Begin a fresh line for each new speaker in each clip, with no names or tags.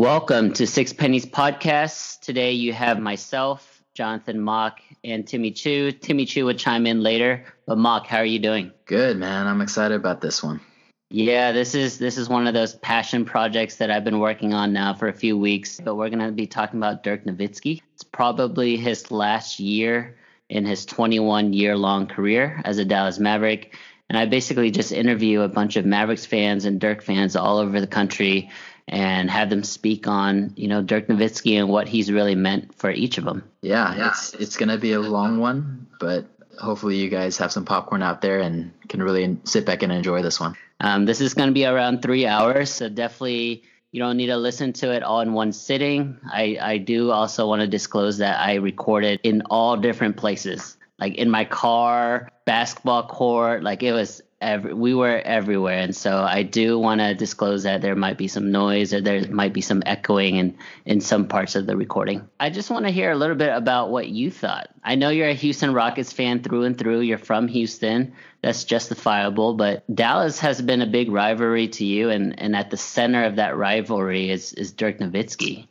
Welcome to Six Pennies Podcast. Today you have myself, Jonathan Mock, and Timmy Chu. Timmy Chu will chime in later. But Mock, how are you doing?
Good, man. I'm excited about this one.
Yeah, this is this is one of those passion projects that I've been working on now for a few weeks. But we're gonna be talking about Dirk Nowitzki. It's probably his last year in his 21 year long career as a Dallas Maverick. And I basically just interview a bunch of Mavericks fans and Dirk fans all over the country and have them speak on, you know, Dirk Nowitzki and what he's really meant for each of them.
Yeah, yeah. it's it's gonna be a long one, but hopefully you guys have some popcorn out there and can really sit back and enjoy this one.
Um, this is going to be around three hours, so definitely you don't need to listen to it all in one sitting. I, I do also want to disclose that I recorded in all different places, like in my car, basketball court, like it was every, we were everywhere. And so I do want to disclose that there might be some noise or there might be some echoing in, in some parts of the recording. I just want to hear a little bit about what you thought. I know you're a Houston Rockets fan through and through. You're from Houston. That's justifiable. But Dallas has been a big rivalry to you. And, and at the center of that rivalry is, is Dirk Nowitzki.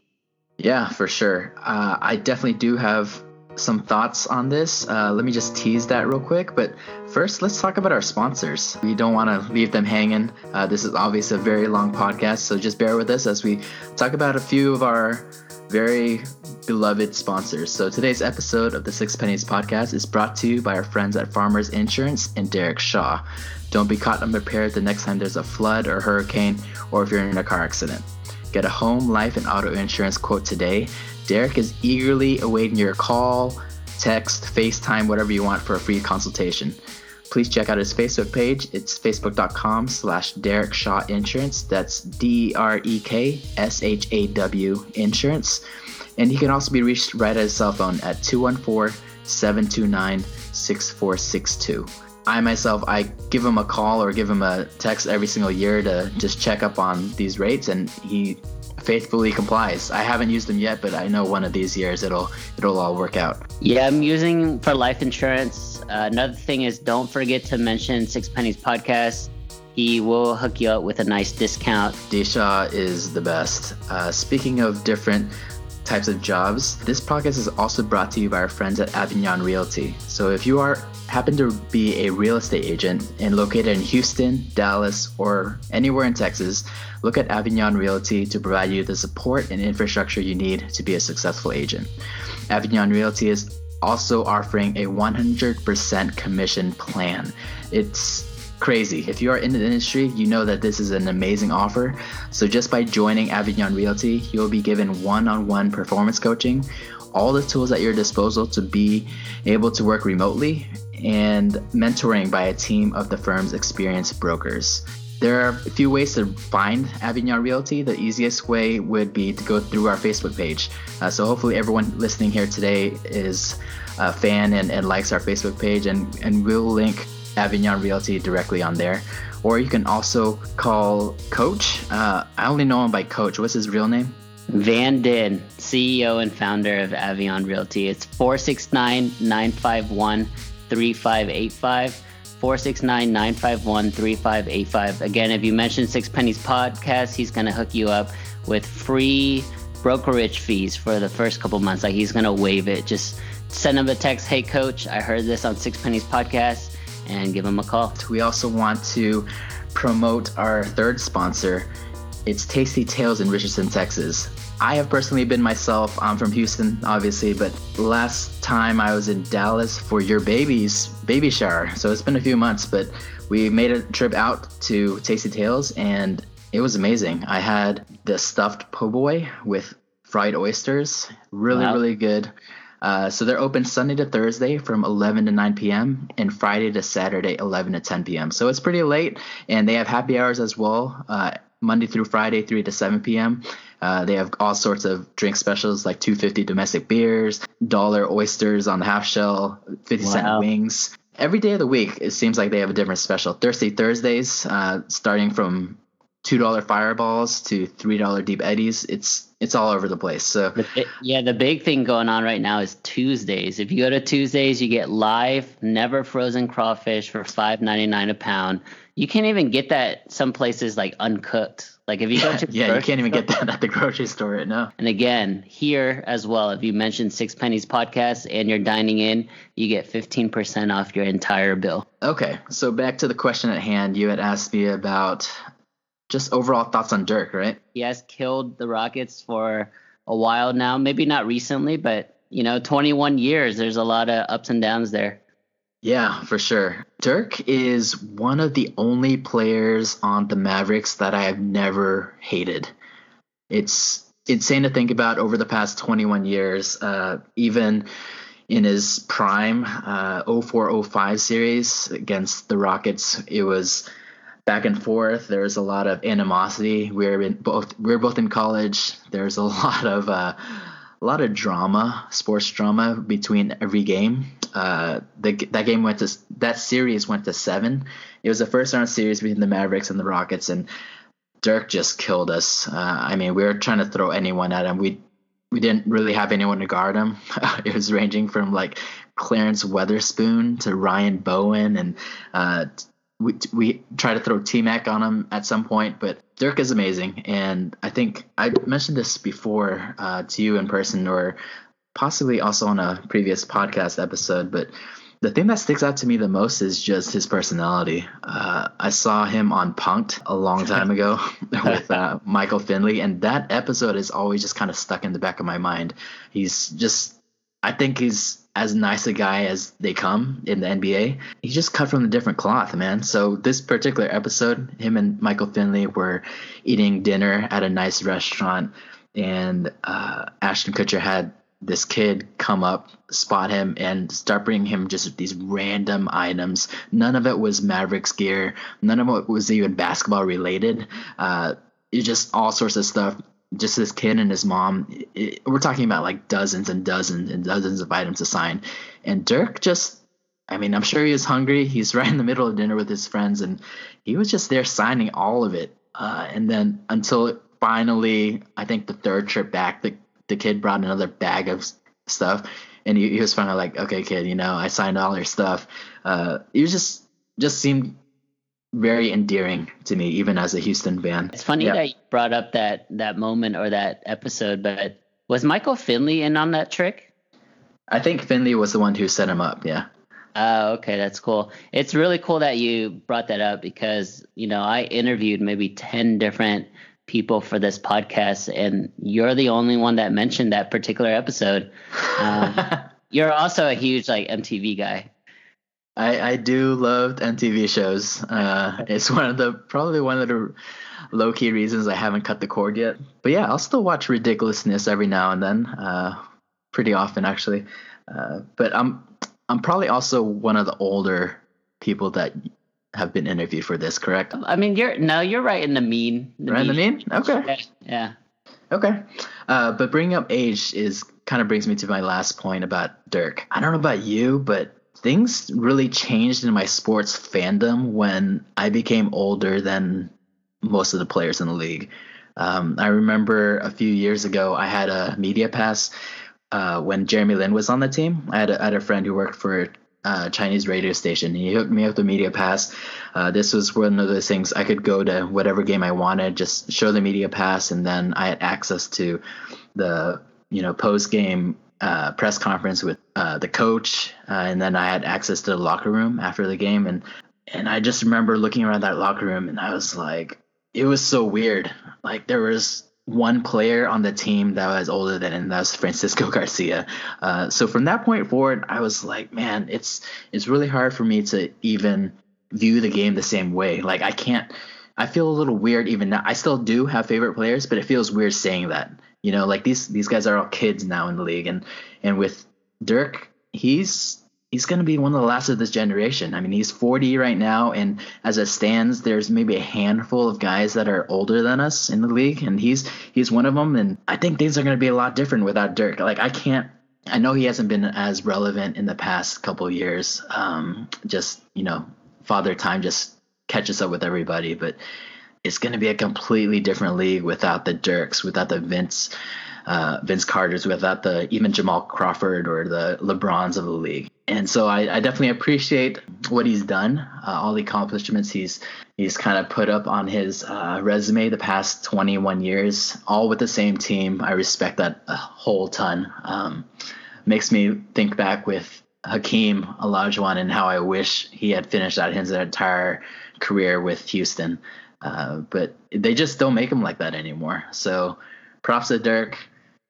Yeah, for sure. Uh, I definitely do have some thoughts on this. Uh, let me just tease that real quick. But first, let's talk about our sponsors. We don't want to leave them hanging. Uh, this is obviously a very long podcast, so just bear with us as we talk about a few of our very beloved sponsors. So today's episode of the Six Pennies podcast is brought to you by our friends at Farmers Insurance and Derek Shaw. Don't be caught unprepared the next time there's a flood or hurricane or if you're in a car accident. Get a home, life, and auto insurance quote today Derek is eagerly awaiting your call, text, FaceTime, whatever you want for a free consultation. Please check out his Facebook page. It's facebook.com slash Derek Shaw Insurance. That's D-R-E-K-S-H-A-W Insurance. And he can also be reached right at his cell phone at 214-729-6462. I myself, I give him a call or give him a text every single year to just check up on these rates, and he faithfully complies. I haven't used them yet, but I know one of these years it'll it'll all work out.
Yeah, I'm using for life insurance. Uh, another thing is don't forget to mention Six Pennies Podcast. He will hook you up with a nice discount.
Disha is the best. Uh, speaking of different types of jobs, this podcast is also brought to you by our friends at Avignon Realty. So if you are happen to be a real estate agent and located in Houston, Dallas, or anywhere in Texas, look at Avignon Realty to provide you the support and infrastructure you need to be a successful agent. Avignon Realty is also offering a 100% commission plan. It's crazy. If you are in the industry, you know that this is an amazing offer. So just by joining Avignon Realty, you'll be given one-on-one performance coaching, all the tools at your disposal to be able to work remotely and mentoring by a team of the firm's experienced brokers. There are a few ways to find Avignon Realty. The easiest way would be to go through our Facebook page. Uh, so hopefully everyone listening here today is a fan and, and likes our Facebook page, and, and we'll link Avignon Realty directly on there. Or you can also call Coach. Uh, I only know him by Coach. What's his real name?
Van Din, CEO and founder of Avignon Realty. It's 469 951 3585. 469 951 3585. Again, if you mention Six Pennies Podcast, he's going to hook you up with free brokerage fees for the first couple months. Like he's going to waive it. Just send him a text, hey, coach, I heard this on Six Pennies Podcast, and give him a call.
We also want to promote our third sponsor. It's Tasty Tales in Richardson, Texas. I have personally been myself. I'm from Houston, obviously, but last time I was in Dallas for your baby's baby shower. So it's been a few months, but we made a trip out to Tasty Tales and it was amazing. I had the stuffed po' boy with fried oysters. Really, wow. really good. Uh, so they're open Sunday to Thursday from 11 to 9 p.m. and Friday to Saturday 11 to 10 p.m. So it's pretty late, and they have happy hours as well. Uh, Monday through Friday, 3 to 7 p.m. Uh, they have all sorts of drink specials like 250 domestic beers, dollar oysters on the half shell, 50 wow. cent wings. Every day of the week, it seems like they have a different special. Thursday Thursdays, uh, starting from two dollar fireballs to three dollar deep eddies. It's it's all over the place. So
yeah, the big thing going on right now is Tuesdays. If you go to Tuesdays, you get live, never frozen crawfish for five ninety nine a pound. You can't even get that some places like uncooked. Like if you go to
yeah, you can't even get that at the grocery store right now.
And again, here as well, if you mention Six Pennies podcast and you're dining in, you get fifteen percent off your entire bill.
Okay, so back to the question at hand. You had asked me about just overall thoughts on Dirk, right?
He has killed the Rockets for a while now. Maybe not recently, but you know, 21 years. There's a lot of ups and downs there.
Yeah, for sure. Dirk is one of the only players on the Mavericks that I have never hated. It's insane to think about over the past 21 years, uh, even in his prime uh, 0405 series against the Rockets, it was back and forth. There was a lot of animosity. We were both we were both in college. There's a lot of uh, a lot of drama, sports drama between every game. Uh, the, that game went to that series went to seven. It was the first round series between the Mavericks and the Rockets, and Dirk just killed us. Uh, I mean, we were trying to throw anyone at him. We we didn't really have anyone to guard him. it was ranging from like Clarence Weatherspoon to Ryan Bowen and uh, we we try to throw T Mac on him at some point, but Dirk is amazing, and I think I mentioned this before uh, to you in person, or possibly also on a previous podcast episode. But the thing that sticks out to me the most is just his personality. Uh, I saw him on Punk'd a long time ago with uh, Michael Finley, and that episode is always just kind of stuck in the back of my mind. He's just, I think he's as nice a guy as they come in the NBA. He just cut from a different cloth, man. So this particular episode, him and Michael Finley were eating dinner at a nice restaurant, and uh, Ashton Kutcher had this kid come up, spot him, and start bringing him just these random items. None of it was Mavericks gear. None of it was even basketball related. Uh, it's just all sorts of stuff just this kid and his mom. It, we're talking about like dozens and dozens and dozens of items to sign. And Dirk just, I mean, I'm sure he was hungry. He's right in the middle of dinner with his friends, and he was just there signing all of it. Uh, and then until finally, I think the third trip back, the the kid brought another bag of stuff, and he, he was finally like, "Okay, kid, you know, I signed all your stuff." Uh, he was just just seemed very endearing to me, even as a Houston fan.
It's funny yeah. that you brought up that that moment or that episode, but was Michael Finley in on that trick?
I think Finley was the one who set him up. Yeah.
Oh, okay, that's cool. It's really cool that you brought that up because you know I interviewed maybe ten different people for this podcast, and you're the only one that mentioned that particular episode. Um, you're also a huge like MTV guy.
I, I do love MTV shows. Uh, it's one of the probably one of the low key reasons I haven't cut the cord yet. But yeah, I'll still watch ridiculousness every now and then, uh, pretty often actually. Uh, but I'm I'm probably also one of the older people that have been interviewed for this. Correct?
I mean, you're no, you're right in the mean.
The right mean. in the mean. Okay.
Yeah.
Okay. Uh, but bringing up age is kind of brings me to my last point about Dirk. I don't know about you, but things really changed in my sports fandom when I became older than most of the players in the league. Um, I remember a few years ago, I had a media pass uh, when Jeremy Lin was on the team. I had had a friend who worked for a Chinese radio station. He hooked me up with a media pass. Uh, this was one of those things I could go to whatever game I wanted, just show the media pass, and then I had access to the you know post game uh, press conference with uh, the coach, uh, and then I had access to the locker room after the game, and and I just remember looking around that locker room, and I was like, it was so weird. Like there was one player on the team that was older than and that was Francisco Garcia. Uh, so from that point forward, I was like, man, it's it's really hard for me to even view the game the same way. Like I can't. I feel a little weird even now. I still do have favorite players, but it feels weird saying that you know, like these these guys are all kids now in the league, and and with Dirk, he's he's going to be one of the last of this generation. I mean, he's 40 right now, and as it stands, there's maybe a handful of guys that are older than us in the league, and he's he's one of them. And I think things are going to be a lot different without Dirk. Like I can't. I know he hasn't been as relevant in the past couple years. Um, just you know, father time just catches up with everybody, but it's going to be a completely different league without the Dirks, without the Vince, uh, Vince Carter's, without the even Jamal Crawford or the LeBrons of the league. And so I, I definitely appreciate what he's done, uh, all the accomplishments he's he's kind of put up on his uh, resume the past 21 years, all with the same team. I respect that a whole ton. Um, makes me think back with Hakeem Olajuwon and how I wish he had finished out his entire career with Houston. Uh, but they just don't make them like that anymore. So props to Dirk.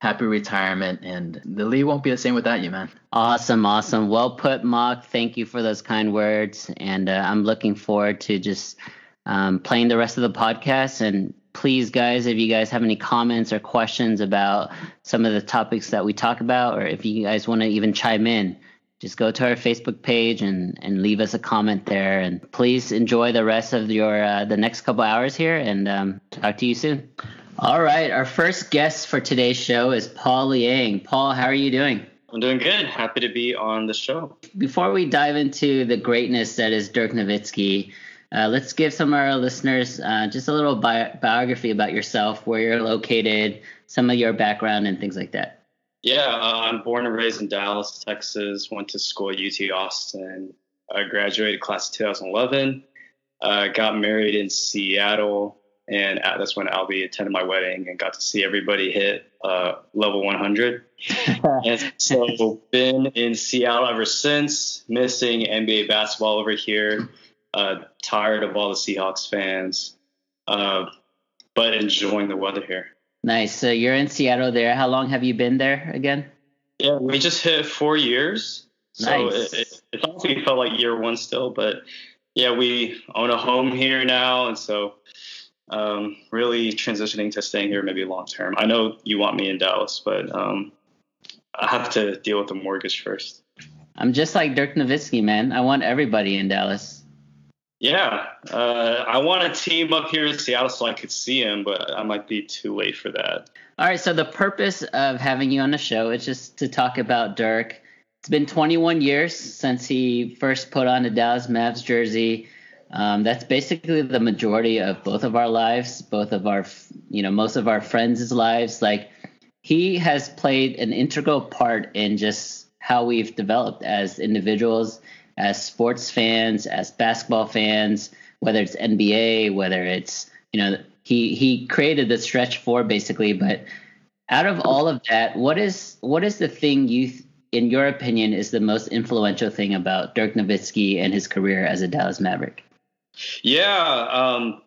Happy retirement, and the league won't be the same without you, man.
Awesome, awesome. Well put, Mock. Thank you for those kind words, and uh, I'm looking forward to just um, playing the rest of the podcast. And please, guys, if you guys have any comments or questions about some of the topics that we talk about, or if you guys want to even chime in, just go to our Facebook page and, and leave us a comment there. And please enjoy the rest of your uh, the next couple hours here, and um, talk to you soon. All right, our first guest for today's show is Paul Liang. Paul, how are you doing?
I'm doing good. Happy to be on the show.
Before we dive into the greatness that is Dirk Nowitzki, uh, let's give some of our listeners uh, just a little bi- biography about yourself, where you're located, some of your background, and things like that.
Yeah, uh, I'm born and raised in Dallas, Texas. Went to school at UT Austin. I graduated class of 2011. Uh, got married in Seattle, and at, that's when Albie attended my wedding and got to see everybody hit uh, level 100. and so been in Seattle ever since. Missing NBA basketball over here. Uh, tired of all the Seahawks fans, uh, but enjoying the weather here.
Nice. So you're in Seattle there. How long have you been there again?
Yeah, we just hit four years. So nice. it, it, it honestly felt like year one still, but yeah, we own a home here now, and so um, really transitioning to staying here maybe long term. I know you want me in Dallas, but um, I have to deal with the mortgage first.
I'm just like Dirk Nowitzki, man. I want everybody in Dallas.
Yeah, uh, I want a team up here in Seattle so I could see him, but I might be too late for that.
All right, so the purpose of having you on the show is just to talk about Dirk. It's been 21 years since he first put on a Dallas Mavs jersey. Um, that's basically the majority of both of our lives, both of our, you know, most of our friends' lives. Like he has played an integral part in just how we've developed as individuals as sports fans, as basketball fans, whether it's NBA, whether it's you know he he created the stretch four basically, but out of all of that, what is what is the thing you in your opinion is the most influential thing about Dirk Nowitzki and his career as a Dallas Maverick?
Yeah, um,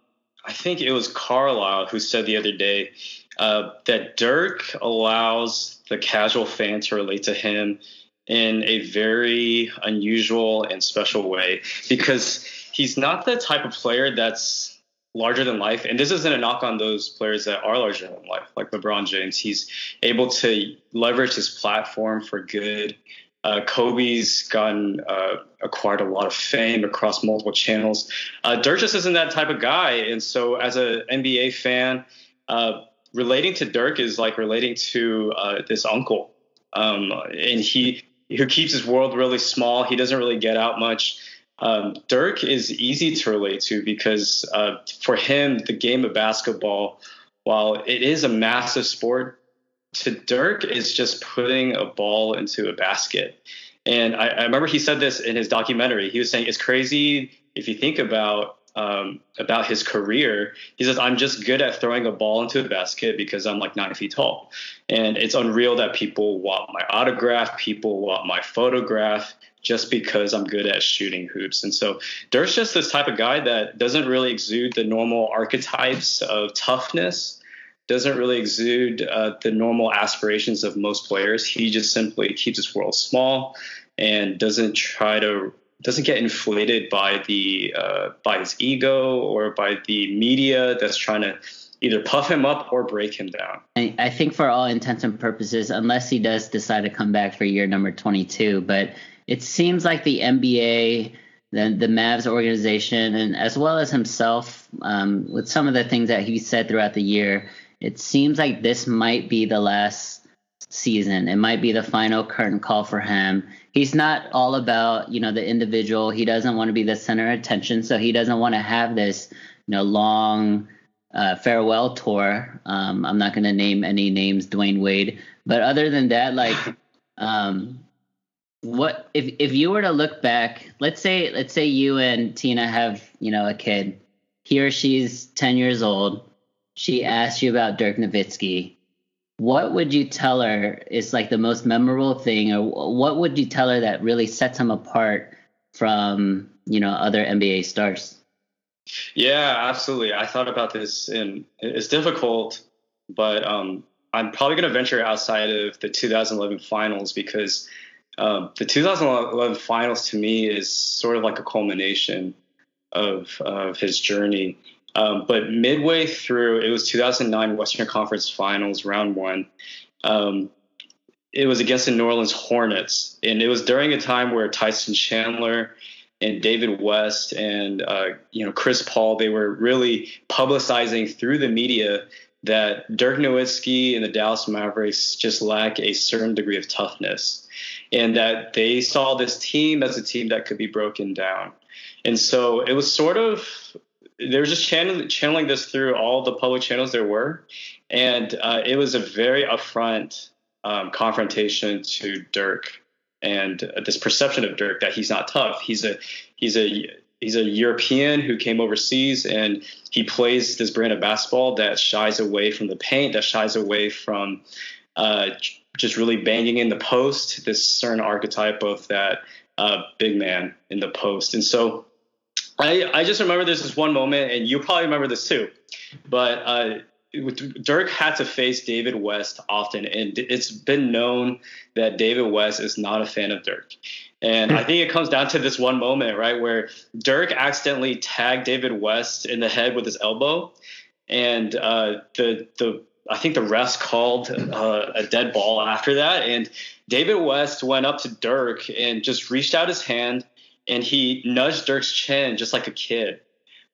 I think it was Carlisle who said the other day uh, that Dirk allows the casual fan to relate to him in a very unusual and special way because he's not the type of player that's larger than life. And this isn't a knock on those players that are larger than life, like LeBron James. He's able to leverage his platform for good. Uh, Kobe's gotten uh, acquired a lot of fame across multiple channels. Uh, Dirk just isn't that type of guy, and so as an NBA fan, uh, relating to Dirk is like relating to uh, this uncle, um, and he who keeps his world really small. He doesn't really get out much. Um, Dirk is easy to relate to because uh, for him, the game of basketball, while it is a massive sport, to Dirk is just putting a ball into a basket. And I, I remember he said this in his documentary. He was saying it's crazy if you think about um, about his career. He says, I'm just good at throwing a ball into a basket because I'm like nine feet tall. And it's unreal that people want my autograph, people want my photograph just because I'm good at shooting hoops. And so Dirk's just this type of guy that doesn't really exude the normal archetypes of toughness, doesn't really exude uh, the normal aspirations of most players. He just simply keeps his world small and doesn't try to doesn't get inflated by the uh, by his ego or by the media that's trying to either puff him up or break him down.
I, I think for all intents and purposes, unless he does decide to come back for year number 22, but it seems like the NBA, the the Mavs organization, and as well as himself, um, with some of the things that he said throughout the year, it seems like this might be the last season. It might be the final curtain call for him. He's not all about, you know, the individual. He doesn't want to be the center of attention, so he doesn't want to have this you know long uh, farewell tour. Um, I'm not going to name any names, Dwyane Wade, but other than that, like, um, what if if you were to look back? Let's say let's say you and Tina have you know a kid. He or she's 10 years old. She asks you about Dirk Nowitzki. What would you tell her is like the most memorable thing, or what would you tell her that really sets him apart from you know other NBA stars?
Yeah, absolutely. I thought about this, and it's difficult, but um, I'm probably going to venture outside of the 2011 finals because um, the 2011 finals to me is sort of like a culmination of of his journey. Um, but midway through, it was 2009 Western Conference Finals, round one. Um, it was against the New Orleans Hornets, and it was during a time where Tyson Chandler and David West and uh, you know Chris Paul they were really publicizing through the media that Dirk Nowitzki and the Dallas Mavericks just lack a certain degree of toughness, and that they saw this team as a team that could be broken down. And so it was sort of they were just channeling, channeling this through all the public channels there were, and uh, it was a very upfront um, confrontation to Dirk and this perception of Dirk that he's not tough. He's a he's a he's a European who came overseas and he plays this brand of basketball that shies away from the paint, that shies away from uh, just really banging in the post. This certain archetype of that uh, big man in the post, and so. I, I just remember there's this one moment, and you probably remember this too, but uh, Dirk had to face David West often, and it's been known that David West is not a fan of Dirk. And I think it comes down to this one moment, right, where Dirk accidentally tagged David West in the head with his elbow, and uh, the the I think the refs called uh, a dead ball after that, and David West went up to Dirk and just reached out his hand and he nudged Dirk's chin just like a kid,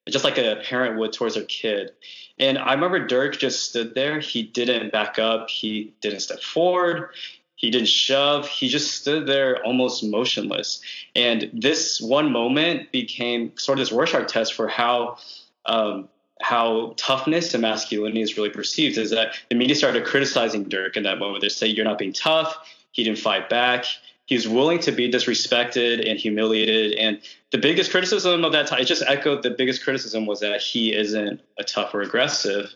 just like a parent would towards their kid. And I remember Dirk just stood there. He didn't back up. He didn't step forward. He didn't shove. He just stood there almost motionless. And this one moment became sort of this Rorschach test for how um, how toughness and masculinity is really perceived. Is that the media started criticizing Dirk in that moment. They say you're not being tough. He didn't fight back. He was willing to be disrespected and humiliated. And the biggest criticism of that time, it just echoed the biggest criticism was that he isn't a tough or aggressive.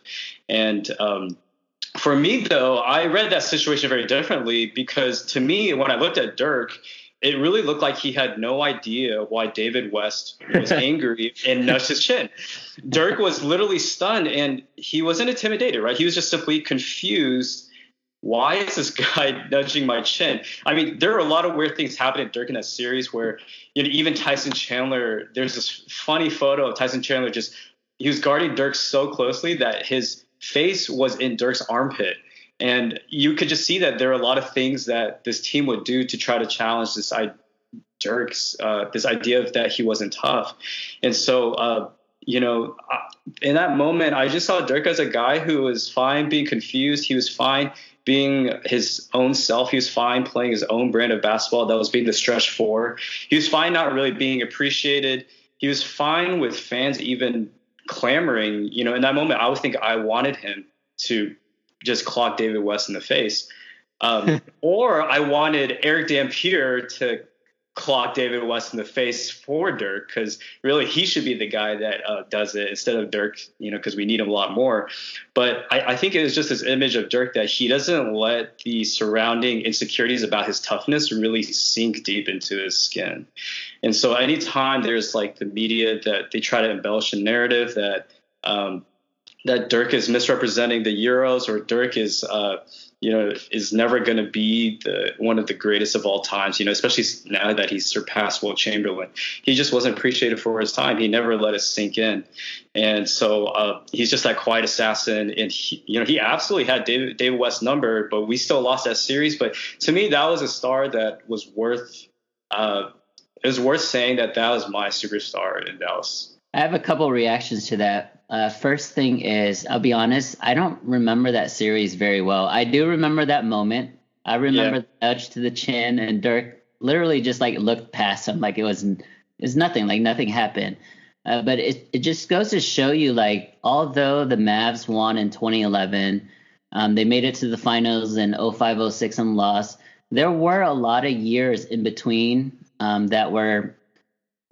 And um, for me, though, I read that situation very differently because to me, when I looked at Dirk, it really looked like he had no idea why David West was angry and nudged his chin. Dirk was literally stunned and he wasn't intimidated, right? He was just simply confused why is this guy nudging my chin? I mean, there are a lot of weird things happening Dirk in that series where, you know, even Tyson Chandler, there's this funny photo of Tyson Chandler just, he was guarding Dirk so closely that his face was in Dirk's armpit. And you could just see that there are a lot of things that this team would do to try to challenge this I, Dirk's, uh, this idea of that he wasn't tough. And so, uh, you know, in that moment, I just saw Dirk as a guy who was fine being confused. He was fine being his own self. He was fine playing his own brand of basketball that was being the stretch four. He was fine not really being appreciated. He was fine with fans even clamoring. You know, in that moment, I would think I wanted him to just clock David West in the face. Um, or I wanted Erick Dampier to clock David West in the face for Dirk because really he should be the guy that uh, does it instead of Dirk, you know, because we need him a lot more. But I, I think it was just this image of Dirk that he doesn't let the surrounding insecurities about his toughness really sink deep into his skin. And so anytime there's like the media that they try to embellish a narrative that um, that Dirk is misrepresenting the Euros or Dirk is uh, you know, is never going to be the one of the greatest of all times. You know, especially now that he's surpassed Wilt Chamberlain. He just wasn't appreciated for his time. He never let us sink in, and so uh, he's just that quiet assassin. And he, you know, he absolutely had David David West's number, but we still lost that series. But to me, that was a star that was worth. Uh, it was worth saying that that was my superstar in Dallas.
I have a couple reactions to that. Uh, first thing is, I'll be honest, I don't remember that series very well. I do remember that moment. I remember yeah. the nudge to the chin, and Dirk literally just like looked past him like it was it was nothing, like nothing happened. Uh, but it, it just goes to show you like although the Mavs won in 2011, um, they made it to the finals in 05 06 and lost. There were a lot of years in between um, that were,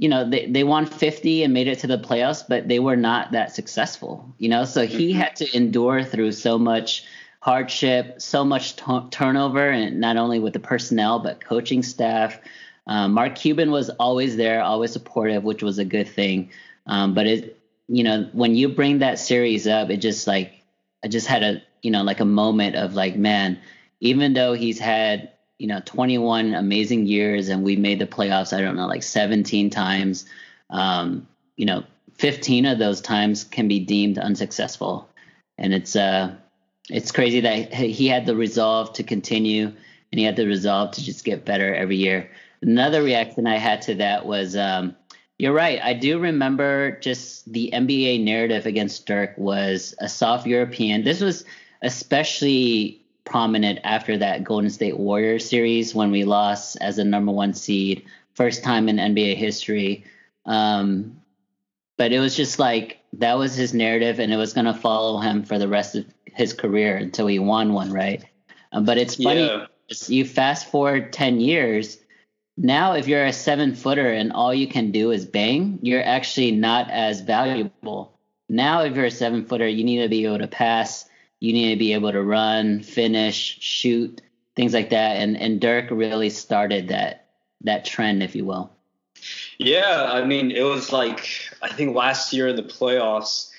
you know, they, they won 50 and made it to the playoffs, but they were not that successful, you know. So he mm-hmm. had to endure through so much hardship, so much t- turnover, and not only with the personnel but coaching staff. Um, Mark Cuban was always there, always supportive, which was a good thing. Um, but it, you know, when you bring that series up, it just like I just had a, you know, like a moment of like, man, even though he's had, you know, 21 amazing years and we made the playoffs, I don't know, like 17 times, um, you know, 15 of those times can be deemed unsuccessful, and it's uh, it's crazy that he had the resolve to continue and he had the resolve to just get better every year. Another reaction I had to that was, um, you're right. I do remember just the NBA narrative against Dirk was a soft European. This was especially prominent after that Golden State Warriors series when we lost as a number one seed, first time in NBA history. Um, but it was just like that was his narrative, and it was going to follow him for the rest of his career until he won one, right? Um, but it's funny. Yeah. You fast forward ten years. Now, if you're a seven footer and all you can do is bang, you're actually not as valuable. Now, if you're a seven footer, you need to be able to pass. You need to be able to run, finish, shoot, things like that. And and Dirk really started that that trend, if you will.
Yeah, I mean, it was like I think last year in the playoffs,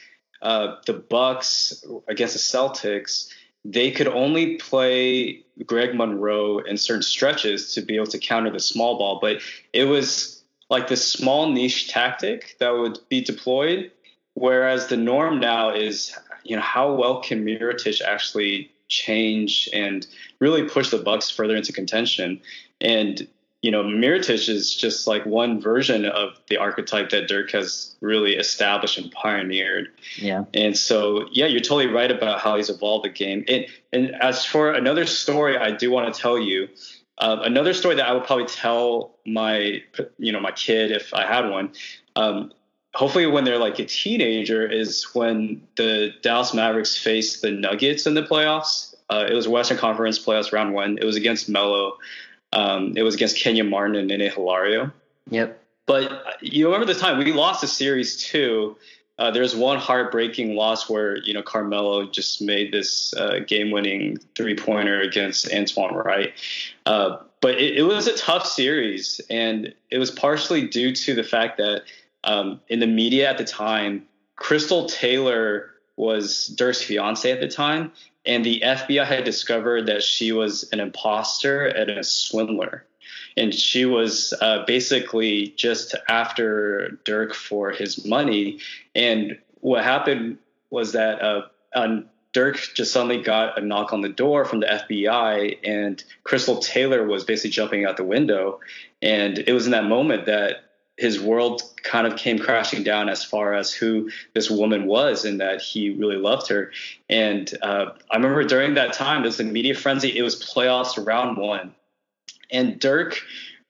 uh, the Bucks against the Celtics, they could only play Greg Monroe in certain stretches to be able to counter the small ball, but it was like this small niche tactic that would be deployed. Whereas the norm now is, you know, how well can Mirotic actually change and really push the Bucks further into contention? And you know, Mirotic is just like one version of the archetype that Dirk has really established and pioneered.
Yeah.
And so, yeah, you're totally right about how he's evolved the game. And, and as for another story, I do want to tell you uh, another story that I would probably tell my, you know, my kid if I had one. Um, hopefully, when they're like a teenager, is when the Dallas Mavericks faced the Nuggets in the playoffs. Uh, it was Western Conference playoffs round one. It was against Melo. Um, it was against Kenyon Martin and Nene Hilario.
Yep.
But you remember the time we lost the series too. Uh, there's one heartbreaking loss where you know Carmelo just made this uh, game-winning three-pointer against Antoine Wright. Uh, but it, it, was a tough series, and it was partially due to the fact that um, in the media at the time, Cristal Taylor was Dirk's fiance at the time, and the FBI had discovered that she was an imposter and a swindler. And she was uh, basically just after Dirk for his money. And what happened was that uh, Dirk just suddenly got a knock on the door from the FBI, and Cristal Taylor was basically jumping out the window. And it was in that moment that his world kind of came crashing down as far as who this woman was and that he really loved her. And uh, I remember during that time, there's a media frenzy. It was playoffs round one. And Dirk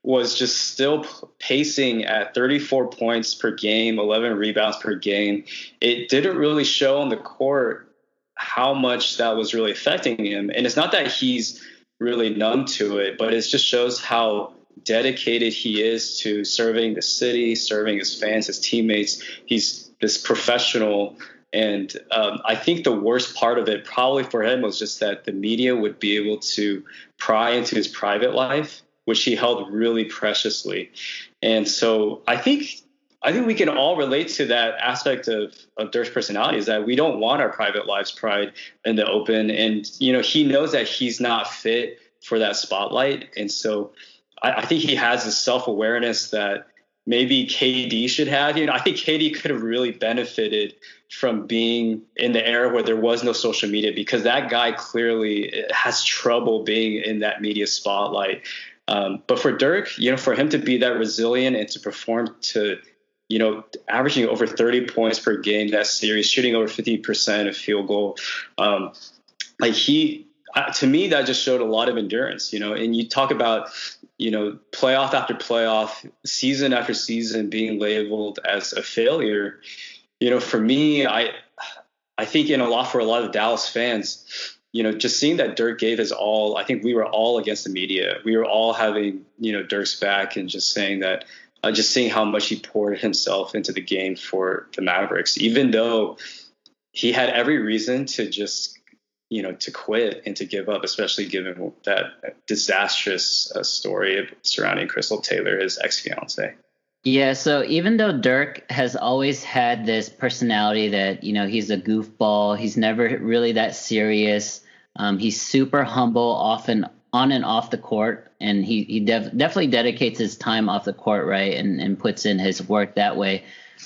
was just still pacing at 34 points per game, 11 rebounds per game. It didn't really show on the court how much that was really affecting him. And it's not that he's really numb to it, but it just shows how dedicated he is to serving the city, serving his fans, his teammates. He's this professional. And um, I think the worst part of it, probably for him, was just that the media would be able to pry into his private life, which he held really preciously. And so I think I think we can all relate to that aspect of, of Dirk's personality is that we don't want our private lives pried in the open. And, you know, he knows that he's not fit for that spotlight. And so I, I think he has this self awareness that maybe KD should have. You know, I think KD could have really benefited from being in the era where there was no social media because that guy clearly has trouble being in that media spotlight. Um, but for Dirk, you know, for him to be that resilient and to perform to, you know, averaging over 30 points per game that series, shooting over 50% of field goal, um, like he to me, that just showed a lot of endurance, you know. And you talk about, you know, playoff after playoff, season after season being labeled as a failure. You know, for me, I, I think in a lot for a lot of Dallas fans, you know, just seeing that Dirk gave his all. I think we were all against the media. We were all having, you know, Dirk's back and just saying that, uh, just seeing how much he poured himself into the game for the Mavericks, even though he had every reason to just you know, to quit and to give up, especially given that disastrous uh, story surrounding Cristal Taylor, his ex fiance.
Yeah, so even though Dirk has always had this personality that, you know, he's a goofball, he's never really that serious. Um, he's super humble, often on and off the court, and he, he def- definitely dedicates his time off the court, right, and, and puts in his work that way.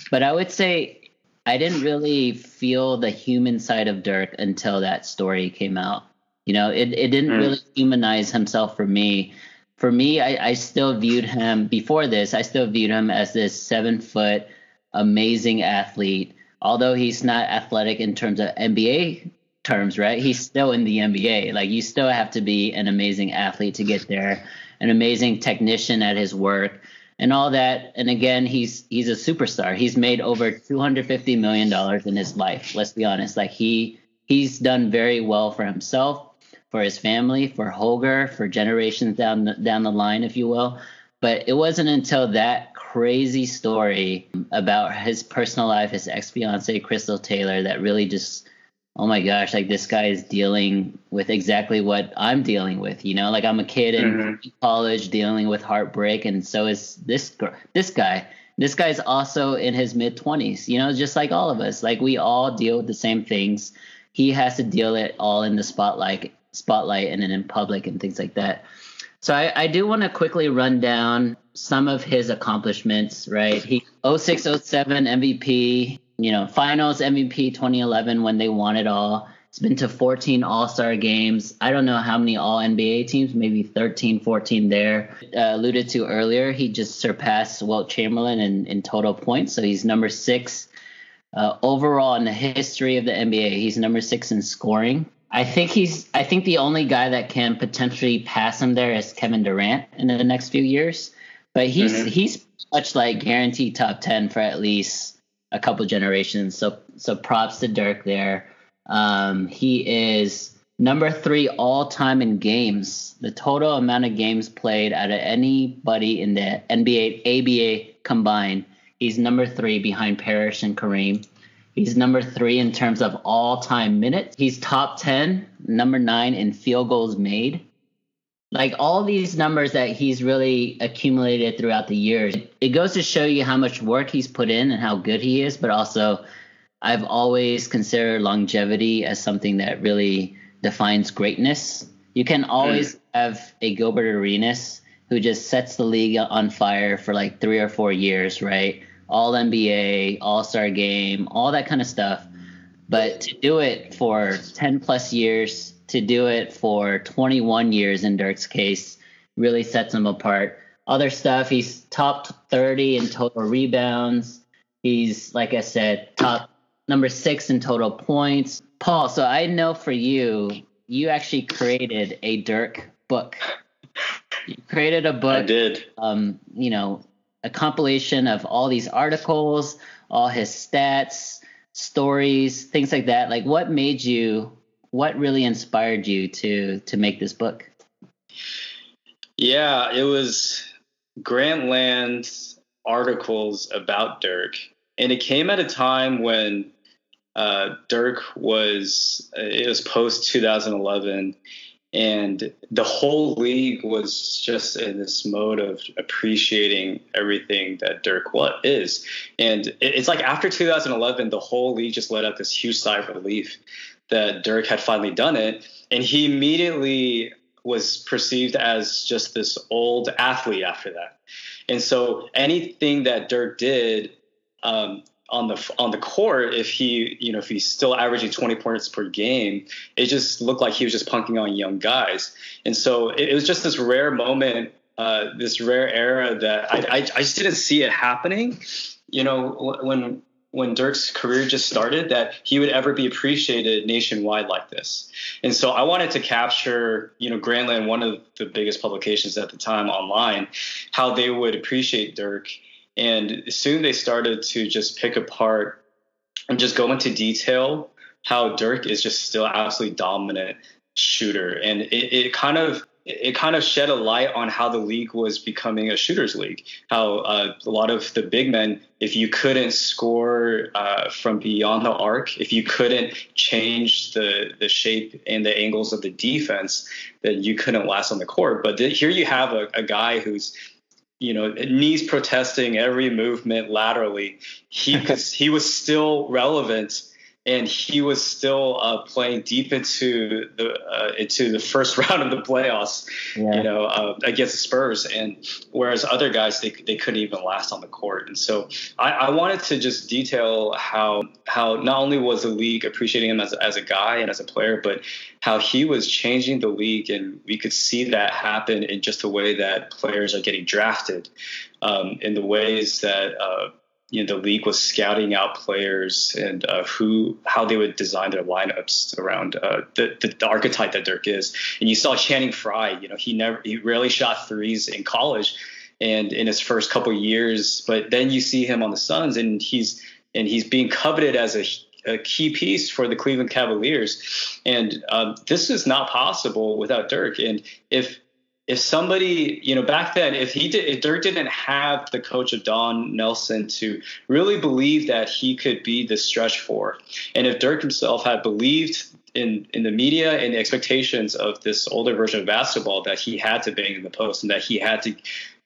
But I would say I didn't really feel the human side of Dirk until that story came out. You know, it, it didn't mm. really humanize himself for me. For me, I, I still viewed him before this, I still viewed him as this seven foot amazing athlete. Although he's not athletic in terms of NBA terms, right? He's still in the NBA. Like you still have to be an amazing athlete to get there, an amazing technician at his work and all that. And again, he's he's a superstar. He's made over 250 million dollars in his life. Let's be honest. Like he he's done very well for himself, for his family, for Holger, for generations down the, down the line, if you will. But it wasn't until that crazy story about his personal life, his ex fiancee Cristal Taylor, that really just oh my gosh, like this guy is dealing with exactly what I'm dealing with. You know, like I'm a kid in mm-hmm. college dealing with heartbreak, and so is this this guy. This guy's also in his mid 20s. You know, just like all of us. Like we all deal with the same things. He has to deal it all in the spotlight, spotlight, and then in public and things like that. So I, I do want to quickly run down some of his accomplishments. Right, he 06, 07 MVP you know, finals MVP 2011 when they won it all. It's been to 14 All Star games. I don't know how many All NBA teams, maybe 13, 14 there. Uh, alluded to earlier, he just surpassed Wilt Chamberlain in, in total points. So he's number six uh, overall in the history of the NBA. He's number six in scoring. I think he's. I think the only guy that can potentially pass him there is Kevin Durant in the next few years. But he's mm-hmm. he's much like guaranteed top ten for at least a couple generations. So so props to Dirk there. Um, he is number three all time in games. The total amount of games played out of anybody in the NBA, ABA combined. He's number three behind Parish and Kareem. He's number three in terms of all time minutes. He's top 10, number nine in field goals made like all these numbers that he's really accumulated throughout the years it goes to show you how much work he's put in and how good he is but also i've always considered longevity as something that really defines greatness. You can always mm. have a gilbert arenas who just sets the league on fire for like three or four years right? All nba all-star game all that kind of stuff. But to do it for 10 plus years to do it for 21 years in Dirk's case really sets him apart. Other stuff, he's top 30 in total rebounds. He's, like I said, top number six in total points. Paul, so I know for you, you actually created a Dirk book. You created a book. I
did.
Um, you know, a compilation of all these articles, all his stats, stories, things like that. Like, what made you what really inspired you to to make this book?
Yeah, it was Grantland's articles about Dirk, and it came at a time when uh, Dirk was it was post 2011, and the whole league was just in this mode of appreciating everything that Dirk what is, and it's like after 2011, the whole league just let out this huge sigh of relief that Dirk had finally done it, and he immediately was perceived as just this old athlete after that. And so anything that Dirk did um, on the on the court, if he you know if he's still averaging 20 points per game, it just looked like he was just punking on young guys. And so it, it was just this rare moment, uh, this rare era that I, I I just didn't see it happening. You know when when Dirk's career just started that he would ever be appreciated nationwide like this. And so I wanted to capture, you know, Grantland, one of the biggest publications at the time online, how they would appreciate Dirk. And soon they started to just pick apart and just go into detail how Dirk is just still absolutely dominant shooter. And it, it kind of it kind of shed a light on how the league was becoming a shooters league. How uh, a lot of the big men, if you couldn't score uh, from beyond the arc, if you couldn't change the the shape and the angles of the defense, then you couldn't last on the court. But th- here you have a, a guy who's you know knees protesting every movement laterally. He he was still relevant and he was still uh, playing deep into the uh, into the first round of the playoffs, yeah. you know, uh, against the Spurs, and whereas other guys they they couldn't even last on the court, and so I, I wanted to just detail how how not only was the league appreciating him as as a guy and as a player, but how he was changing the league, and we could see that happen in just the way that players are getting drafted, um, in the ways that uh, you know the league was scouting out players and uh, who how they would design their lineups around uh, the, the, archetype that Dirk is. And you saw Channing Frye. You know he never he rarely shot threes in college, and in his first couple years. But then you see him on the Suns, and he's and he's being coveted as a a key piece for the Cleveland Cavaliers. And um, this is not possible without Dirk. And if if somebody, you know, back then, if he did, if Dirk didn't have the coach of Don Nelson to really believe that he could be the stretch four, and if Dirk himself had believed in in the media and the expectations of this older version of basketball that he had to bang in the post and that he had to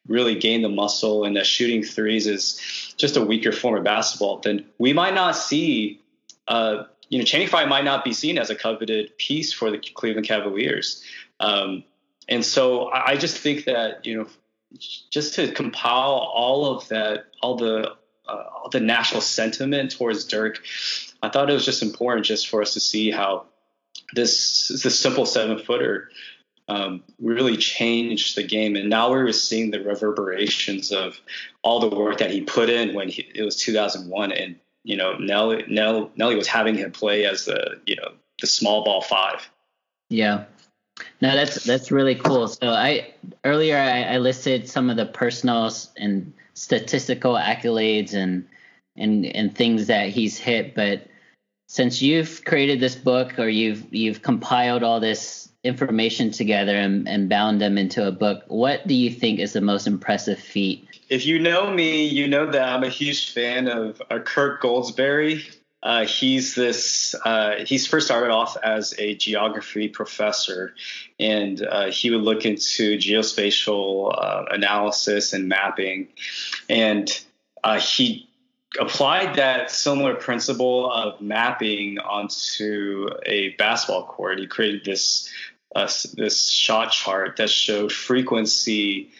really gain the muscle and that shooting threes is just a weaker form of basketball, then we might not see. Uh, you know, Channing Frye might not be seen as a coveted piece for the Cleveland Cavaliers. Um, and so I just think that you know, just to compile all of that, all the uh, all the national sentiment towards Dirk, I thought it was just important just for us to see how this this simple seven footer um, really changed the game. And now we're seeing the reverberations of all the work that he put in when he, it was 2001. And, you know, Nelly, Nelly, Nelly was having him play as the, you know, the small ball five.
Yeah. No, that's that's really cool. So I earlier I, I listed some of the personal and statistical accolades and and and things that he's hit, but since you've created this book or you've you've compiled all this information together and, and bound them into a book, what do you think is the most impressive feat?
If you know me, you know that I'm a huge fan of uh, Kirk Goldsberry. Uh, he's this. Uh, he's first started off as a geography professor, and uh, he would look into geospatial uh, analysis and mapping, and uh, he applied that similar principle of mapping onto a basketball court. He created this uh, this shot chart that showed frequency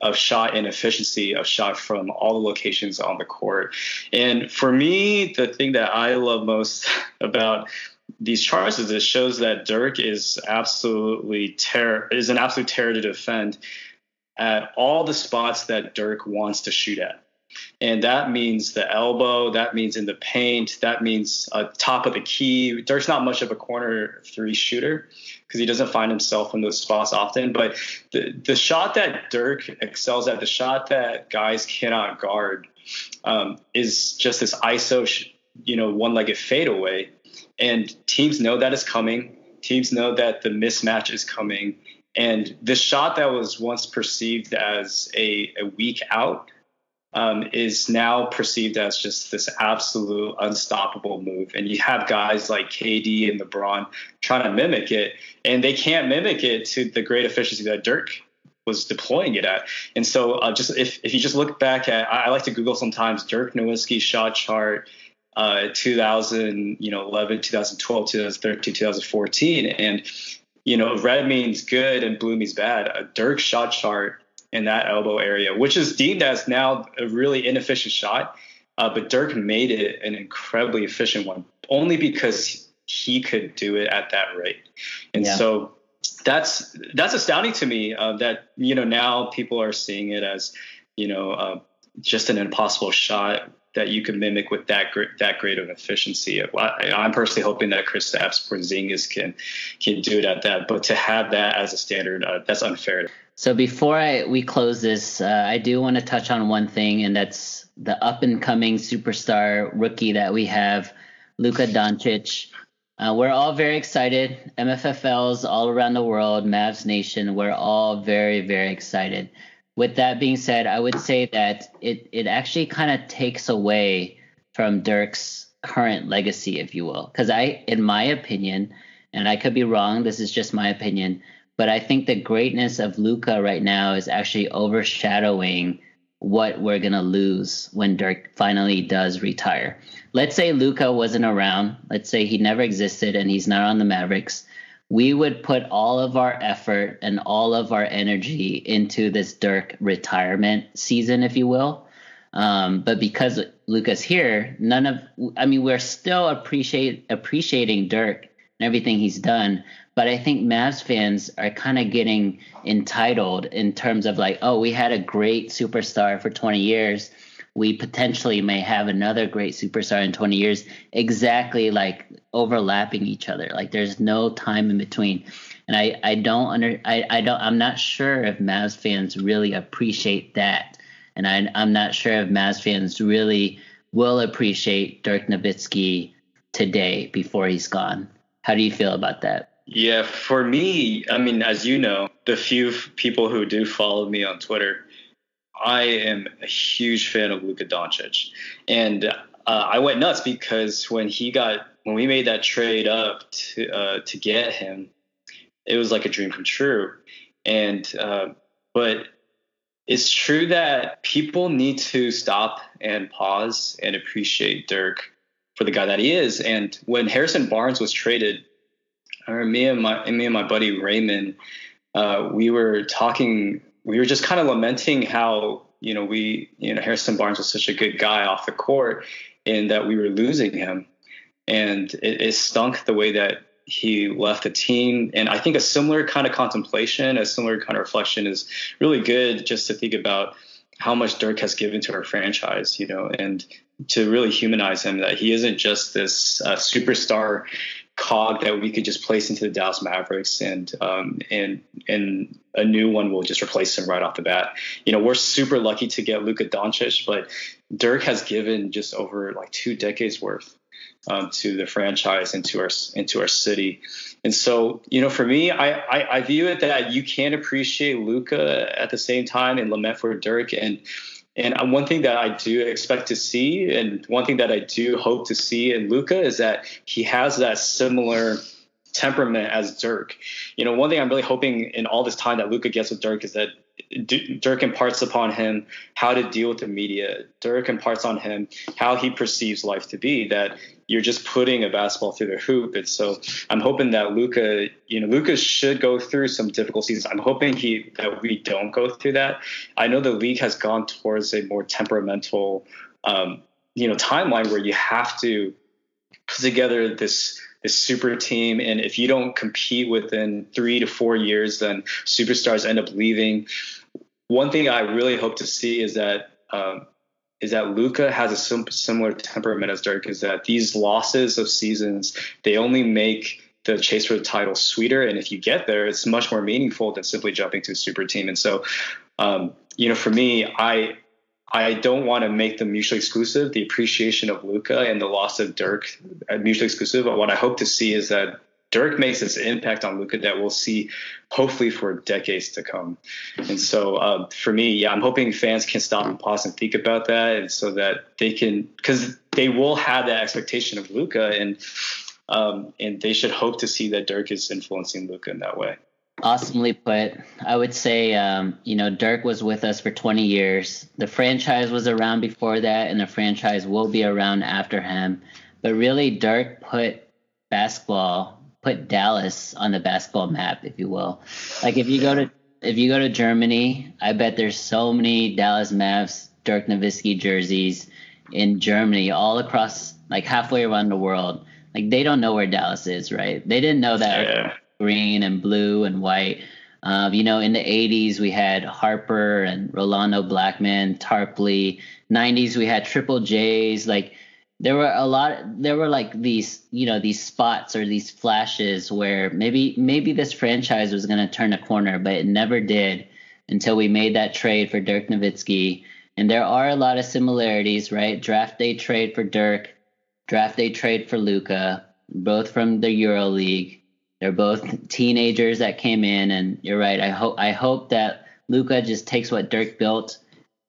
of shot and efficiency of shot from all the locations on the court. And for me, the thing that I love most about these charts is it shows that Dirk is absolutely terror is an absolute terror to defend at all the spots that Dirk wants to shoot at. And that means the elbow, that means in the paint, that means uh, top of the key. Dirk's not much of a corner three shooter because he doesn't find himself in those spots often. But the, the shot that Dirk excels at, the shot that guys cannot guard, um, is just this ISO, you know, one legged fadeaway. And teams know that is coming. Teams know that the mismatch is coming. And this shot that was once perceived as a, a weak out um, is now perceived as just this absolute unstoppable move. And you have guys like KD and LeBron trying to mimic it, and they can't mimic it to the great efficiency that Dirk was deploying it at. And so, uh, just if, if you just look back at, I, I like to Google sometimes Dirk Nowitzki shot chart. Uh, 2000, you know, 11, 2012, 2013, 2014, and you know, red means good and blue means bad. A Dirk shot chart in that elbow area, which is deemed as now a really inefficient shot. Uh, but Dirk made it an incredibly efficient one, only because he could do it at that rate. And yeah. so that's that's astounding to me uh, that you know now people are seeing it as you know uh, just an impossible shot that you can mimic with that that great of efficiency. I'm personally hoping that Chris Kristaps Porzingis can can do it at that, but to have that as a standard, uh, that's unfair.
So before I we close this, uh, I do want to touch on one thing, and that's the up and coming superstar rookie that we have, Luka Doncic. Uh, we're all very excited. MFFLs all around the world, Mavs Nation, we're all very, very excited. With that being said, I would say that it, it actually kind of takes away from Dirk's current legacy, if you will. Because I, in my opinion, and I could be wrong, this is just my opinion, but I think the greatness of Luka right now is actually overshadowing what we're gonna lose when Dirk finally does retire. Let's say Luka wasn't around. Let's say he never existed and he's not on the Mavericks. We would put all of our effort and all of our energy into this Dirk retirement season, if you will. Um, but because Luka's here, none of I mean we're still appreciate appreciating Dirk and everything he's done, but I think Mavs fans are kind of getting entitled in terms of like, oh, we had a great superstar for 20 years. We potentially may have another great superstar in 20 years, exactly like overlapping each other. Like there's no time in between. And I, I don't under I, I don't I'm not sure if Mavs fans really appreciate that. And I I'm not sure if Mavs fans really will appreciate Dirk Nowitzki today before he's gone. How do you feel about that?
Yeah, for me, I mean, as you know, the few people who do follow me on Twitter, I am a huge fan of Luka Doncic, and uh, I went nuts because when he got when we made that trade up to uh, to get him, it was like a dream come true. And uh, but it's true that people need to stop and pause and appreciate Dirk for the guy that he is. And when Harrison Barnes was traded or me and my me and my buddy Raymond, uh, we were talking. We were just kind of lamenting how you know we you know Harrison Barnes was such a good guy off the court, and that we were losing him, and it, it stunk the way that he left the team. And I think a similar kind of contemplation, a similar kind of reflection is really good just to think about how much Dirk has given to our franchise, you know, and to really humanize him that he isn't just this uh, superstar cog that we could just place into the Dallas Mavericks and um, and and a new one will just replace him right off the bat. You know, we're super lucky to get Luka Doncic, but Dirk has given just over like two decades worth um, to the franchise and to our into our city. And so, you know, for me, I, I, I view it that you can appreciate Luka at the same time and lament for Dirk and and one thing that I do expect to see, and one thing that I do hope to see in Luka is that he has that similar temperament as Dirk. You know, one thing I'm really hoping in all this time that Luka gets with Dirk is that Dirk imparts upon him how to deal with the media. Dirk imparts on him how he perceives life to be. That you're just putting a basketball through the hoop. And so I'm hoping that Luka, you know, Luka should go through some difficult seasons. I'm hoping he that we don't go through that. I know the league has gone towards a more temperamental, um, you know, timeline where you have to put together this this super team, and if you don't compete within three to four years, then superstars end up leaving. One thing I really hope to see is that um, is that Luka has a sim- similar temperament as Dirk. Is that these losses of seasons they only make the chase for the title sweeter, and if you get there, it's much more meaningful than simply jumping to a super team. And so, um, you know, for me, I I don't want to make them mutually exclusive. The appreciation of Luka and the loss of Dirk mutually exclusive. But what I hope to see is that Dirk makes this impact on Luka that we'll see hopefully for decades to come. And so uh, for me, yeah, I'm hoping fans can stop and pause and think about that, and so that they can because they will have that expectation of Luka, and um, and they should hope to see that Dirk is influencing Luka in that way.
Awesomely put. I would say, um, you know, Dirk was with us for 20 years. The franchise was around before that, and the franchise will be around after him. But really, Dirk put basketball, put Dallas on the basketball map, if you will. Like if you go to if you go to Germany, I bet there's so many Dallas Mavs Dirk Nowitzki jerseys in Germany, all across like halfway around the world. Like they don't know where Dallas is, right? They didn't know that. Yeah green and blue and white Uh, you know, in the 80s, we had Harper and Rolando Blackman, Tarpley. 90s, we had Triple J's. Like, there were a lot, there were like these, you know, these spots or these flashes where maybe, maybe this franchise was going to turn a corner, but it never did until we made that trade for Dirk Nowitzki. And there are a lot of similarities, right? Draft day trade for Dirk, draft day trade for Luka, both from the Euro League. They're both teenagers that came in, and you're right. I hope I hope that Luka just takes what Dirk built.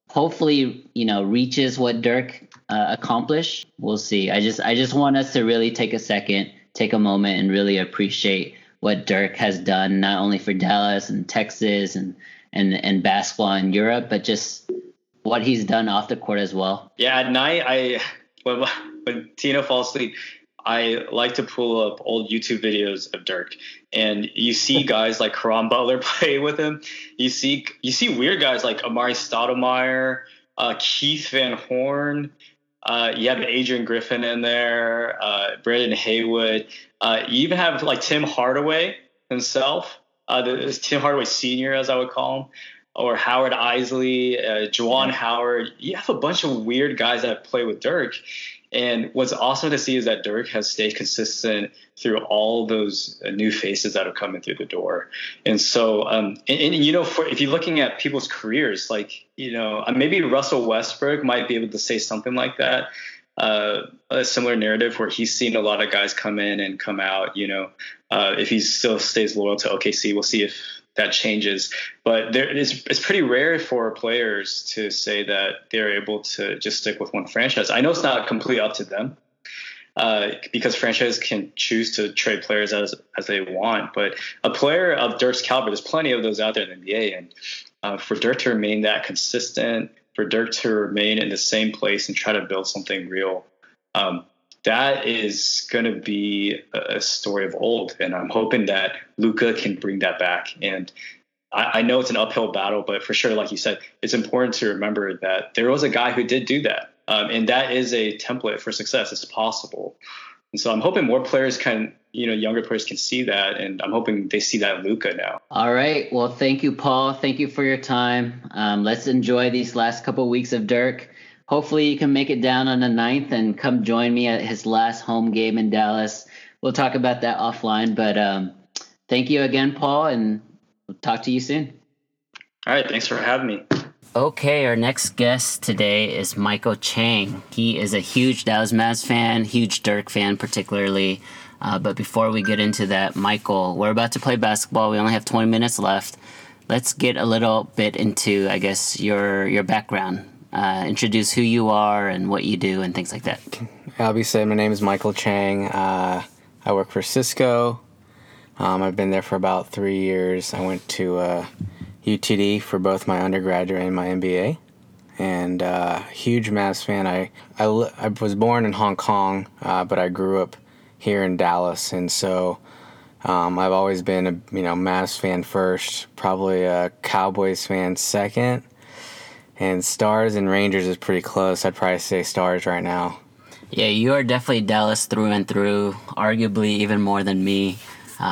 Hopefully, you know, reaches what Dirk uh, accomplished. We'll see. I just I just want us to really take a second, take a moment, and really appreciate what Dirk has done, not only for Dallas and Texas and and and basketball in Europe, but just what he's done off the court as well.
Yeah, at night I when when Tina falls asleep, I like to pull up old YouTube videos of Dirk, and you see guys like Caron Butler play with him. You see you see weird guys like Amar'e Stoudemire, uh, Keith Van Horn. Uh, you have Adrian Griffin in there, uh, Brendan Haywood. Uh, you even have like Tim Hardaway himself, uh, the, Tim Hardaway Senior, as I would call him, or Howard Eisley, uh, Juwan Howard. You have a bunch of weird guys that play with Dirk, and what's awesome to see is that Dirk has stayed consistent through all those uh, new faces that are coming through the door. And so, um, and, and, you know, for, if you're looking at people's careers, like, you know, uh, maybe Russell Westbrook might be able to say something like that. Uh, a similar narrative where he's seen a lot of guys come in and come out. You know, uh, if he still stays loyal to OKC, we'll see if that changes. But there, it's, it's pretty rare for players to say that they're able to just stick with one franchise. I know it's not completely up to them uh, because franchises can choose to trade players as as they want. But a player of Dirk's caliber, there's plenty of those out there in the NBA, and uh, for Dirk to remain that consistent, for Dirk to remain in the same place and try to build something real. Um, that is going to be a story of old. And I'm hoping that Luka can bring that back. And I, I, know it's an uphill battle, but for sure, like you said, it's important to remember that there was a guy who did do that. Um, and that is a template for success. It's possible. And so I'm hoping more players can, you know, younger players can see that. And I'm hoping they see that in Luka now.
All right. Well, thank you, Paul. Thank you for your time. Um, let's enjoy these last couple weeks of Dirk hopefully you can make it down on the 9th and come join me at his last home game in Dallas. We'll talk about that offline, but um, thank you again, Paul, and we'll talk to you soon.
All right, thanks for having me.
Okay, our next guest today is Michael Chang. He is a huge Dallas Mavs fan, huge Dirk fan, particularly. Uh, but before we get into that, Michael, we're about to play basketball. We only have 20 minutes left. Let's get a little bit into, I guess, your your background uh, introduce who you are and what you do and things like that.
I'll be saying my name is Michael Chang. Uh, I work for Cisco. Um, I've been there for about three years. I went to uh, UTD for both my undergraduate and my MBA. And uh, huge Mavs fan. I, I, I was born in Hong Kong, uh, but I grew up here in Dallas, and so um, I've always been a you know Mavs fan first, probably a Cowboys fan second, and Stars and Rangers is pretty close. I'd probably say Stars right now.
Yeah, you are definitely Dallas through and through, arguably even more than me,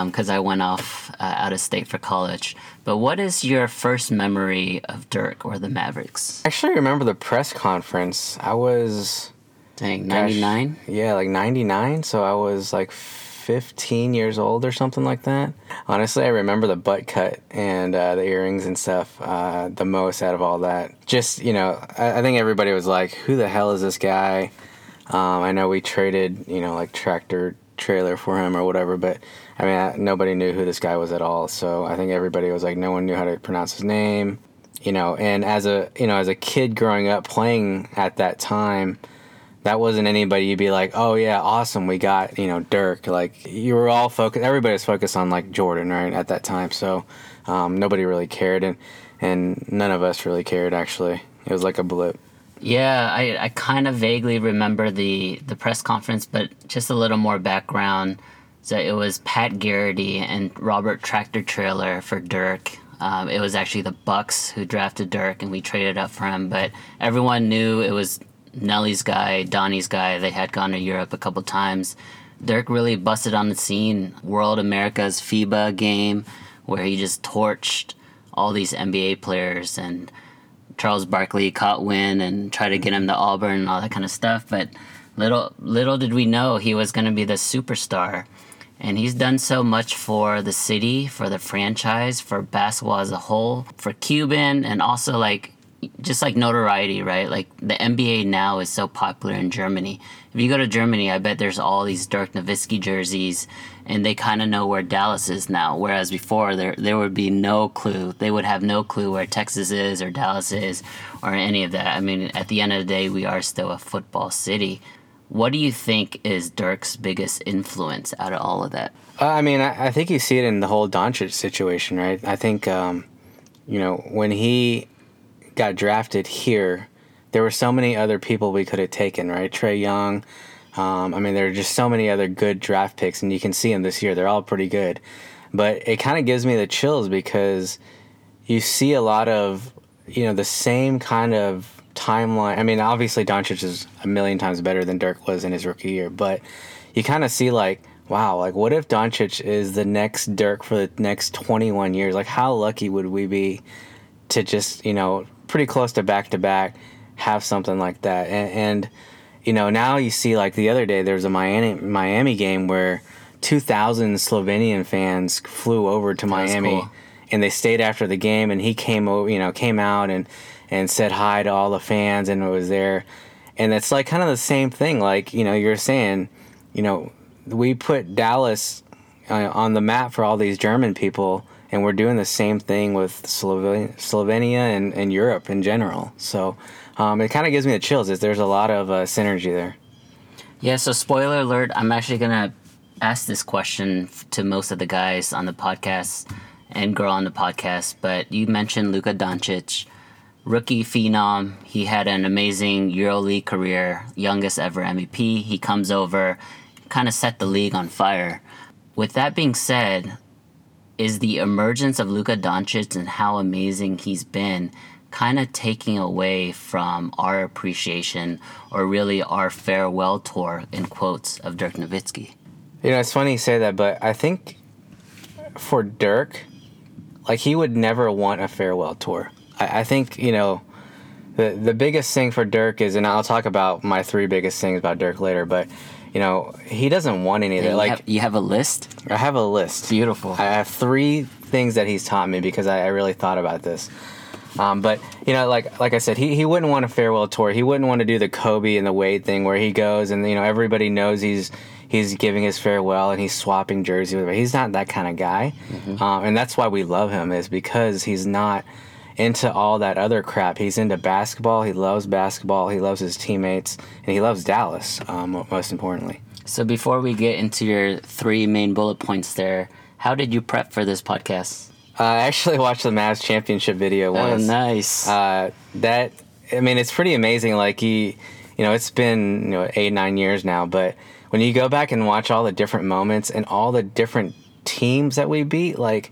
because um, I went off uh, out of state for college. But what is your first memory of Dirk or the Mavericks?
I actually remember the press conference. I was.
Dang, 99?
Yeah, like 99. So I was like 15 years old or something like that. Honestly, I remember the butt cut and uh, the earrings and stuff uh, the most out of all that. Just, you know, I, I, think everybody was like, who the hell is this guy? Um, I know we traded, you know, like tractor trailer for him or whatever, but I mean, I, nobody knew who this guy was at all. So I think everybody was like, no one knew how to pronounce his name, you know, and as a, you know, as a kid growing up playing at that time, that wasn't anybody you'd be like, oh yeah, awesome, we got you know Dirk. Like you were all focused. Everybody was focused on like Jordan right at that time. So um, nobody really cared, and and none of us really cared. Actually, it was like a blip.
Yeah, I, I kind of vaguely remember the the press conference, but just a little more background. So it was Pat Garrity and Robert Tractor Trailer for Dirk. Um, it was actually the Bucks who drafted Dirk, and we traded up for him. But everyone knew it was Nelly's guy, Donnie's guy, they had gone to Europe a couple times. Dirk really busted on the scene. World America's FIBA game where he just torched all these NBA players and Charles Barkley caught wind and tried to get him to Auburn and all that kind of stuff. But little little did we know he was going to be the superstar. And he's done so much for the city, for the franchise, for basketball as a whole, for Cuban, and also like just like notoriety, right? Like the NBA now is so popular in Germany. If you go to Germany, I bet there's all these Dirk Nowitzki jerseys, and they kind of know where Dallas is now. Whereas before, there there would be no clue. They would have no clue where Texas is or Dallas is or any of that. I mean, at the end of the day, we are still a football city. What do you think is Dirk's biggest influence out of all of that?
Uh, I mean, I, I, think you see it in the whole Doncic situation, right? I think, um, you know, when he got drafted here, there were so many other people we could have taken, right? Trae Young. Um, I mean, there are just so many other good draft picks, and you can see them this year. They're all pretty good. But it kind of gives me the chills because you see a lot of, you know, the same kind of timeline. I mean, obviously, Doncic is a million times better than Dirk was in his rookie year, but you kind of see, like, wow, like, what if Doncic is the next Dirk for the next 21 years? Like, how lucky would we be to just, you know, pretty close to back to back, have something like that. And, and, you know, now you see like the other day there was a Miami Miami game where 2,000 Slovenian fans flew over to Miami, cool. and they stayed after the game, and he came over, you know, came out and and said hi to all the fans, and was there, and it's like kind of the same thing. Like you know, you're saying, you know, we put Dallas uh, on the map for all these German people and we're doing the same thing with Slovenia, Slovenia and, and Europe in general. So um, it kind of gives me the chills. Is there's a lot of uh, synergy there.
Yeah. So spoiler alert: I'm actually gonna ask this question to most of the guys on the podcast and girl on the podcast. But you mentioned Luka Doncic, rookie phenom. He had an amazing EuroLeague career, youngest ever MVP. He comes over, kind of set the league on fire. With that being said, is the emergence of Luka Doncic and how amazing he's been kind of taking away from our appreciation or really our farewell tour in quotes of Dirk Nowitzki.
You know, it's funny you say that, but I think for Dirk, like he would never want a farewell tour. I, I think, you know, the the biggest thing for Dirk is, and I'll talk about my three biggest things about Dirk later, but you know, he doesn't want any of that. Like
have, you have a list.
I have a list.
Beautiful.
I have three things that he's taught me because I, I really thought about this. Um, but you know, like like I said, he, he wouldn't want a farewell tour. He wouldn't want to do the Kobe and the Wade thing where he goes and you know everybody knows he's he's giving his farewell and he's swapping jerseys. He's not that kind of guy, mm-hmm. um, and that's why we love him is because he's not into all that other crap. He's into basketball. He loves basketball. He loves his teammates, and he loves Dallas. Um, most importantly.
So before we get into your three main bullet points, there, how did you prep for this podcast?
Uh, I actually watched the Mavs championship video oh, once.
Oh, nice.
Uh, that I mean, it's pretty amazing. Like he, you know, it's been you know eight nine years now, but when you go back and watch all the different moments and all the different teams that we beat, like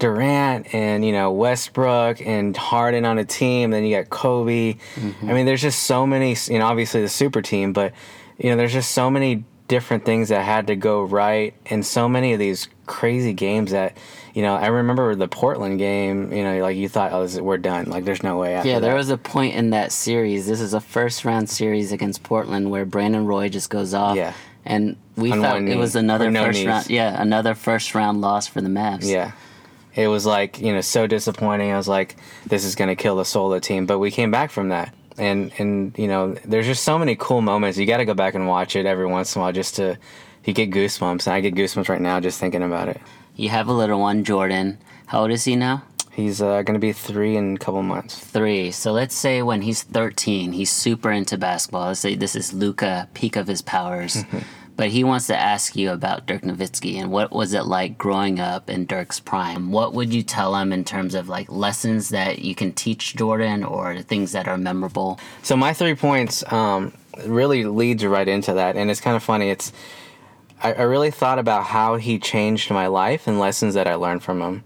Durant and you know Westbrook and Harden on a team. Then you got Kobe. Mm-hmm. I mean, there's just so many. You know, obviously the super team, but you know, there's just so many different things that had to go right, and so many of these crazy games that you know. I remember the Portland game. You know, like you thought, oh, this is, we're done. Like, there's no way.
yeah, there
that.
was a point in that series. This is a first round series against Portland where Brandon Roy just goes off.
Yeah.
And we On thought it was another no first knees. round. Yeah, another first round loss for the Mavs.
Yeah it was like you know so disappointing. I was like, this is gonna kill the soul of the team. But we came back from that, and and you know there's just so many cool moments. You got to go back and watch it every once in a while just to you get goosebumps. And I get goosebumps right now just thinking about it.
You have a little one, Jordan. How old is he now?
He's uh, going to be three in a couple months.
Three. So let's say when he's 13, he's super into basketball. Let's say this is Luka, peak of his powers. but he wants to ask you about Dirk Nowitzki and what was it like growing up in Dirk's prime? What would you tell him in terms of like lessons that you can teach Jordan or things that are memorable?
So my three points um, really leads right into that, and it's kind of funny. It's I, I, really thought about how he changed my life and lessons that I learned from him.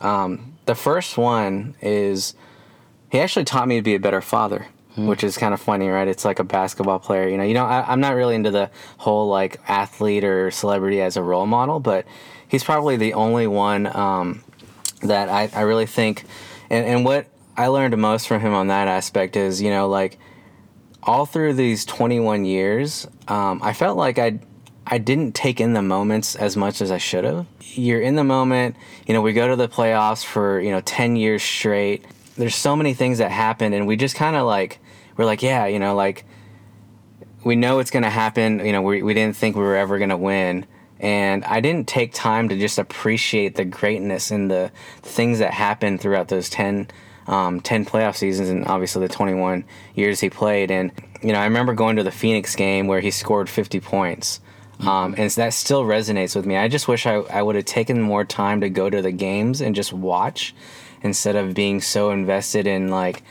Um, the first one is he actually taught me to be a better father mm. which is kind of funny, right? It's like a basketball player. You know, you know, I, am not really into the whole like athlete or celebrity as a role model, but he's probably the only one um, that I, I really think, and, and what I learned most from him on that aspect is, you know, like all through these 21 years, um, I felt like I I didn't take in the moments as much as I should have. You're in the moment, you know, we go to the playoffs for, you know, 10 years straight. There's so many things that happen and we just kind of like we're like, yeah, you know, like we know it's going to happen, you know, we we didn't think we were ever going to win and I didn't take time to just appreciate the greatness and the things that happened throughout those 10, um, 10 playoff seasons and obviously the 21 years he played. And, you know, I remember going to the Phoenix game where he scored 50 points. Um, and that still resonates with me. I just wish I, I would have taken more time to go to the games and just watch instead of being so invested in like,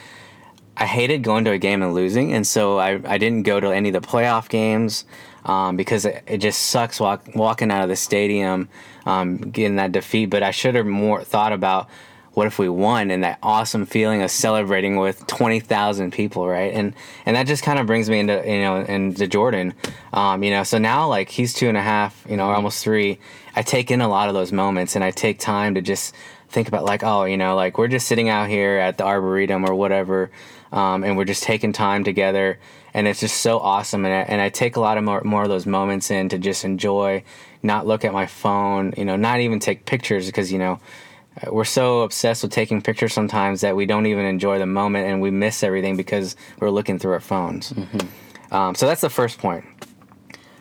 I hated going to a game and losing. And so I, I didn't go to any of the playoff games um, because it, it, just sucks walk, walking out of the stadium, um, getting that defeat. But I should have more thought about what if we won and that awesome feeling of celebrating with 20,000 people, right? And and that just kind of brings me into you know into Jordan, um, you know. So now like he's two and a half, you know, almost three. I take in a lot of those moments and I take time to just think about like oh you know like we're just sitting out here at the arboretum or whatever um, and we're just taking time together and it's just so awesome and I, and I take a lot of more, more of those moments in to just enjoy not look at my phone you know not even take pictures because you know we're so obsessed with taking pictures sometimes that we don't even enjoy the moment and we miss everything because we're looking through our phones. Mm-hmm. um, so that's the first point.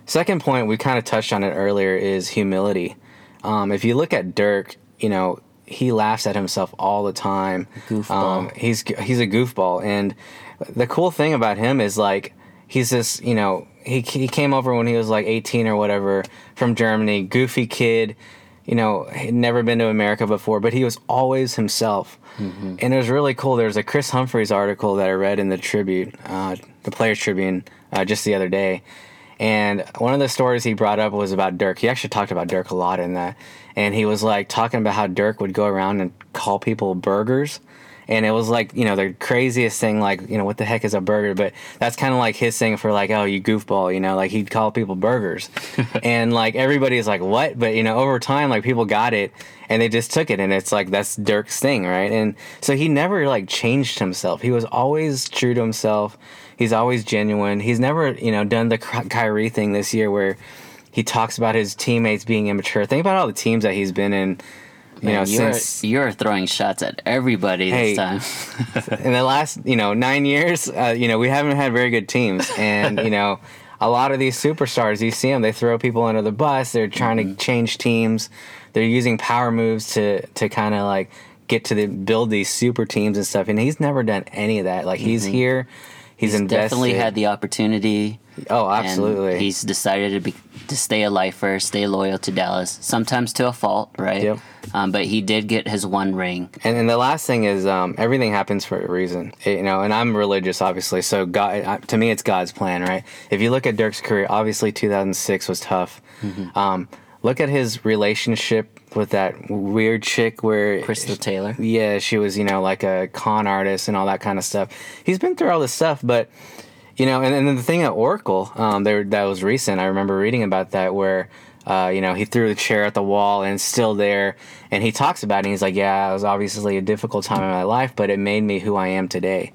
Second point we kind of touched on it earlier is humility. Um, if you look at dirk you know he laughs at himself all the time
goofball um,
he's he's a goofball and the cool thing about him is like he's this you know he he came over when he was like 18 or whatever from Germany, goofy kid. You know, had never been to America before, but he was always himself. Mm-hmm. And it was really cool. There's a Kris Humphries article that I read in the Tribute, uh, the Players Tribune, uh, just the other day. And one of the stories he brought up was about Dirk. He actually talked about Dirk a lot in that. And he was like talking about how Dirk would go around and call people burgers. And it was like you know the craziest thing like you know what the heck is a burger? But that's kind of like his thing for like oh you goofball you know like he'd call people burgers. And like everybody's like what? But you know over time like people got it and they just took it and it's like that's dirk's thing right? And so he never like changed himself. He was always true to himself. He's always genuine. He's never you know done the Kyrie thing this year where he talks about his teammates being immature think about all the teams that he's been in
you know, you're, since you're throwing shots at everybody hey, this time.
in the last, you know, nine years, uh, you know, we haven't had very good teams, and you know, a lot of these superstars, you see them, they throw people under the bus. They're trying mm-hmm. to change teams. They're using power moves to to kind of like get to the build these super teams and stuff. And he's never done any of that. Like he's mm-hmm. here. He's, he's
definitely had the opportunity.
Oh, absolutely.
he's decided to be to stay a lifer, stay loyal to Dallas. Sometimes to a fault, right? Yep. Um, but he did get his one ring.
And, and the last thing is, um, everything happens for a reason. It, you know, and I'm religious, obviously. So God, to me, it's God's plan, right? If you look at Dirk's career, obviously 2006 was tough. Mm-hmm. Um, look at his relationship with that weird chick where
Cristal Taylor.
Yeah, she was, you know, like a con artist and all that kind of stuff. He's been through all this stuff, but you know, and, and then the thing at Oracle, um, there that was recent. I remember reading about that where. Uh, you know, he threw the chair at the wall and it's still there. And he talks about it. he's like, "Yeah, it was obviously a difficult time in my life, but it made me who I am today."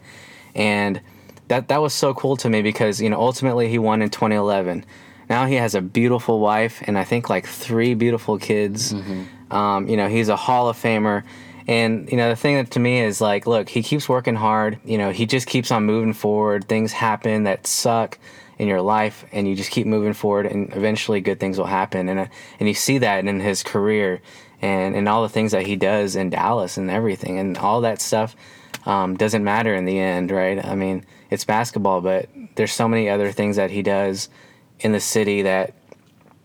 And that that was so cool to me because you know, ultimately he won in 2011. Now he has a beautiful wife and I think like three beautiful kids. Mm-hmm. Um, you know, he's a Hall of Famer. And you know the thing that to me is like, look, he keeps working hard. You know, he just keeps on moving forward. Things happen that suck in your life, and you just keep moving forward, and eventually good things will happen. And uh, and you see that in his career, and and all the things that he does in Dallas and everything, and all that stuff um, doesn't matter in the end, right? I mean, it's basketball, but there's so many other things that he does in the city that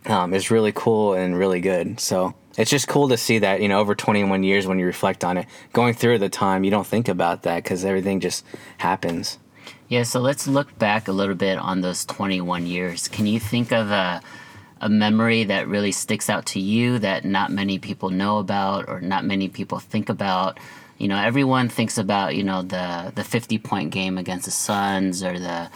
um, is really cool and really good. So it's just cool to see that you know over 21 years when you reflect on it going through the time you don't think about that because everything just happens.
Yeah so let's look back a little bit on those 21 years. Can you think of a, a memory that really sticks out to you that not many people know about or not many people think about? You know everyone thinks about you know the the 50 point game against the suns or the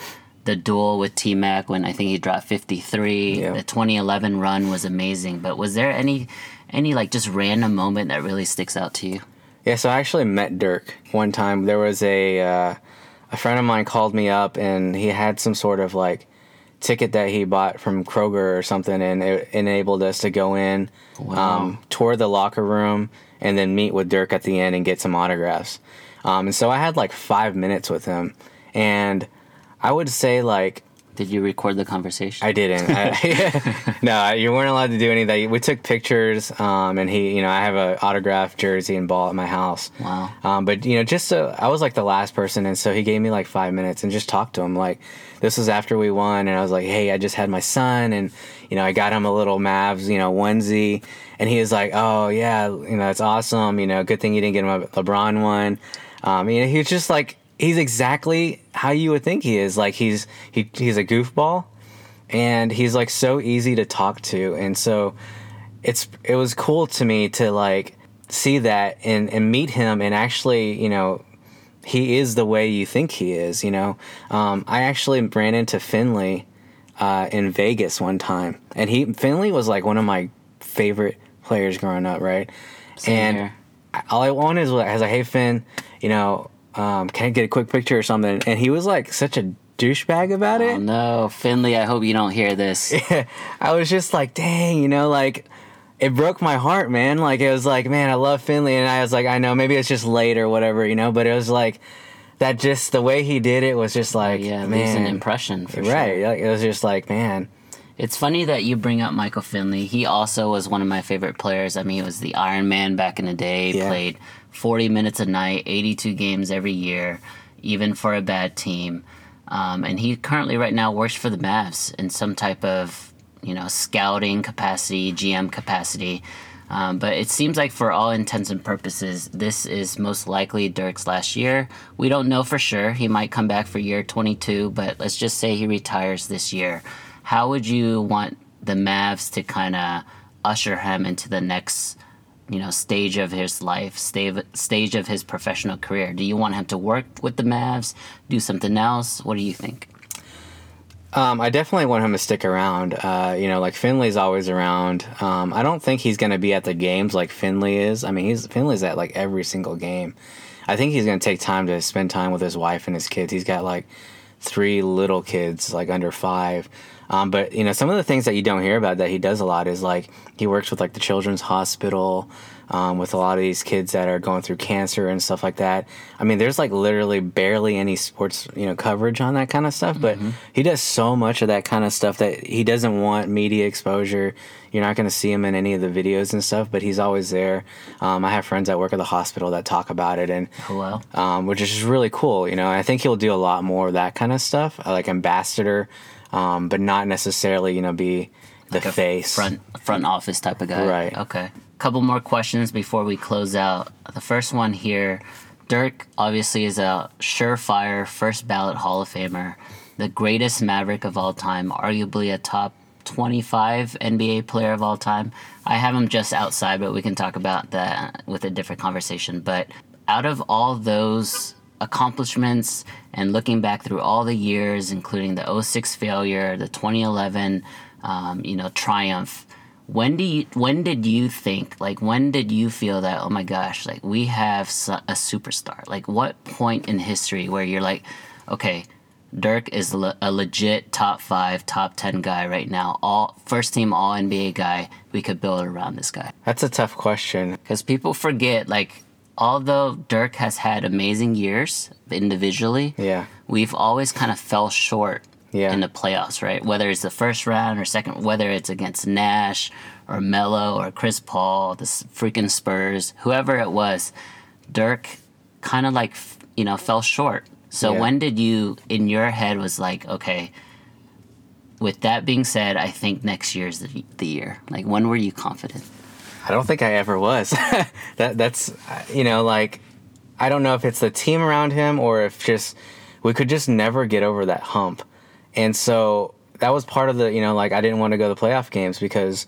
the duel with T Mac when I think he dropped 53. Yeah. The 2011 run was amazing. But was there any Any like just random moment that really sticks out to you?
Yeah, so I actually met Dirk one time. There was a uh, a friend of mine called me up, and he had some sort of like ticket that he bought from Kroger or something, and it enabled us to go in,
Wow.
um, tour the locker room, and then meet with Dirk at the end and get some autographs. Um, and so I had like five minutes with him, and I would say like
Did you record the conversation?
I didn't. I, no, you weren't allowed to do any of that. We took pictures, um, and he, you know, I have a autographed jersey and ball at my house.
Wow.
Um, but you know, just so I was like the last person, and so he gave me like five minutes and just talked to him. Like this was after we won, and I was like, hey, I just had my son, and you know, I got him a little Mavs, you know, onesie, and he was like, oh yeah, you know, it's awesome. You know, good thing you didn't get him a LeBron one. Um, you know, he was just like he's exactly how you would think he is. Like he's he he's a goofball and he's like so easy to talk to and so it's it was cool to me to like see that and and meet him and actually you know he is the way you think he is you know um, i actually ran into finley uh, in vegas one time and he finley was like one of my favorite players growing up right
Same
and
here.
All i wanted was I was like hey finn you know um, can i get a quick picture or something and he was like such a douchebag about it
Oh no, Finley! I hope you don't hear this.
I was just like, dang, you know, like it broke my heart, man. Like it was like, man, I love Finley, and I was like, I know, maybe it's just late or whatever, you know, but it was like that. Just the way he did it was just like,
yeah, it leaves an impression for
right?
sure.
It was just like, man,
It's funny that you bring up Michael Finley. He also was one of my favorite players. I mean, he was the Iron Man back in the day.
Yeah.
Played 40 minutes a night, 82 games every year, even for a bad team. Um, and he currently, right now, works for the Mavs in some type of, you know, scouting capacity, GM capacity. Um, but it seems like, for all intents and purposes, this is most likely Dirk's last year. We don't know for sure. He might come back for year 22, but let's just say he retires this year. How would you want the Mavs to kind of usher him into the next, you know, stage of his life, stage stage of his professional career? Do you want him to work with the Mavs, do something else? What do you think?
Um, I definitely want him to stick around. Uh, you know, like Finley's always around. Um, I don't think he's going to be at the games like Finley is. I mean, he's Finley's at like every single game. I think he's going to take time to spend time with his wife and his kids. He's got like three little kids, like under five. Um, but you know, some of the things that you don't hear about that he does a lot is like he works with like the children's hospital, um, with a lot of these kids that are going through cancer and stuff like that. I mean, there's like literally barely any sports, you know, coverage on that kind of stuff. But he does so much of that kind of stuff that he doesn't want media exposure. You're not going to see him in any of the videos and stuff, but he's always there. Um, I have friends that work at the hospital that talk about it, and
Oh, well.
um, which is really cool. You know, I think he'll do a lot more of that kind of stuff, like ambassador, um, but not necessarily, you know, be the
Like
face.
front front office type of guy.
Right.
Okay. Couple more questions before we close out. The first one here, Dirk obviously is a surefire first ballot Hall of Famer, the greatest Maverick of all time, arguably a top 25 NBA player of all time. I have him just outside, but we can talk about that with a different conversation. But out of all those accomplishments and looking back through all the years, including the 06 failure, the 2011, um, you know, triumph, when do you, when did you think, like, when did you feel that, oh my gosh, like, we have a superstar? Like, what point in history where you're like, okay, Dirk is le- a legit top five, top 10 guy right now, all first team All NBA guy. We could build around this guy
That's a tough question.
because people forget like although dirk has had amazing years individually
Yeah.
we've always kind of fell short
Yeah.
in the playoffs right whether it's the first round or second whether it's against nash or melo or chris paul the freaking spurs whoever it was dirk kind of like you know fell short so
Yeah.
when did you in your head was like okay with that being said i think next year's the, the year like when were you confident
I don't think I ever was. that that's you know like I don't know if it's the team around him or if just we could just never get over that hump. And so that was part of the you know like I didn't want to go to the playoff games because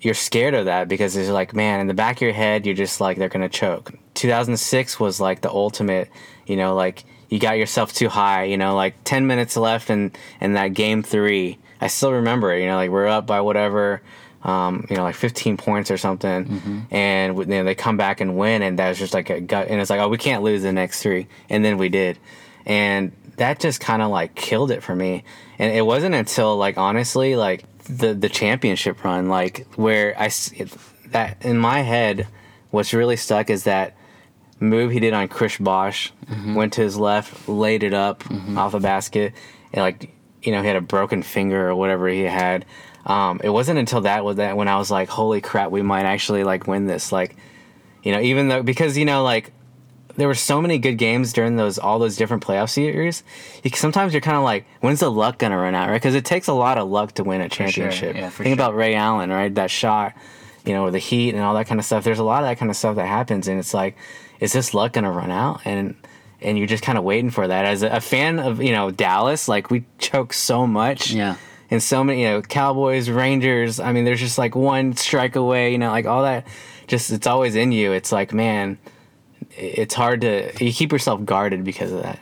you're scared of that because it's like man in the back of your head you're just like they're gonna choke. 2006 was like the ultimate you know like you got yourself too high you know like 10 minutes left in in that game three. I still remember it you know like we're up by whatever um, you know, like 15 points or something,
Mm-hmm.
and you know, they come back and win, and that was just like a gut, and it's like, oh, we can't lose the next three, and then we did, and that just kind of like killed it for me, and it wasn't until like honestly, like the the championship run, like where I that in my head, what's really stuck is that move he did on Chris Bosh, went to his left, laid it up off the basket, and like you know he had a broken finger or whatever he had. Um, it wasn't until that was that when I was like, holy crap, we might actually like win this. Like, you know, even though because you know like there were so many good games during those all those different playoff series. You, sometimes you're kind of like, when's the luck gonna run out, right? Because it takes a lot of luck to win a
sure.
championship.
Yeah, for
Think
sure.
about Ray Allen, right? That shot, you know, with the Heat and all that kind of stuff. There's a lot of that kind of stuff that happens, and it's like, is this luck gonna run out? And and you're just kind of waiting for that. As a, a fan of you know Dallas, like we choke so much,
Yeah.
And so many you know Cowboys, Rangers. I mean, there's just like one strike away, you know, like all that. Just it's always in you. It's like man, it's hard to you keep yourself guarded because of that.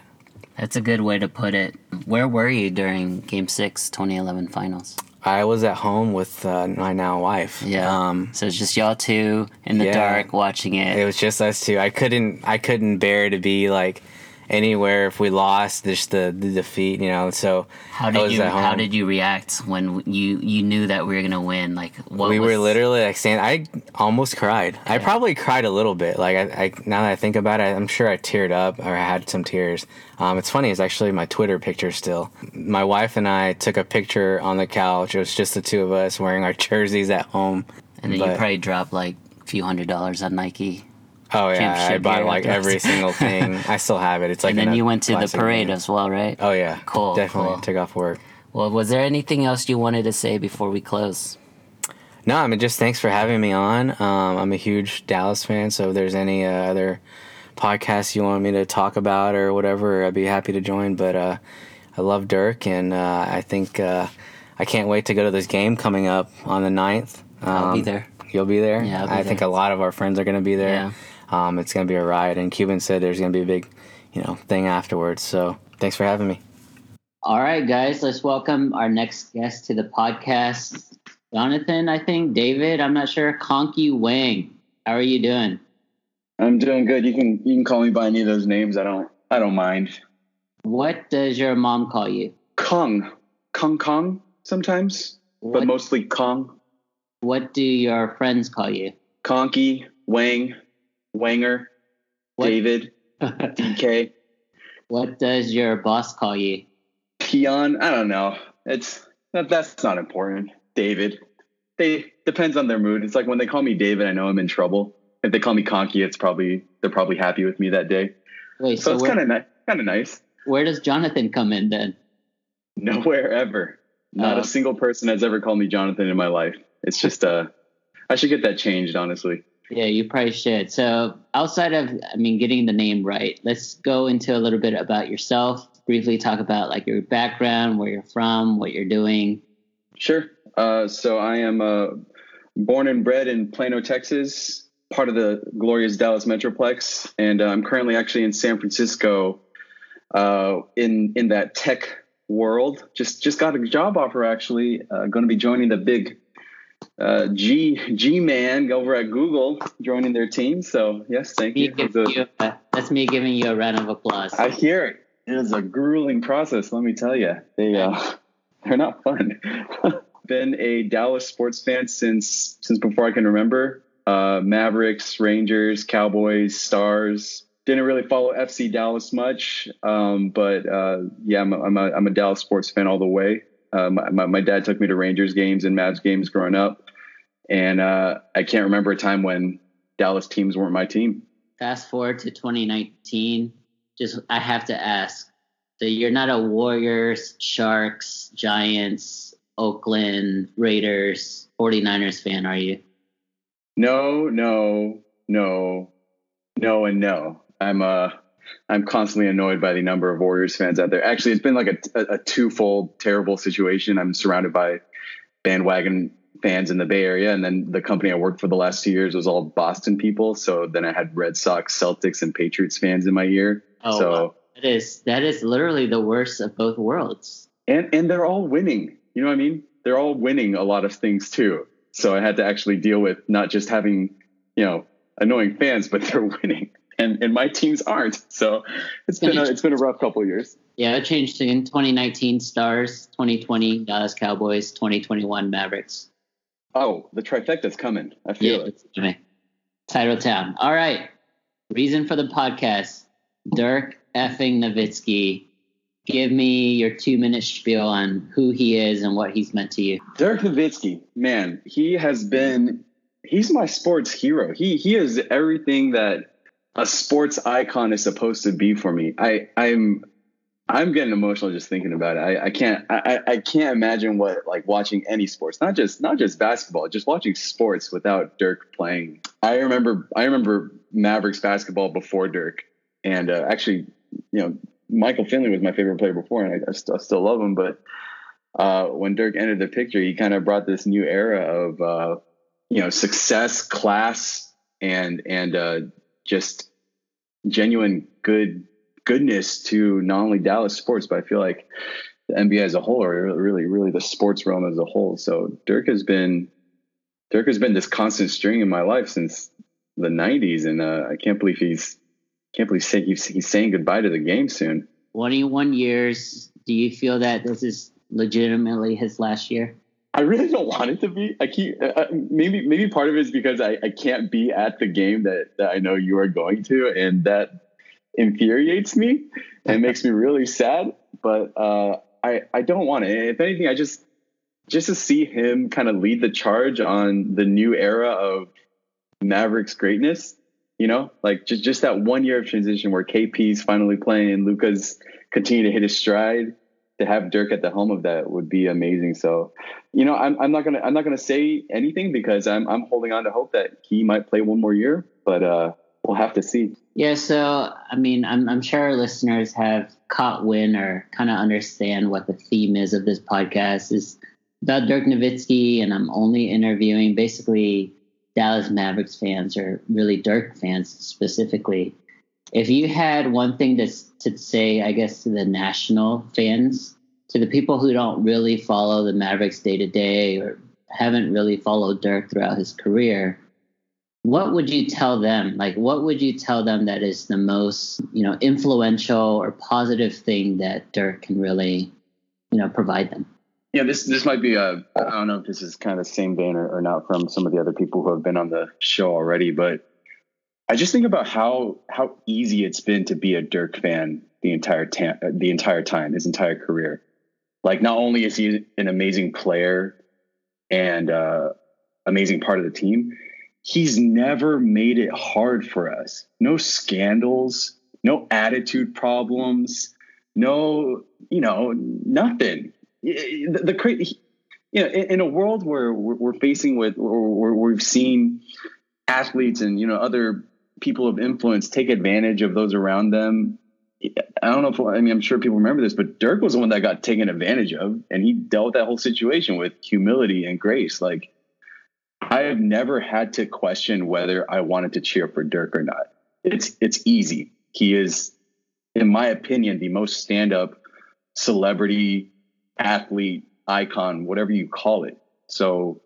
That's a good way to put it. Where were you during Game Six, 2011 Finals?
I was at home with uh, my now wife.
Yeah.
Um,
so it's just y'all two in the
yeah.
dark watching it.
it was just us two. I couldn't I couldn't bear to be like anywhere if we lost just the, the defeat, you know. So
how did you How did you react when you you knew that we were gonna win? Like what
we
was,
were literally like saying I almost cried. I probably cried a little bit. Like I, I now that I think about it, I'm sure I teared up or I had some tears. Um, it's funny. It's actually my Twitter picture still. My wife and I took a picture on the couch. It was just the two of us wearing our jerseys at home.
and then
but-
you probably dropped like a few hundred dollars on Nike.
Oh yeah, I bought like every single thing. I still have it. It's like
and then you went to the parade as well, right?
Oh yeah,
Cool,
Definitely
cool.
took off work.
Well, was there anything else you wanted to say before we close?
No, I mean just thanks for having me on. Um, I'm a huge Dallas fan, so if there's any uh, other podcasts you want me to talk about or whatever, I'd be happy to join. But uh, I love Dirk, and uh, I think uh, I can't wait to go to this game coming up on the 9th.
I'll be
Um,
there.
You'll be there.
Yeah, be
I think a lot of our friends are going to be there.
Yeah.
Um, it's going to be a riot, and Cuban said there's going to be a big, you know, thing afterwards. So thanks for having me.
All right, guys, let's welcome our next guest to the podcast. Jonathan, I think, David, I'm not sure. Conky Wang. How are you doing?
I'm doing good. You can you can call me by any of those names. I don't I don't mind.
What does your mom call you?
Kong, Kong Kong sometimes,
What,
but mostly Kong,
what do your friends call you?
Conky, Wang, Wanger,
What,
David, DK,
what does your boss call you?
Keon. I don't know. It's that, that's not important. David. They depends on their mood. It's like when they call me David, I know I'm in trouble. If they call me Conky, it's probably they're probably happy with me that day.
Wait,
So,
so,
it's kind of ni- kind of nice.
where does Jonathan come in then?
Nowhere ever. Not
Oh.
a single person has ever called me Jonathan in my life. It's just uh I should get that changed, honestly.
Yeah, you probably should. So, outside of, I mean, getting the name right, let's go into a little bit about yourself. Briefly talk about like your background, where you're from, what you're doing.
Sure. Uh, so I am uh, born and bred in Plano, Texas, part of the glorious Dallas Metroplex, and uh, I'm currently actually in San Francisco, uh, in in that tech world. Just just got a job offer actually. Uh, going to be joining the big uh, G G man over at Google, joining their team. So yes, thank
Me
you.
you a- that's me giving you a round of applause.
I hear it. It is a grueling process, let me tell you. They uh, they're not fun. Been a Dallas sports fan since since before I can remember. Uh, Mavericks, Rangers, Cowboys, Stars. Didn't really follow FC Dallas much, um, but uh, yeah, I'm a, I'm, a, I'm a Dallas sports fan all the way. Uh, my, my, my dad took me to Rangers games and Mavs games growing up, and uh, I can't remember a time when Dallas teams weren't my team.
Fast forward to 2019. Just I have to ask. So you're not a Warriors, Sharks, Giants, Oakland Raiders, 49ers fan, are you?
No, no, no, no, and no. I'm uh, I'm constantly annoyed by the number of Warriors fans out there. Actually, it's been like a, a, a twofold terrible situation. I'm surrounded by bandwagon fans in the Bay Area, and then the company I worked for the last two years was all Boston people. So then I had Red Sox, Celtics, and Patriots fans in my ear.
Oh,
so
wow. That is that is literally the worst of both worlds.
and and they're all winning. You know what I mean? They're all winning a lot of things too. So I had to actually deal with not just having, you know, annoying fans, but they're winning. And and my teams aren't. So it's been a, it's been a rough couple of years.
Yeah, it changed in 2019 Stars, 2020 Dallas Cowboys, 2021 Mavericks.
Oh, the trifecta's coming. I feel yeah, it. It's coming.
Title Town. All right. Reason for the podcast Dirk effing Nowitzki. Give me your two minute spiel on who he is and what he's meant to you.
Dirk Nowitzki, man, he has been, he's my sports hero. He, he is everything that a sports icon is supposed to be for me. I, I'm, I'm getting emotional just thinking about it. I, I can't I, I can't imagine what like watching any sports, not just not just basketball, just watching sports without Dirk playing. I remember I remember Mavericks basketball before Dirk, and uh, actually, you know, Michael Finley was my favorite player before, and I, I, st- I still love him. But uh, when Dirk entered the picture, he kind of brought this new era of uh, you know success, class, and and uh, just genuine good goodness to not only Dallas sports, but I feel like the NBA as a whole, or really, really the sports realm as a whole. So Dirk has been, Dirk has been this constant string in my life since the '90s, and uh, I can't believe he's, can't believe he's, he's saying goodbye to the game soon.
21 years. Do you feel that this is legitimately his last year?
I really don't want it to be. I keep uh, uh maybe maybe part of it is because I, I can't be at the game that, that I know you are going to, and that infuriates me and makes me really sad. But uh, I I don't want it. If anything, I just just to see him kind of lead the charge on the new era of Mavericks greatness. You know, like just just that one year of transition where KP's finally playing and Luka's continue to hit his stride. To have Dirk at the helm of that would be amazing. So, you know, I'm, I'm not gonna I'm not gonna say anything because I'm I'm holding on to hope that he might play one more year. But uh, we'll have to see.
Yeah, so I mean, I'm I'm sure our listeners have caught wind or kind of understand what the theme is of this podcast is about Dirk Nowitzki, and I'm only interviewing basically Dallas Mavericks fans or really Dirk fans specifically. If you had one thing to to say, I guess to the national fans, to the people who don't really follow the Mavericks day to day or haven't really followed Dirk throughout his career, what would you tell them? Like what would you tell them that is the most you know influential or positive thing that dirk can really you know provide them?
Yeah this this might be a i don't know if this is kind of the same vein or, or not from some of the other people who have been on the show already but i just think about how how easy it's been to be a dirk fan the entire ta- the entire time his entire career like not only is he an amazing player and uh amazing part of the team he's never made it hard for us. No scandals, no attitude problems, no, you know, nothing. The, the crazy, you know, in, in, a world where we're, we're facing with, or we've seen athletes and you know other people of influence take advantage of those around them. I don't know if I mean I'm sure people remember this, but Dirk was the one that got taken advantage of, and he dealt with that whole situation with humility and grace. Like I have never had to question whether I wanted to cheer for Dirk or not. It's it's easy. He is, in my opinion, the most stand-up celebrity, athlete, icon, whatever you call it. So,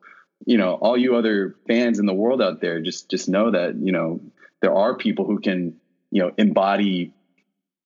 you know, all you other fans in the world out there, just just know that, you know, there are people who can, you know, embody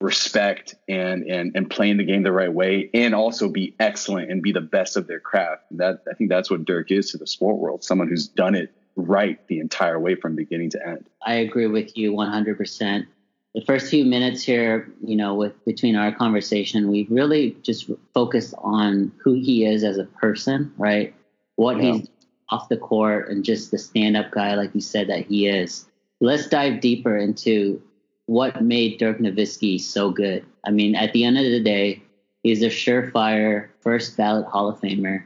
respect and and and playing the game the right way and also be excellent and be the best of their craft. That I think that's what Dirk is to the sport world, someone who's done it right the entire way from beginning to end.
I agree with you 100%. The first few minutes here, you know, with between our conversation, we really just focused on who he is as a person, right? What yeah. he's off the court and just the stand-up guy like you said that he is. Let's dive deeper into what made Dirk Nowitzki so good. I mean, at the end of the day, he's a surefire first ballot Hall of Famer.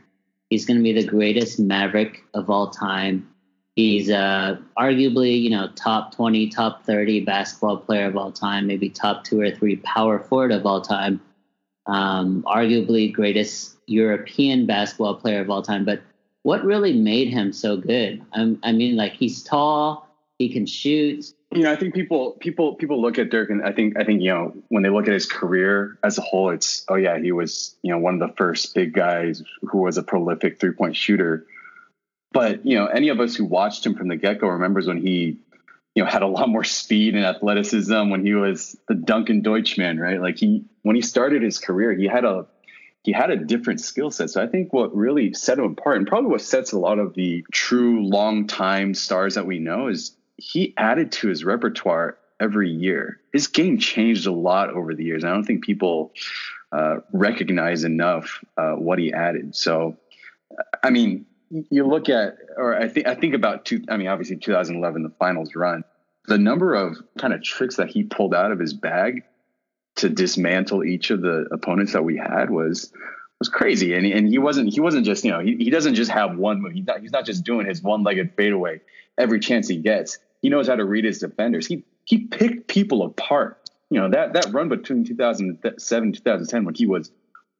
He's going to be the greatest Maverick of all time. He's uh, arguably, you know, top 20, top 30 basketball player of all time, maybe top two or three power forward of all time. Um, arguably greatest European basketball player of all time. But what really made him so good? I, I mean, like he's tall, he can shoot,
you know, I think people people people look at Dirk and I think I think you know when they look at his career as a whole, it's oh yeah, he was you know one of the first big guys who was a prolific three point shooter. But you know, any of us who watched him from the get go remembers when he, you know, had a lot more speed and athleticism when he was the Dunking Deutschman, right? Like he when he started his career, he had a he had a different skill set. So I think what really set him apart, and probably what sets a lot of the true long time stars that we know, is he added to his repertoire every year. His game changed a lot over the years. I don't think people uh, recognize enough uh, what he added. So, I mean, you look at, or I think I think about two. I mean, obviously 2011, the finals run. The number of kind of tricks that he pulled out of his bag to dismantle each of the opponents that we had was was crazy. And and he wasn't he wasn't just you know he, he doesn't just have one move. He's not he's not just doing his one legged fadeaway every chance he gets. He knows how to read his defenders. He he picked people apart. You know that that run between 2007 2010 when he was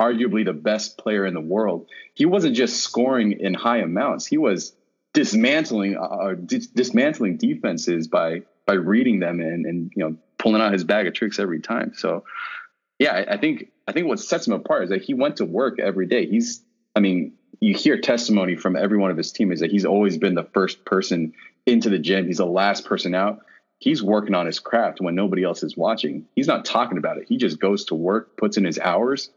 arguably the best player in the world. He wasn't just scoring in high amounts. He was dismantling uh, uh dis- dismantling defenses by by reading them and and you know pulling out his bag of tricks every time. So yeah, I, I think I think what sets him apart is that he went to work every day. He's I mean, you hear testimony from every one of his teammates that he's always been the first person into the gym. He's the last person out. He's working on his craft when nobody else is watching. He's not talking about it. He just goes to work, puts in his hours,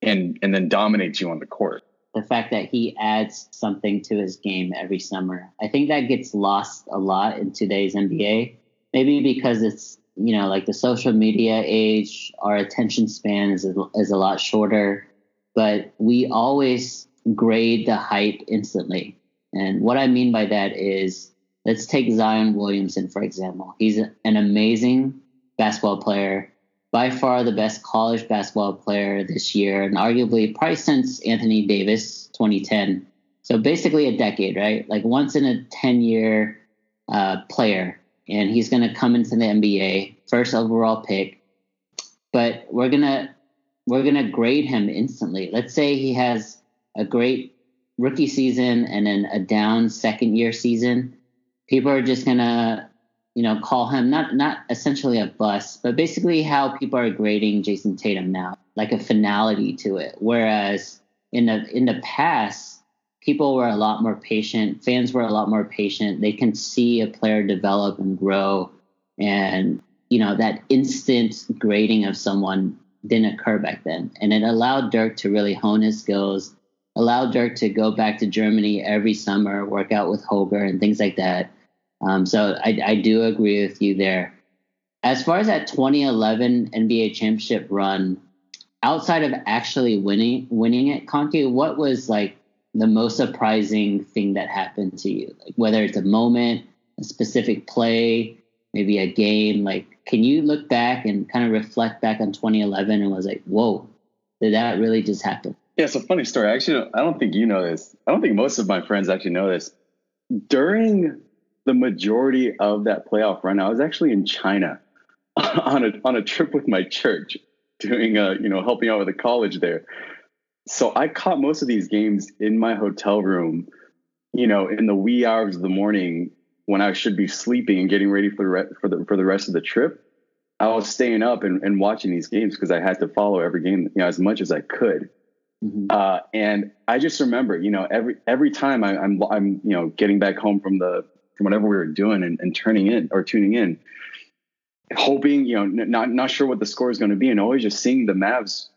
and and then dominates you on the court.
The fact that he adds something to his game every summer, I think that gets lost a lot in today's NBA. Maybe because it's you know like the social media age, our attention span is is a lot shorter, but we always grade the hype instantly. And what I mean by that is, let's take Zion Williamson for example. He's an amazing basketball player by far the best college basketball player this year, and arguably probably since Anthony Davis 2010. So basically a decade, right? Like once in a 10 year uh, player, and he's going to come into the NBA, first overall pick. But we're gonna we're gonna grade him instantly. Let's say he has a great rookie season and then a down second year season. People are just gonna you know, call him not not essentially a bust, but basically how people are grading Jayson Tatum now, like a finality to it. Whereas in the in the past, people were a lot more patient. Fans were a lot more patient. They can see a player develop and grow, and you know that instant grading of someone didn't occur back then, and it allowed Dirk to really hone his skills. Allowed Dirk to go back to Germany every summer, work out with Holger and things like that um, so I, I do agree with you there. As far as that 2011 NBA championship run, outside of actually winning winning it, Conky, what was like the most surprising thing that happened to you? Like whether it's a moment, a specific play, maybe a game. Like, can you look back and kind of reflect back on 2011 and was like, whoa, did that really just happen?
Yeah, it's a funny story. Actually, I don't think you know this. I don't think most of my friends actually know this. During the majority of that playoff run, I was actually in China on a on a trip with my church, doing a you know helping out with a college there. So I caught most of these games in my hotel room, you know, in the wee hours of the morning when I should be sleeping and getting ready for the re- for the for the rest of the trip. I was staying up and, and watching these games because I had to follow every game, you know, as much as I could. Mm-hmm. Uh, and I just remember, you know, every every time I, I'm I'm you know getting back home from the from whatever we were doing and, and turning in or tuning in, hoping, you know, not not sure what the score is going to be, and always just seeing the Mavs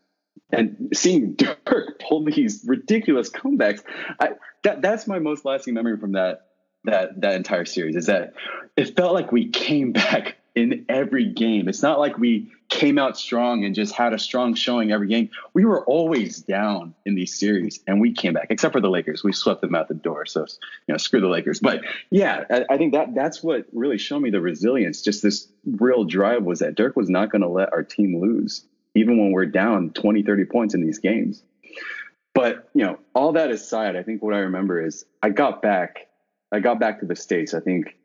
and seeing Dirk pull these ridiculous comebacks. I, that that's my most lasting memory from that that that entire series is that it felt like we came back in every game. It's not like we came out strong and just had a strong showing every game. We were always down in these series and we came back, except for the Lakers. We swept them out the door. So, you know, screw the Lakers. But yeah, I, I think that that's what really showed me the resilience. Just this real drive was that Dirk was not going to let our team lose, even when we're down 20, 30 points in these games. But, you know, all that aside, I think what I remember is I got back, I got back to the States. I think,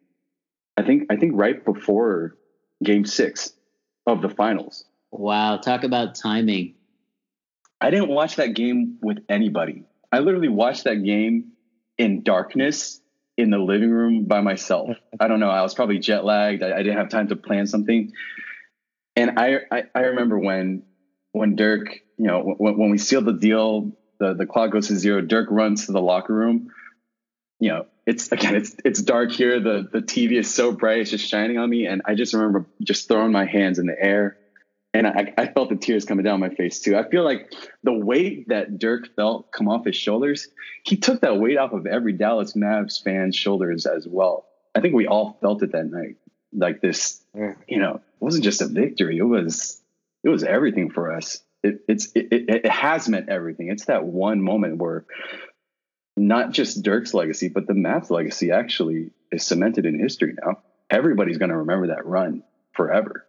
I think, I think right before game six of the finals.
Wow, talk about timing.
I didn't watch that game with anybody. I literally watched that game in darkness in the living room by myself. I don't know. I was probably jet lagged. I, I didn't have time to plan something. And I, I, I remember when when Dirk, you know, when, when we sealed the deal, the, the clock goes to zero. Dirk runs to the locker room you know, it's again, it's it's dark here. The the TV is so bright, it's just shining on me, and I just remember just throwing my hands in the air, and I, I felt the tears coming down my face too. I feel like the weight that Dirk felt come off his shoulders, he took that weight off of every Dallas Mavs fan's shoulders as well. I think we all felt it that night, like this. You know, it wasn't just a victory; it was it was everything for us. It, it's it, it, it has meant everything. It's that one moment where not just Dirk's legacy, but the Mavs legacy actually is cemented in history now. Everybody's going to remember that run forever.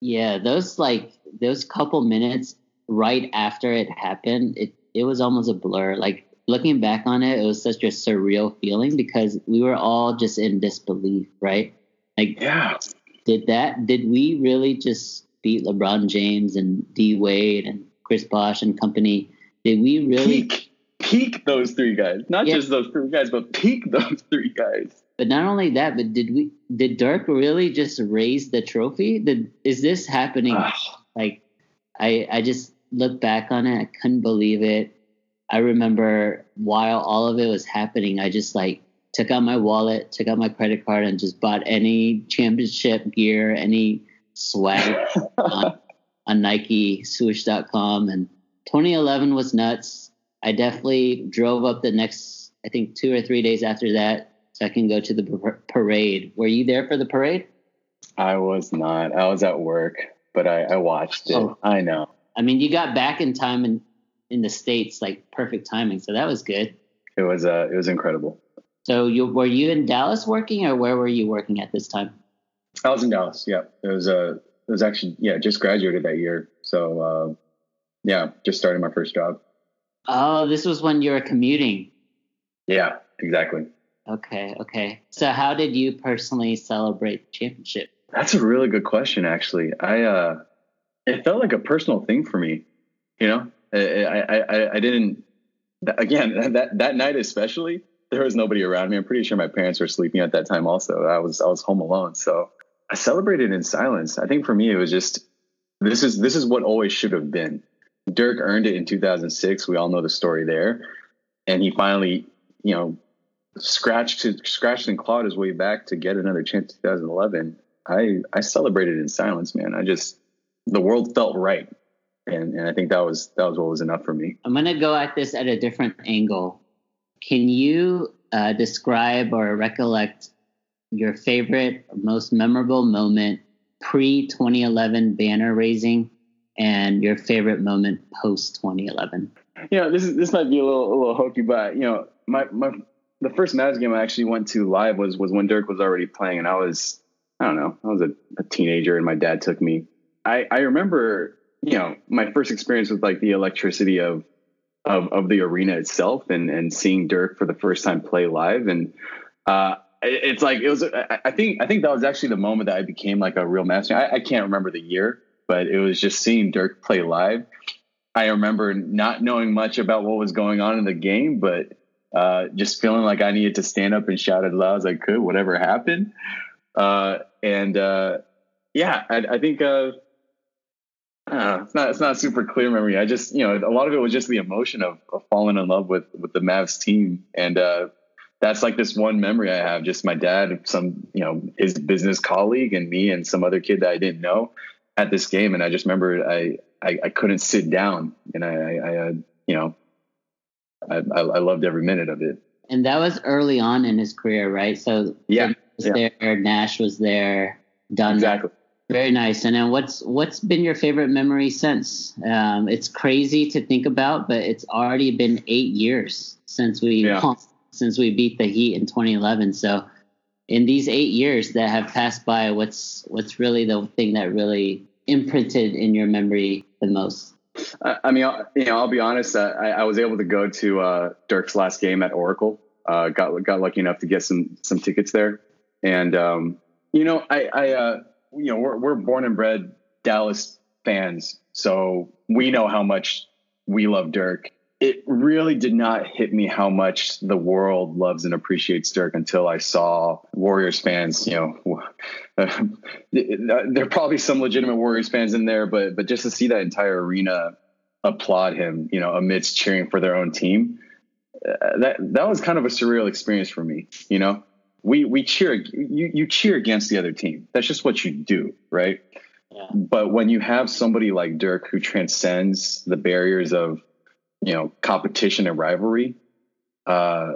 Yeah, those like those couple minutes right after it happened, it it was almost a blur. Like looking back on it, it was such a surreal feeling because we were all just in disbelief, right? Like,
yeah,
did that? Did we really just beat LeBron James and D Wade and Chris Bosh and company? Did we really?
Peak peak those three guys. Not yeah. just those three guys, but peak those three guys.
But not only that, but did we did Dirk really just raise the trophy? Did is this happening? Ah. like I I just look back on it, I couldn't believe it. I remember while all of it was happening, I just like took out my wallet, took out my credit card, and just bought any championship gear, any swag on, on Nike, swoosh.com. And 2011 was nuts. I definitely drove up the next, I think, two or three days after that, so I can go to the parade. Were you there for the parade?
I was not. I was at work, but I, I watched it. Oh. I know.
I mean, you got back in time in in the states, like perfect timing. So that was good.
It was uh, it was incredible.
So you were you in Dallas working, or where were you working at this time?
I was in Dallas. Yeah, it was uh, it was actually yeah, just graduated that year. So uh, yeah, just starting my first job.
Oh, this was when you were commuting.
Yeah, exactly.
Okay, okay. So how did you personally celebrate the championship?
That's a really good question actually. I uh it felt like a personal thing for me. You know? I I I, I didn't again that that night especially there was nobody around me. I'm pretty sure my parents were sleeping at that time also. I was I was home alone. So I celebrated in silence. I think for me it was just this is this is what always should have been. Dirk earned it in 2006. We all know the story there, and he finally, you know, scratched scratched and clawed his way back to get another chance. 2011. I I celebrated in silence, man. I just the world felt right, and and I think that was that was what was enough for me.
I'm gonna go at this at a different angle. Can you uh, describe or recollect your favorite, most memorable moment pre 2011 banner raising and your favorite moment post 2011.
You know, this is this might be a little a little hokey, but you know, my my the first Mavs game I actually went to live was was when Dirk was already playing, and I was I don't know, I was a, a teenager, and my dad took me. I I remember you know my first experience with like the electricity of of of the arena itself, and and seeing Dirk for the first time play live, and uh, it's like it was. I think I think that was actually the moment that I became like a real master. I, I can't remember the year, but it was just seeing Dirk play live. I remember not knowing much about what was going on in the game, but uh, just feeling like I needed to stand up and shout as loud as I could, whatever happened. Uh, and uh, yeah, I, I think uh, I it's not it's not super clear memory. I just you know a lot of it was just the emotion of, of falling in love with with the Mavs team, and uh, that's like this one memory I have. Just my dad, some you know his business colleague, and me, and some other kid that I didn't know at this game, and I just remember I I, I couldn't sit down, and I, I, I you know I, I loved every minute of it.
And that was early on in his career, right? So
yeah,
was
yeah.
there, Nash was there, done
exactly.
Very nice. And then what's what's been your favorite memory since? Um, it's crazy to think about, but it's already been eight years since we yeah. since we beat the Heat in 2011. So in these eight years that have passed by, what's what's really the thing that really imprinted in your memory the most?
I mean, you know, I'll be honest. I, I was able to go to uh, Dirk's last game at Oracle. Uh, got got lucky enough to get some some tickets there, and um, you know, I, I uh, you know, we're we're born and bred Dallas fans, so we know how much we love Dirk it really did not hit me how much the world loves and appreciates Dirk until I saw Warriors fans. You know, there are probably some legitimate Warriors fans in there, but but just to see that entire arena applaud him, you know, amidst cheering for their own team, uh, that that was kind of a surreal experience for me. You know, we we cheer you you cheer against the other team. That's just what you do, right? Yeah. But when you have somebody like Dirk who transcends the barriers of you know competition and rivalry, uh,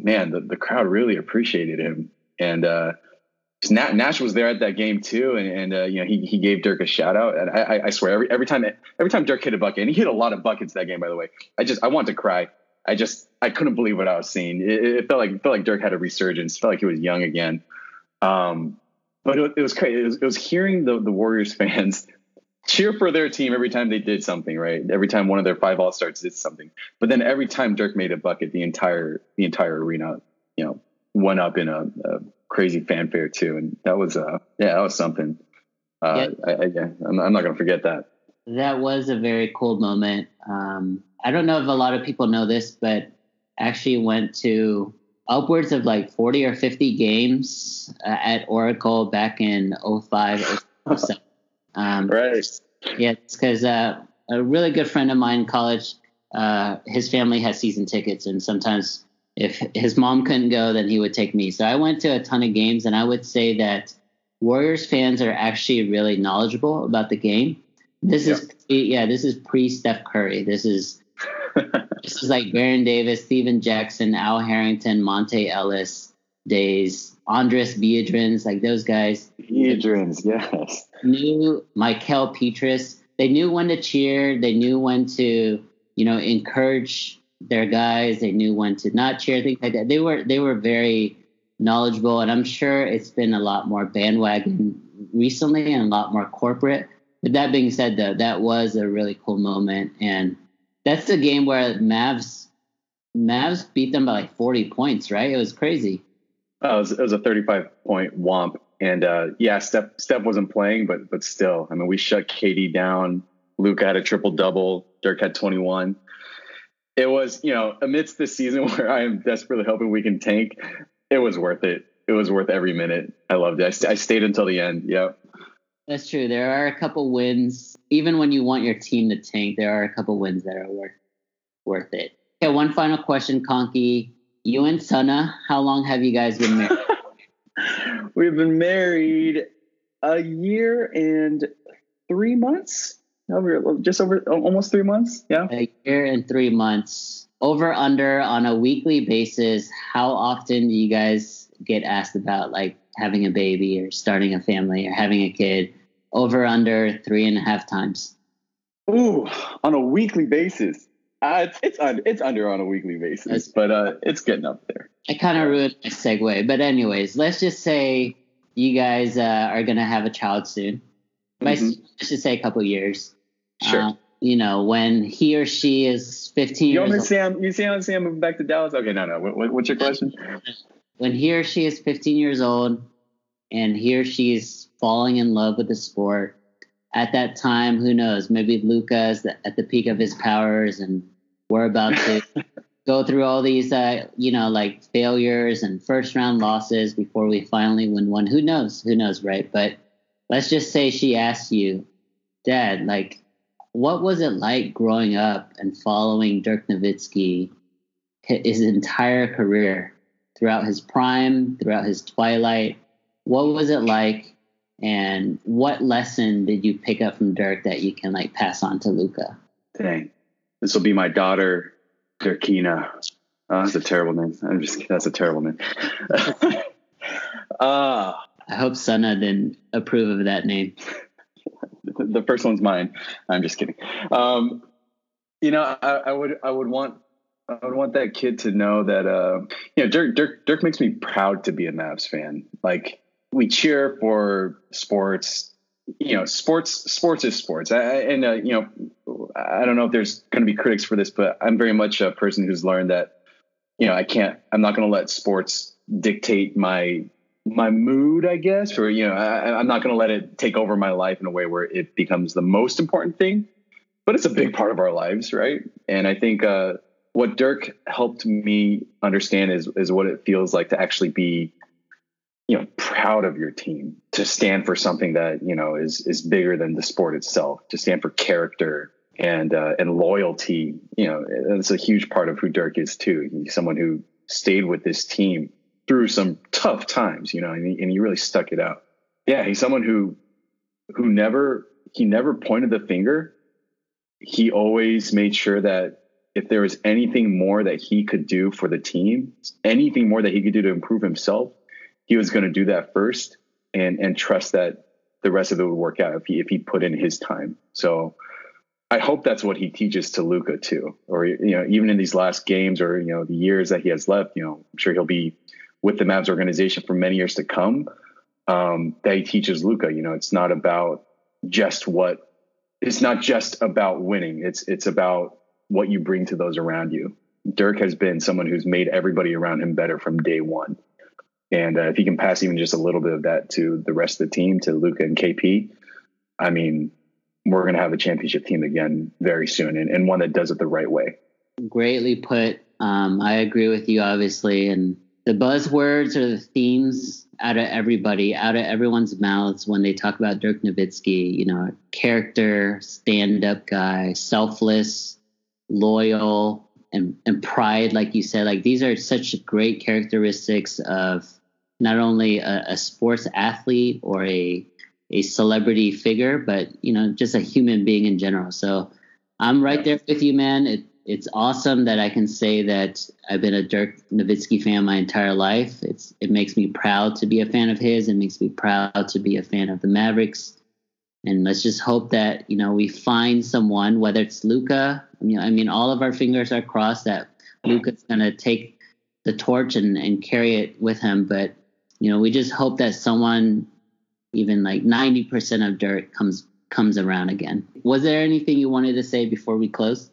man, the, the crowd really appreciated him. And uh, Nash was there at that game too, and, and uh, you know he he gave Dirk a shout out. And I, I swear every every time every time Dirk hit a bucket, and he hit a lot of buckets that game, by the way. I just I want to cry. I just I couldn't believe what I was seeing. It, it felt like it felt like Dirk had a resurgence. Felt like he was young again. Um, but it, it was crazy. It was, it was hearing the the Warriors fans cheer for their team every time they did something, right? Every time one of their five all stars did something. But then every time Dirk made a bucket, the entire the entire arena, you know, went up in a, a crazy fanfare too. And that was uh yeah, that was something. Uh yeah. I, I, yeah I'm, I'm not gonna forget that.
That was a very cool moment. Um I don't know if a lot of people know this, but actually went to upwards of like 40 or 50 games uh, at Oracle back in 05 07.
Um, right.
Yeah, it's because uh, a really good friend of mine in college, uh, his family has season tickets, and sometimes if his mom couldn't go, then he would take me. So I went to a ton of games, and I would say that Warriors fans are actually really knowledgeable about the game. This is yeah, this is pre Steph Curry. This is this is like Baron Davis, Stephen Jackson, Al Harrington, Monta Ellis days, Andris Biedrins, like those guys.
Biedrins, yes.
Knew Mickael Pietrus. They knew when to cheer. They knew when to, you know, encourage their guys. They knew when to not cheer, things like that. They were they were very knowledgeable, and I'm sure it's been a lot more bandwagon recently and a lot more corporate. But that being said, though, that was a really cool moment, and that's the game where Mavs Mavs beat them by like 40 points, right? It was crazy.
Oh, it, was, it was a 35 point womp. And uh, yeah, Steph, Steph wasn't playing, but but still, I mean, we shut KD down. Luka had a triple double. Dirk had 21. It was, you know, amidst the season where I am desperately hoping we can tank, it was worth it. It was worth every minute. I loved it. I, st- I stayed until the end. Yep.
That's true. There are a couple wins. Even when you want your team to tank, there are a couple wins that are worth worth it. Okay, one final question, Conky. You and Sana, how long have you guys been married?
We've been married a year and three months. Over just over almost three months. Yeah.
A year and three months. Over under on a weekly basis, how often do you guys get asked about like having a baby or starting a family or having a kid? Over under three and a half times.
Ooh, on a weekly basis. Uh, it's it's under it's under on a weekly basis, but uh, it's getting up there.
I kind of ruined my segue, but anyways, let's just say you guys uh, are gonna have a child soon. Mm-hmm. Let's just say a couple years.
Sure. Uh,
you know, when he or she is 15
you years old. you see how I'm moving back to Dallas? Okay, no, no. What, what's your question?
When he or she is 15 years old and he or she is falling in love with the sport, at that time, who knows? Maybe Luka's at the peak of his powers, and we're about to go through all these, uh, you know, like failures and first round losses before we finally win one. Who knows? Who knows, right? But let's just say she asked you, Dad, like, what was it like growing up and following Dirk Nowitzki his entire career throughout his prime, throughout his twilight? What was it like? And what lesson did you pick up from Dirk that you can like pass on to Luka?
Dang. This will be my daughter, Dirkina. Oh, that's a terrible name. I'm just that's a terrible name.
uh, I hope Sana didn't approve of that name.
the first one's mine. I'm just kidding. Um, you know, I, I, would I would want I would want that kid to know that uh, you know Dirk Dirk Dirk makes me proud to be a Mavs fan. Like we cheer for sports. You know, sports sports is sports. I, and uh, you know, I don't know if there's going to be critics for this, but I'm very much a person who's learned that you know I can't. I'm not going to let sports dictate my my mood, I guess, or you know, I, I'm not going to let it take over my life in a way where it becomes the most important thing. But it's a big part of our lives, right? And I think uh, what Dirk helped me understand is is what it feels like to actually be you know proud of your team to stand for something that you know is is bigger than the sport itself to stand for character and uh, and loyalty. You know, that's a huge part of who Dirk is too. He's someone who stayed with this team through some tough times. You know, and he, and he really stuck it out. Yeah, he's someone who who never he never pointed the finger. He always made sure that if there was anything more that he could do for the team, anything more that he could do to improve himself, he was going to do that first and and trust that the rest of it would work out if he if he put in his time. So I hope that's what he teaches to Luka too. Or you know, even in these last games or you know the years that he has left, you know, I'm sure he'll be with the Mavs organization for many years to come. Um, that he teaches Luka, You know, it's not about just what it's not just about winning. It's it's about what you bring to those around you. Dirk has been someone who's made everybody around him better from day one. And uh, if he can pass even just a little bit of that to the rest of the team, to Luka and KP, I mean, we're going to have a championship team again very soon and, and one that does it the right way.
Greatly put. Um, I agree with you, obviously. And the buzzwords or the themes out of everybody, out of everyone's mouths when they talk about Dirk Nowitzki, you know, character, stand up guy, selfless, loyal, and, and pride, like you said. Like these are such great characteristics of not only a, a sports athlete or a a celebrity figure, but you know, just a human being in general. So I'm right there with you, man. It, it's awesome that I can say that I've been a Dirk Nowitzki fan my entire life. It's it makes me proud to be a fan of his. It makes me proud to be a fan of the Mavericks. And let's just hope that you know we find someone, whether it's Luka. You know, I mean, all of our fingers are crossed that Luka's gonna take the torch and, and carry it with him. But you know, we just hope that someone even like 90% of Dirk comes comes around again. Was there anything you wanted to say before we close?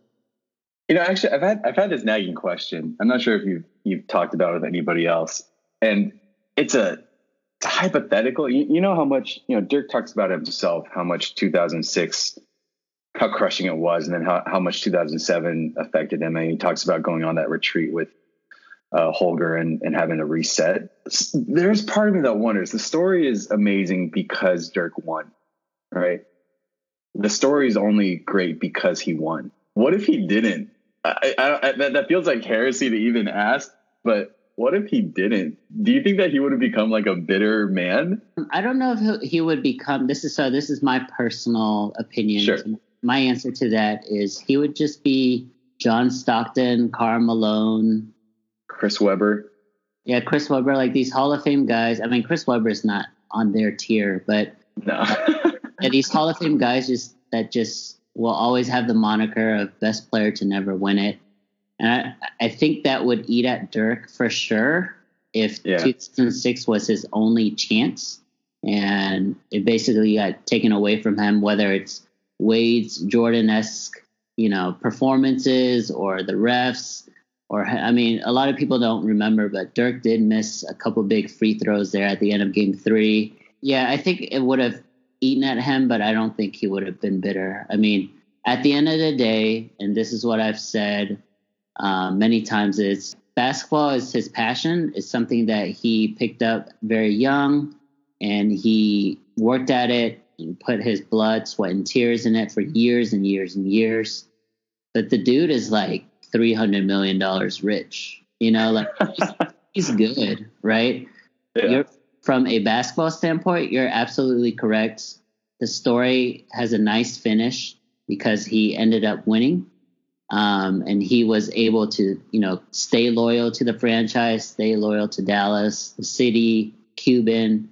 You know, actually, I've had I've had this nagging question. I'm not sure if you've you've talked about it with anybody else, and it's a, it's a hypothetical. You, you know how much you know Dirk talks about himself, how much 2006, how crushing it was, and then how how much 2007 affected him. And he talks about going on that retreat with uh, Holger and, and having a reset. There's part of me that wonders the story is amazing because Dirk won, right? The story is only great because he won. What if he didn't? I, I, I, that, that feels like heresy to even ask, but what if he didn't? Do you think that he would have become like a bitter man?
I don't know if he would become. This is so. This is my personal opinion.
Sure.
My answer to that is he would just be John Stockton, Karl Malone,
Chris Webber.
Yeah, Chris Webber, like these Hall of Fame guys. I mean, Chris Webber is not on their tier, but
no.
yeah, these Hall of Fame guys just that just will always have the moniker of best player to never win it. And I, I think that would eat at Dirk for sure if yeah. 2006 was his only chance and it basically got taken away from him, whether it's Wade's Jordan esque, you know, performances or the refs or I mean, a lot of people don't remember, but Dirk did miss a couple big free throws there at the end of Game Three. Yeah, I think it would have eaten at him, but I don't think he would have been bitter. I mean, at the end of the day, and this is what I've said um, many times: is basketball is his passion. It's something that he picked up very young, and he worked at it and put his blood, sweat, and tears in it for years and years and years. But the dude is like three hundred million dollars rich. You know, like he's, good, right? Yeah. You're, from a basketball standpoint, you're absolutely correct. The story has a nice finish because he ended up winning. Um, and he was able to, you know, stay loyal to the franchise, stay loyal to Dallas, the city, Cuban.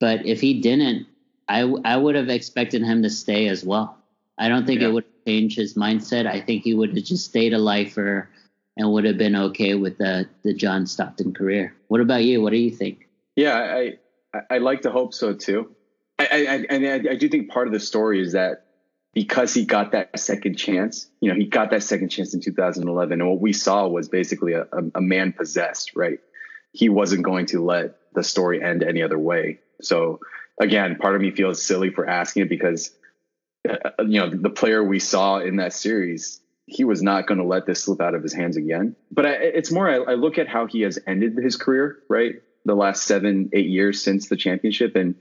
But if he didn't, I, I would have expected him to stay as well. I don't think yeah. it would change his mindset. I think he would have just stayed a lifer and would have been okay with the the John Stockton career. What about you? What do you think?
Yeah, I I, I like to hope so too. I, I, I, I do think part of the story is that because he got that second chance, you know, he got that second chance in 2011, and what we saw was basically a, a, a man possessed, right? He wasn't going to let the story end any other way. So again, part of me feels silly for asking it because you know, the player we saw in that series, he was not going to let this slip out of his hands again. But I, it's more, I, I, look at how he has ended his career, right? The last seven, eight years since the championship. And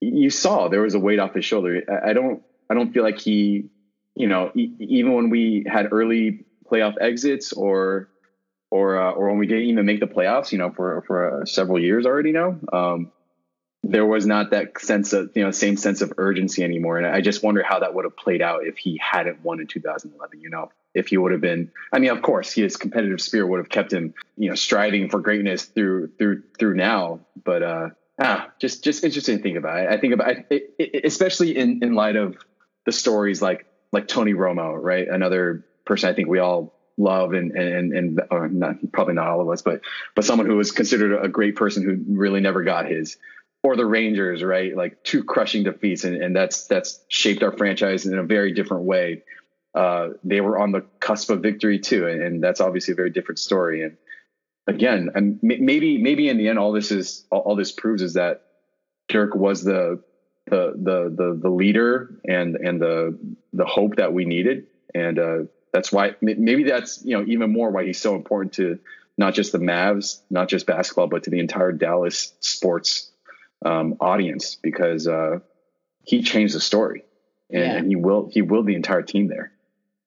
you saw there was a weight off his shoulder. I, I don't, I don't feel like he you know, e- even when we had early playoff exits or or uh, or when we didn't even make the playoffs, you know, for for uh, several years already now, um, there was not that sense of you know same sense of urgency anymore. And I just wonder how that would have played out if he hadn't won in 2011. You know, if he would have been. I mean, of course, his competitive spirit would have kept him, you know, striving for greatness through through through now. But uh, ah, just just interesting to think about. I, think about it, it, especially in in light of the stories like like Tony Romo, right? Another person I think we all love and and and or not probably not all of us, but but someone who was considered a great person who really never got his. Or the Rangers, right? Like two crushing defeats, and, and that's that's shaped our franchise in a very different way. Uh, they were on the cusp of victory too, and, and, that's obviously a very different story. And again, and maybe maybe in the end, all this is all, all this proves is that Dirk was the the the the the leader and and the the hope that we needed, and uh, that's why maybe that's you know even more why he's so important to not just the Mavs, not just basketball, but to the entire Dallas sports um, audience because uh, he changed the story and, yeah. and he will he willed the entire team there.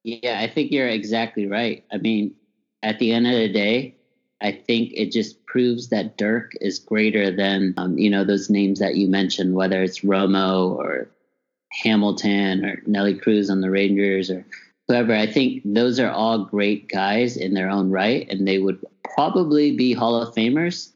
Yeah, I think you're exactly right. I mean, at the end of the day, I think it just proves that Dirk is greater than um, you know those names that you mentioned, whether it's Romo or Hamilton or Nelly Cruz on the Rangers or whoever. I think those are all great guys in their own right, and they would probably be Hall of Famers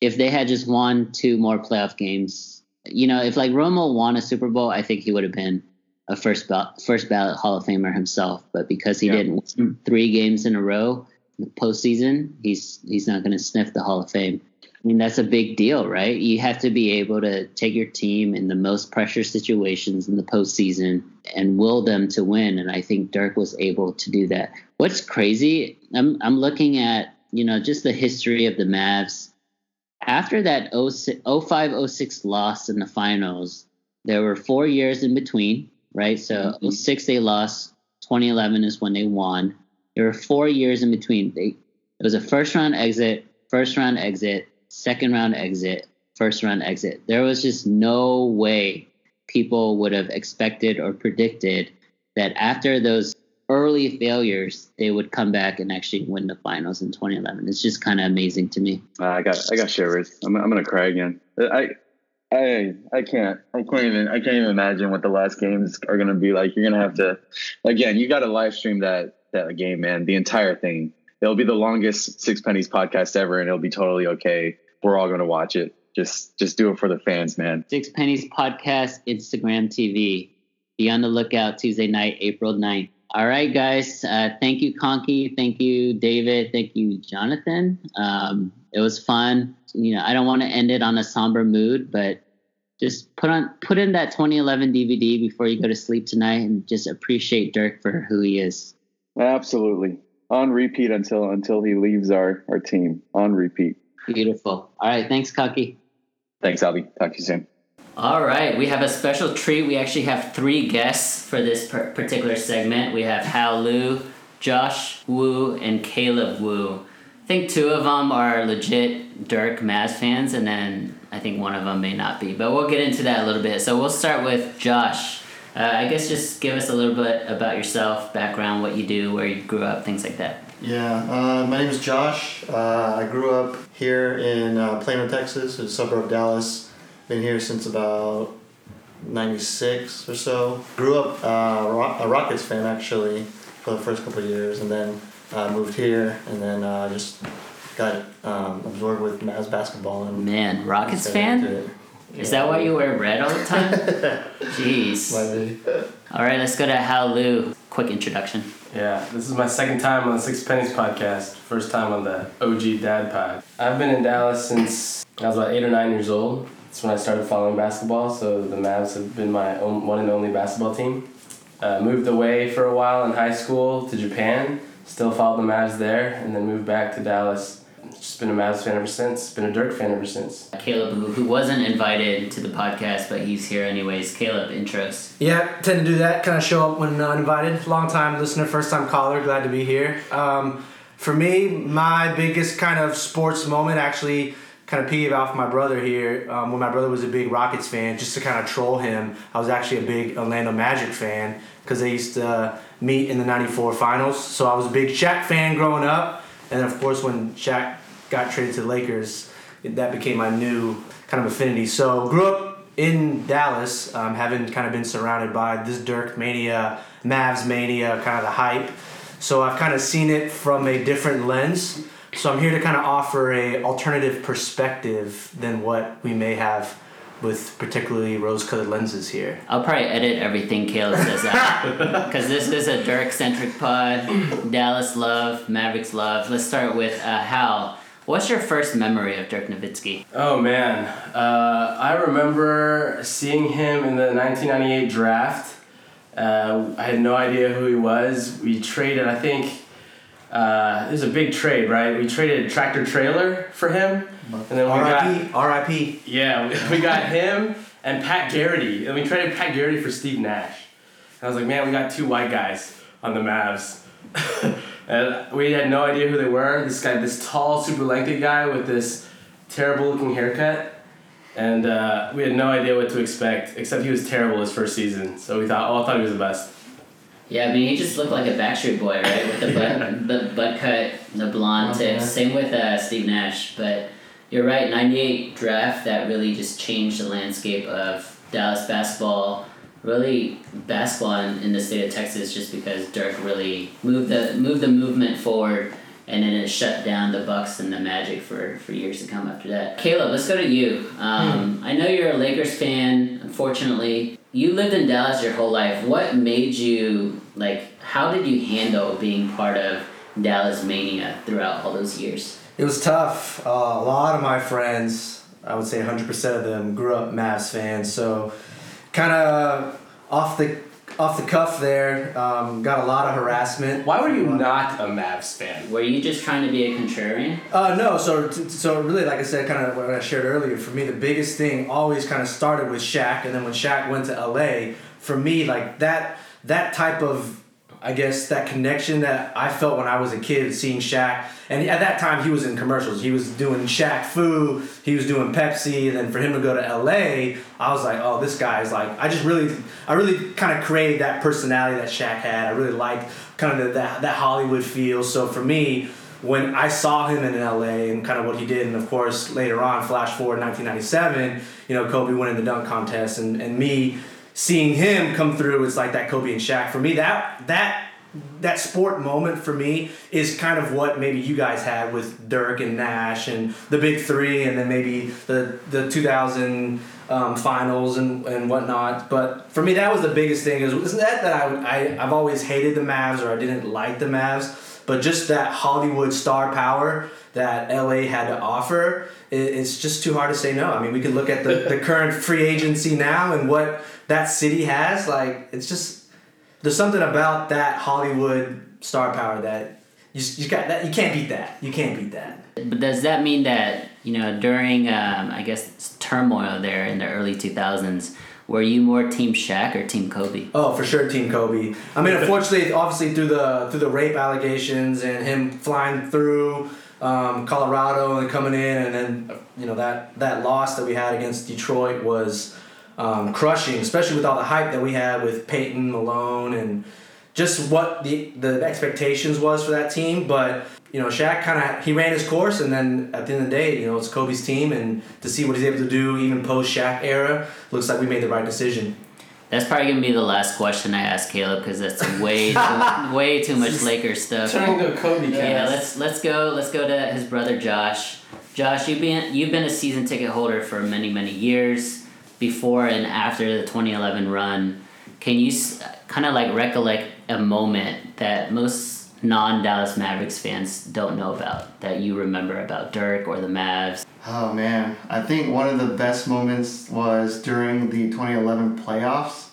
if they had just won two more playoff games. You know, if like Romo won a Super Bowl, I think he would have been a first ballot, first ballot Hall of Famer himself. But because he yeah. didn't win three games in a row in the postseason, he's he's not going to sniff the Hall of Fame. I mean, that's a big deal, right? You have to be able to take your team in the most pressure situations in the postseason and will them to win. And I think Dirk was able to do that. What's crazy, I'm, I'm looking at, you know, just the history of the Mavs. After that 05 06 loss in the finals, there were four years in between, right? So mm-hmm. 06 they lost, 2011 is when they won. There were four years in between. They, it was a first round exit, first round exit, second round exit, first round exit. There was just no way people would have expected or predicted that after those early failures, they would come back and actually win the finals in 2011. It's just kind of amazing to me.
Uh, I got I got shivers. I'm I'm gonna cry again. I I I can't I can't even I can't even imagine what the last games are gonna be like. You're gonna have to again. You got to live stream that that game, man. The entire thing. It'll be the longest Six Pennies podcast ever, and it'll be totally okay we're all going to watch it. Just just do it for the fans, man.
Six Pennies Podcast, Instagram TV. Be on the lookout Tuesday night, April 9th. All right, guys. Uh, thank you, Conky. Thank you, David. Thank you, Jonathan. Um, it was fun. You know, I don't want to end it on a somber mood, but just put on put in that 2011 DVD before you go to sleep tonight, and just appreciate Dirk for who he is.
Absolutely, on repeat until until he leaves our our team. On repeat.
Beautiful. All right. Thanks, Kaki.
Thanks, Albie. Talk to you soon.
All right. We have a special treat. We actually have three guests for this particular segment. We have Hal Lu, Josh Wu, and Caleb Wu. I think two of them are legit Dirk Mavs fans, and then I think one of them may not be. But we'll get into that a little bit. So we'll start with Josh. Uh, I guess just give us a little bit about yourself, background, what you do, where you grew up, things like that.
Yeah, uh, my name is Josh. Uh, I grew up here in uh, Plano, Texas, a suburb of Dallas. Been here since about 96 or so. Grew up uh, a Rockets fan actually for the first couple of years and then uh, moved here and then uh, just got um, absorbed with Mavs basketball. And
Man, Rockets fan? Is that why you wear red all the time? Jeez. All right, let's go to Hal Lu. Quick introduction.
Yeah, this is my second time on the Six Pennies podcast. First time on the OG Dad Pod. I've been in Dallas since I was about eight or nine years old. That's when I started following basketball. So the Mavs have been my own, one and only basketball team. Uh, moved away for a while in high school to Japan. Still followed the Mavs there, and then moved back to Dallas just been a Mavs fan ever since. Been a Dirk fan ever since.
Caleb, who, who wasn't invited to the podcast, but he's here anyways. Caleb, intros.
Yeah, tend to do that. Kind of show up when uninvited. Long time listener, first time caller. Glad to be here. Um, for me, my biggest kind of sports moment actually kind of piggyback off my brother here. Um, when my brother was a big Rockets fan, just to kind of troll him, I was actually a big Orlando Magic fan because they used to meet in the '94 Finals. So I was a big Shaq fan growing up, and of course when Shaq got traded to the Lakers, that became my new kind of affinity. So grew up in Dallas, um, having kind of been surrounded by this Dirk mania, Mavs mania, kind of the hype. So I've kind of seen it from a different lens. So I'm here to kind of offer a alternative perspective than what we may have with particularly rose-colored lenses here.
I'll probably edit everything Caleb says out because this is a Dirk-centric pod. Dallas love, Mavericks love. Let's start with uh, Hal. What's your first memory of Dirk Nowitzki?
Oh man, uh, I remember seeing him in the 1998 draft. Uh, I had no idea who he was. We traded, I think, uh, it was a big trade, right? We traded a Tractor Traylor for him, and then we got
R.I.P. R.I.P.
yeah, we, we got him and Pat Garrity, and we traded Pat Garrity for Steve Nash. And I was like, man, we got two white guys on the Mavs. and we had no idea who they were. This guy, this tall, super lengthy guy with this terrible looking haircut. And uh, we had no idea what to expect, except he was terrible his first season. So we thought, oh, I thought he was the best.
Yeah, I mean, he just looked like a Backstreet Boy, right? With the butt, the butt cut, the blonde
Oh,
tips.
yeah.
Same with uh, Steve Nash. But you're right, 98 draft that really just changed the landscape of Dallas basketball. Really, basketball in, in the state of Texas, just because Dirk really moved the moved the movement forward, and then it shut down the Bucks and the Magic for, for years to come after that. Caleb, let's go to you. Um, I know you're a Lakers fan. Unfortunately, you lived in Dallas your whole life. What made you like? How did you handle being part of Dallas mania throughout all those years?
It was tough. Uh, a lot of my friends, I would say 100% of them, grew up Mavs fans. So, kind of off the off the cuff there, um, got a lot of harassment.
Why were you not a Mavs fan?
Were you just trying to be a contrarian?
Uh, no, so so really, like I said, kind of what I shared earlier. For me, the biggest thing always kind of started with Shaq, and then when Shaq went to LA, for me, like that that type of I guess that connection that I felt when I was a kid seeing Shaq, and at that time he was in commercials. He was doing Shaq Fu, he was doing Pepsi, and then for him to go to LA, I was like, oh, this guy's like, I just really, I really kind of craved that personality that Shaq had. I really liked kind of that that Hollywood feel. So for me, when I saw him in LA and kind of what he did, and of course later on, flash forward 1997, you know, Kobe winning the dunk contest, and, and me seeing him come through, it's like that Kobe and Shaq. For me, that that that sport moment for me is kind of what maybe you guys had with Dirk and Nash and the big three, and then maybe the the 2000 um, finals and, and whatnot. But for me, that was the biggest thing. Is isn't that that I, I I've always hated the Mavs or I didn't like the Mavs, but just that Hollywood star power that LA had to offer. it- It's just too hard to say no. I mean, we could look at the, the current free agency now and what that city has. Like, it's just there's something about that Hollywood star power that you, you got that you can't beat that. You can't beat that.
But does that mean that you know during um, I guess turmoil there in the early 2000s, were you more Team Shaq or Team Kobe?
Oh, for sure, Team Kobe. I mean, unfortunately, obviously through the through the rape allegations and him flying through um, Colorado and coming in, and then you know that that loss that we had against Detroit was um, crushing, especially with all the hype that we had with Payton Malone and just what the the expectations was for that team. But you know, Shaq kind of he ran his course, and then at the end of the day, you know, it's Kobe's team, and to see what he's able to do even post Shaq era, looks like we made the right decision.
That's probably gonna be the last question I ask Caleb because that's way too, way too much Lakers stuff.
Turning to a Kobe cast.
Yeah, let's let's go let's go to his brother Josh. Josh, you've been you've been a season ticket holder for many many years before and after the 2011 run. Can you kind of like recollect a moment that most non-Dallas Mavericks fans don't know about that you remember about Dirk or the Mavs?
Oh man, I think one of the best moments was during the 2011 playoffs.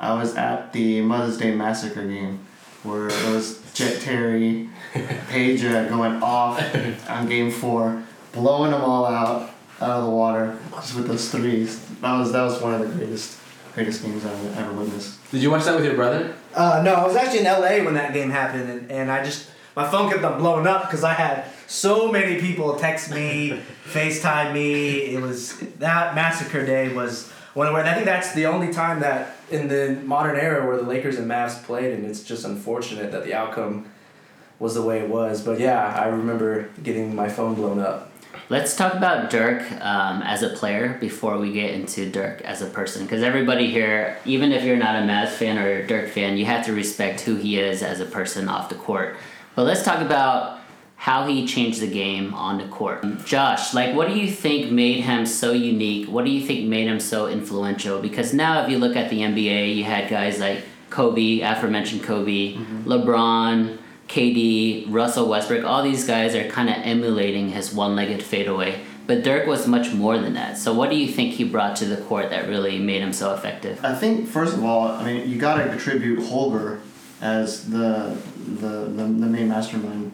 I was at the Mother's Day Massacre game where it was Jet Terry, Peja going off on game four, blowing them all out out of the water just with those threes. That was that was one of the greatest greatest games I've ever witnessed.
Did you watch that with your brother?
Uh, no, I was actually in LA when that game happened, and, and I just my phone kept on blowing up because I had so many people text me, FaceTime me. It was that massacre day was one of where I think that's the only time that in the modern era where the Lakers and Mavs played, and it's just unfortunate that the outcome was the way it was. But yeah, I remember getting my phone blown up.
Let's talk about Dirk um, as a player before we get into Dirk as a person. Because everybody here, even if you're not a Mavs fan or a Dirk fan, you have to respect who he is as a person off the court. But let's talk about how he changed the game on the court. Josh, like, what do you think made him so unique? What do you think made him so influential? Because now, if you look at the NBA, you had guys like Kobe, aforementioned Kobe, mm-hmm. LeBron, KD, Russell Westbrook, all these guys are kind of emulating his one legged fadeaway. But Dirk was much more than that. So, what do you think he brought to the court that really made him so effective?
I think, first of all, I mean, you got to attribute Holger as the, the, the, the main mastermind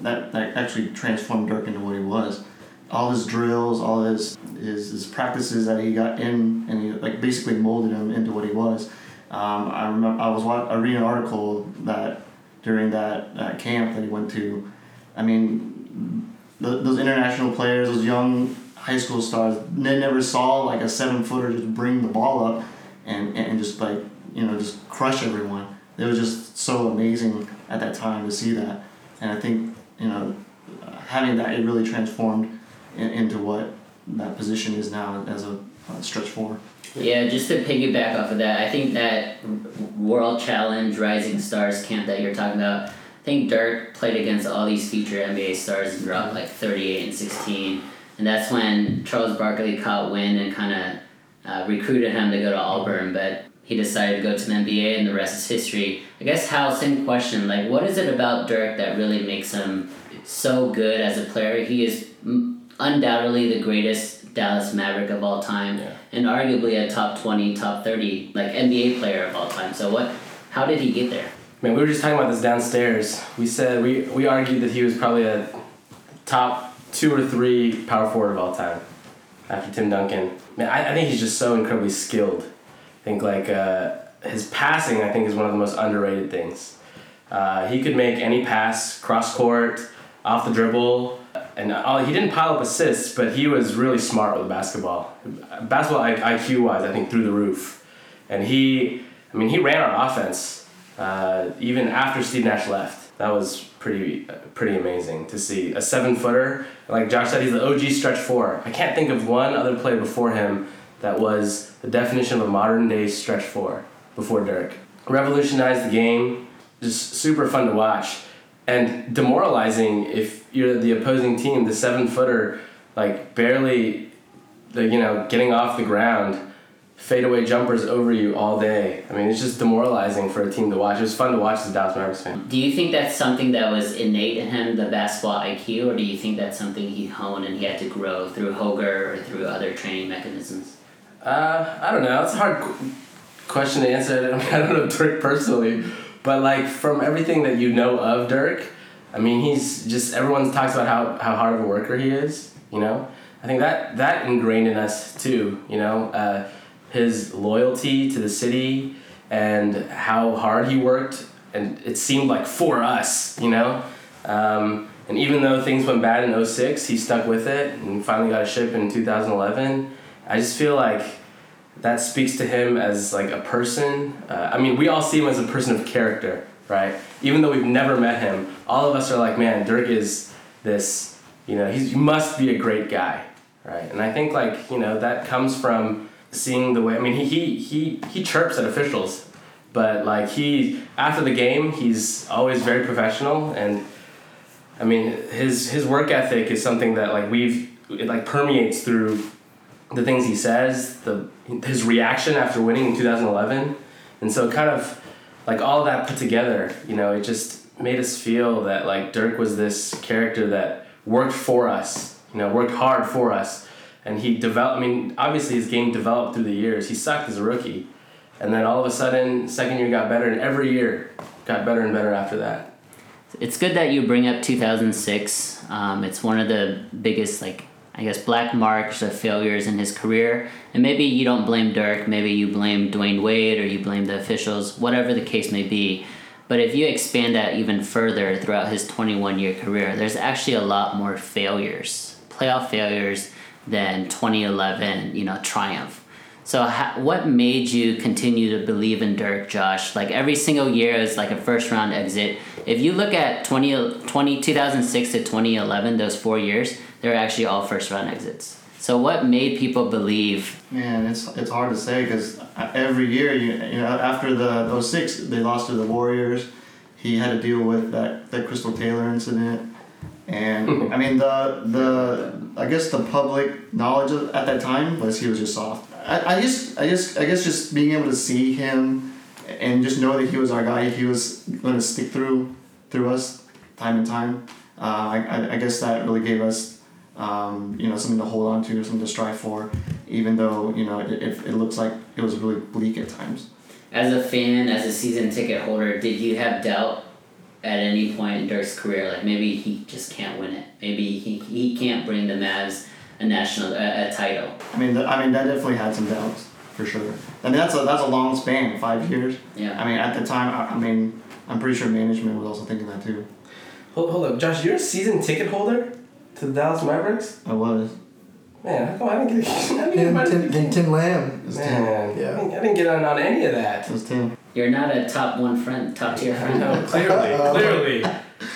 that, that actually transformed Dirk into what he was. All his drills, all his, his, his practices that he got in, and he like basically molded him into what he was. Um, I remember I was I read an article that during that camp that he went to. I mean, the, those international players, those young high school stars, they never saw like a seven footer just bring the ball up and, and just like, you know, just crush everyone. It was just so amazing at that time to see that. And I think, you know, having that, it really transformed in, into what that position is now as a stretch four.
Yeah, just to piggyback off of that, I think that World Challenge Rising Stars camp that you're talking about, I think Dirk played against all these future NBA stars and dropped like 38 and 16. And that's when Charles Barkley caught wind and kind of uh, recruited him to go to Auburn, but he decided to go to the NBA and the rest is history. I guess, Hal, same question. Like, what is it about Dirk that really makes him so good as a player? He is undoubtedly the greatest Dallas Maverick of all time, yeah. and arguably a top twenty, top thirty, like NBA player of all time. So what? How did he get there?
Man, we were just talking about this downstairs. We said we we argued that he was probably a top two or three power forward of all time, after Tim Duncan. Man, I, I think he's just so incredibly skilled. I think like uh, his passing, I think, is one of the most underrated things. Uh, he could make any pass, cross court, off the dribble and uh, he didn't pile up assists, but he was really smart with basketball. Basketball IQ wise, I think through the roof. And he, I mean, he ran our offense uh, even after Steve Nash left. That was pretty pretty amazing to see a seven footer. Like Josh said, he's the OG stretch four. I can't think of one other player before him that was the definition of a modern day stretch four before Dirk. Revolutionized the game. Just super fun to watch and demoralizing if you're the opposing team, the seven footer, like barely, the, you know, getting off the ground, fadeaway jumpers over you all day. I mean, it's just demoralizing for a team to watch. It was fun to watch as a Dallas Mavericks fan.
Do you think that's something that was innate in him, the basketball IQ, or do you think that's something he honed and he had to grow through Holger or through other training mechanisms?
Uh, I don't know. It's a hard question to answer. I don't know Dirk personally. But like from everything that you know of Dirk, I mean, he's just everyone talks about how, how hard of a worker he is. You know, I think that that ingrained in us too. You know, uh, his loyalty to the city and how hard he worked, and it seemed like for us. You know. Um, and even though things went bad in 06, he stuck with it and finally got a ship in 2011. I just feel like that speaks to him as like a person. Uh, I mean, we all see him as a person of character, right? Even though we've never met him, all of us are like, man, Dirk is this. You know, he must be a great guy, right? And I think like you know that comes from seeing the way. I mean, he he he he chirps at officials, but like he after the game, he's always very professional and. I mean, his his work ethic is something that like we've it like permeates through the things he says, the his reaction after winning in 2011, and so kind of like all that put together, you know, it just made us feel that like Dirk was this character that worked for us, you know, worked hard for us, and he developed. I mean, obviously his game developed through the years. He sucked as a rookie, and then all of a sudden, second year got better, and every year got better and better after that.
It's good that you bring up 2006. Um, it's one of the biggest like I guess, black marks of failures in his career. And maybe you don't blame Dirk, maybe you blame Dwyane Wade or you blame the officials, whatever the case may be. But if you expand that even further throughout his 21 year career, there's actually a lot more failures, playoff failures, than 2011, you know, triumph. So, ha- what made you continue to believe in Dirk, Josh? Like every single year is like a first round exit. If you look at 20, 20 2006 to 2011, those four years, they're actually all first round exits. So, what made people believe?
Man, it's it's hard to say because every year, you, you know, after the 06, they lost to the Warriors. He had to deal with that, that Cristal Taylor incident. And I mean the the I guess the public knowledge of, at that time was he was just soft. I, I just I just I guess just being able to see him and just know that he was our guy. He was going to stick through through us time and time. Uh, I, I guess that really gave us um, you know something to hold on to, something to strive for, even though you know it, it, it looks like it was really bleak at times.
As a fan, as a season ticket holder, did you have doubt at any point in Dirk's career, like maybe he just can't win it. Maybe he, he can't bring the Mavs a national a, a title.
I mean, the, I mean that definitely had some doubts for sure. I mean that's a that's a long span, five years.
Yeah.
I mean at the time, I, I mean I'm pretty sure management was also thinking that too.
Hold, hold up, Josh. You're a season ticket holder to the Dallas Mavericks.
I was.
Man, how come I didn't get? I didn't
Then
get
Tim, then Tim Lamb.
It was
Man,
Yeah.
I, didn't, I didn't get on, on any of that.
It was Tim.
You're not a top one friend, top tier friend.
No, clearly, clearly,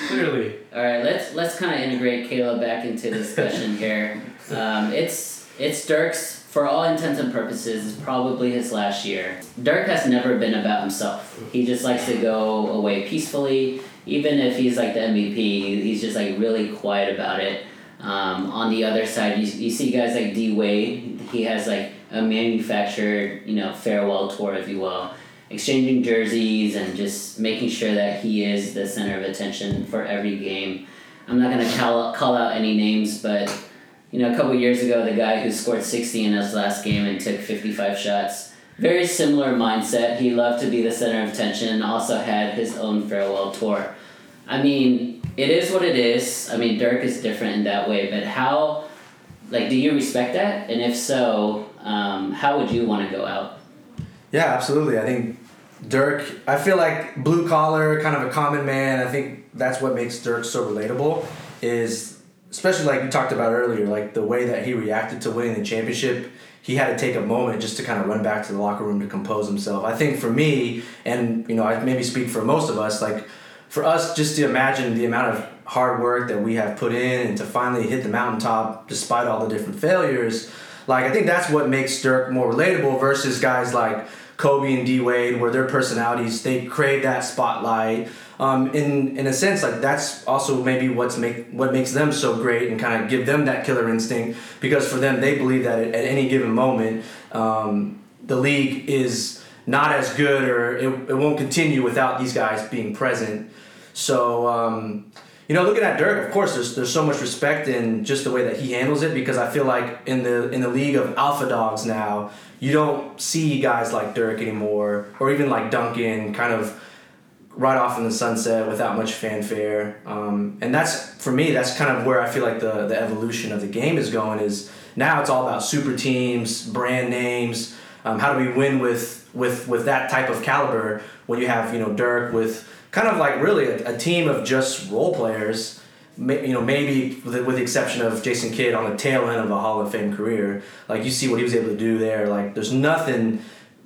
clearly.
All right, let's let's kind of integrate Caleb back into discussion here. Um, it's it's Dirk's for all intents and purposes, it's probably his last year. Dirk has never been about himself. He just likes to go away peacefully. Even if he's like the MVP, he's just like really quiet about it. Um, on the other side, you, you see guys like D Wade. He has like a manufactured, you know, farewell tour, if you will, exchanging jerseys and just making sure that he is the center of attention for every game. I'm not gonna call call out any names, but you know, a couple years ago, the guy who scored 60 in his last game and took 55 shots. Very similar mindset. He loved to be the center of attention also had his own farewell tour. I mean, it is what it is. I mean, Dirk is different in that way, but how, like, do you respect that? And if so, um, how would you want to go out?
Yeah, absolutely. I think Dirk, I feel like blue collar, kind of a common man. I think that's what makes Dirk so relatable is especially like we talked about earlier, like the way that he reacted to winning the championship. He had to take a moment just to kind of run back to the locker room to compose himself. I think for me, and you know, I maybe speak for most of us, like for us just to imagine the amount of hard work that we have put in and to finally hit the mountaintop despite all the different failures, like I think that's what makes Dirk more relatable versus guys like Kobe and D Wade, where their personalities they crave that spotlight. Um, in in a sense, like that's also maybe what's make what makes them so great and kind of give them that killer instinct because for them they believe that at, at any given moment um, the league is not as good or it, it won't continue without these guys being present. So um, you know, looking at Dirk, of course, there's there's so much respect in just the way that he handles it because I feel like in the in the league of alpha dogs now, you don't see guys like Dirk anymore, or even like Duncan, kind of right off in the sunset without much fanfare. Um, and that's for me, that's kind of where I feel like the the evolution of the game is going. Is now it's all about super teams, brand names. Um, how do we win with with with that type of caliber when you have you know Dirk with kind of like really a, a team of just role players. You know, maybe with the, with the exception of Jason Kidd on the tail end of a Hall of Fame career, like you see what he was able to do there. Like there's nothing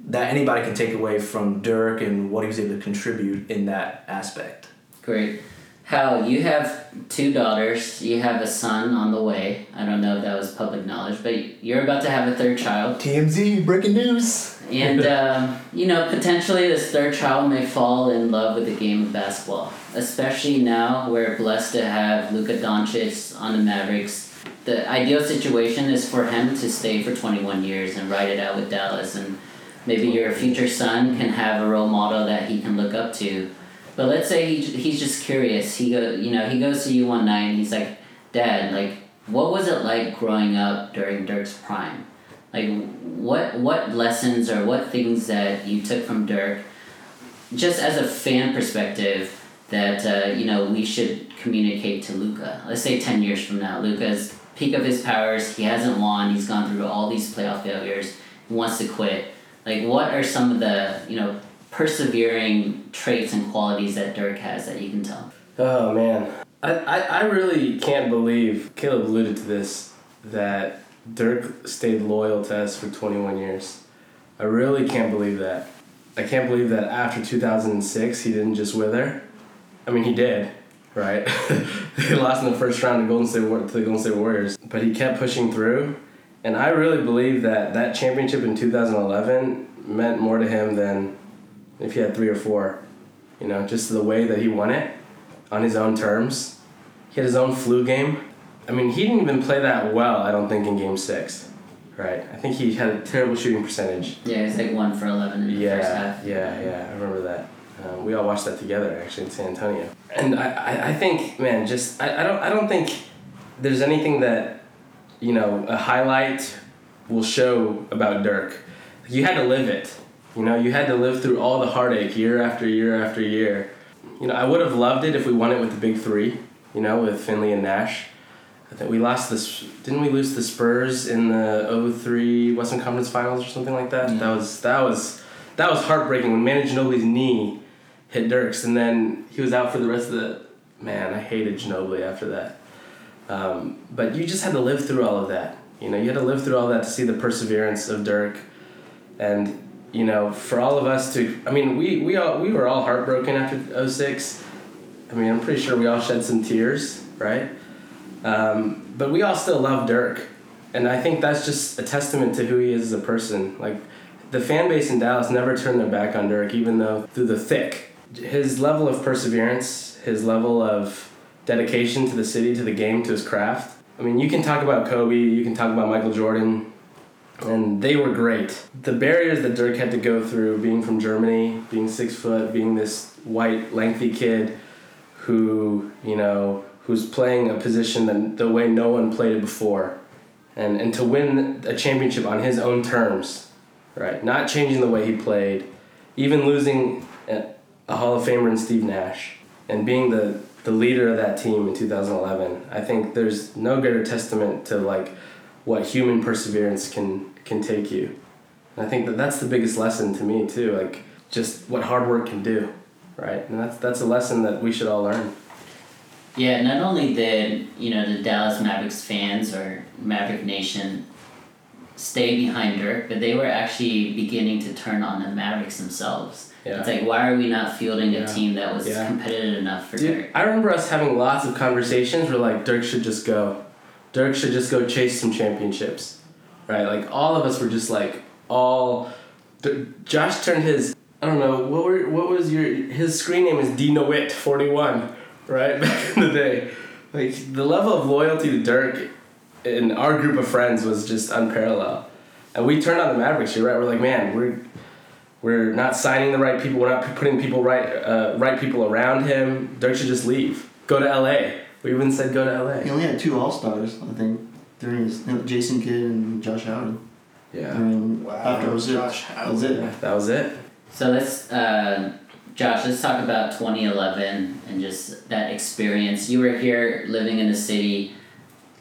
that anybody can take away from Dirk and what he was able to contribute in that aspect.
Great. Hal, you have two daughters. You have a son on the way. I don't know if that was public knowledge, but you're about to have a third child.
TMZ breaking news.
And, um, you know, potentially this third child may fall in love with the game of basketball. Especially now we're blessed to have Luka Doncic on the Mavericks. The ideal situation is for him to stay for 21 years and ride it out with Dallas. And maybe your future son can have a role model that he can look up to. But let's say he, he's just curious. He go, you know, he goes to you one night and he's like, "Dad, like, what was it like growing up during Dirk's prime? Like, what what lessons or what things that you took from Dirk, just as a fan perspective, that uh, you know we should communicate to Luka. Let's say ten years from now, Luka's peak of his powers. He hasn't won. He's gone through all these playoff failures. Wants to quit. Like, what are some of the you know persevering traits and qualities that Dirk has that you can tell?
Oh man, I, I, I really can't believe Caleb alluded to this that Dirk stayed loyal to us for 21 years. I really can't believe that. I can't believe that after 2006 he didn't just wither. I mean he did, right? he lost in the first round to Golden State to the Golden State Warriors, but he kept pushing through. And I really believe that that championship in 2011 meant more to him than if he had three or four. You know, just the way that he won it on his own terms. He had his own flu game. I mean, he didn't even play that well, I don't think, in game six. Right? I think he had a terrible shooting percentage.
Yeah, he's like one for 11 in the first
Yeah,
half.
yeah, yeah. I remember that. Um, we all watched that together actually in San Antonio. And I, I, I think, man, just I, I don't I don't think there's anything that, you know, a highlight will show about Dirk. You had to live it. You know, you had to live through all the heartache year after year after year. You know, I would have loved it if we won it with the big three, you know, with Finley and Nash. I think we lost this. Didn't we lose the Spurs in the 03 Western Conference Finals or something like that? That was that was that was heartbreaking when Manu Ginobili's knee hit Dirks, and then he was out for the rest of the. Man, I hated Ginobili after that. Um, but you just had to live through all of that. You know, you had to live through all that to see the perseverance of Dirk, and you know, for all of us to. I mean, we we all we were all heartbroken after 06. I mean, I'm pretty sure we all shed some tears, right? Um, but we all still love Dirk, and I think that's just a testament to who he is as a person. Like the fan base in Dallas never turned their back on Dirk, even though through the thick. His level of perseverance, his level of dedication to the city, to the game, to his craft. I mean, you can talk about Kobe, you can talk about Michael Jordan, and they were great. The barriers that Dirk had to go through, being from Germany, being six foot, being this white, lengthy kid who, you know, who's playing a position that the way no one played it before. And, and to win a championship on his own terms, right? Not changing the way he played, even losing a, Hall of Famer in Steve Nash, and being the, the leader of that team in 2011. I think there's no greater testament to like what human perseverance can can take you. And I think that that's the biggest lesson to me too, like just what hard work can do, right? And that's that's a lesson that we should all learn.
Yeah, not only did you know the Dallas Mavericks fans or Maverick Nation stay behind Dirk, but they were actually beginning to turn on the Mavericks themselves.
Yeah.
It's like why are we not fielding a team that was
Yeah.
competitive enough for
Dude,
Dirk?
I remember us having lots of conversations where like Dirk should just go. Dirk should just go chase some championships. Right? Like all of us were just like all D- Josh turned his I don't know, what were what was your his screen name is DNoit 41, right? Back in the day. Like the level of loyalty to Dirk in our group of friends was just unparalleled. And we turned on the Mavericks, you're right. We're like, man, we're we're not signing the right people. We're not putting people right, uh, right people around him. Dirk should just leave. Go to L.A. We even said go to L.A.
He only had two All Stars, I think, during his you know, Jason Kidd and Josh Howard. Yeah. I
Yeah,
mean, after it was it,
Josh
that was it.
that was it.
So let's, uh, Josh, let's talk about 2011 and just that experience. You were here living in the city.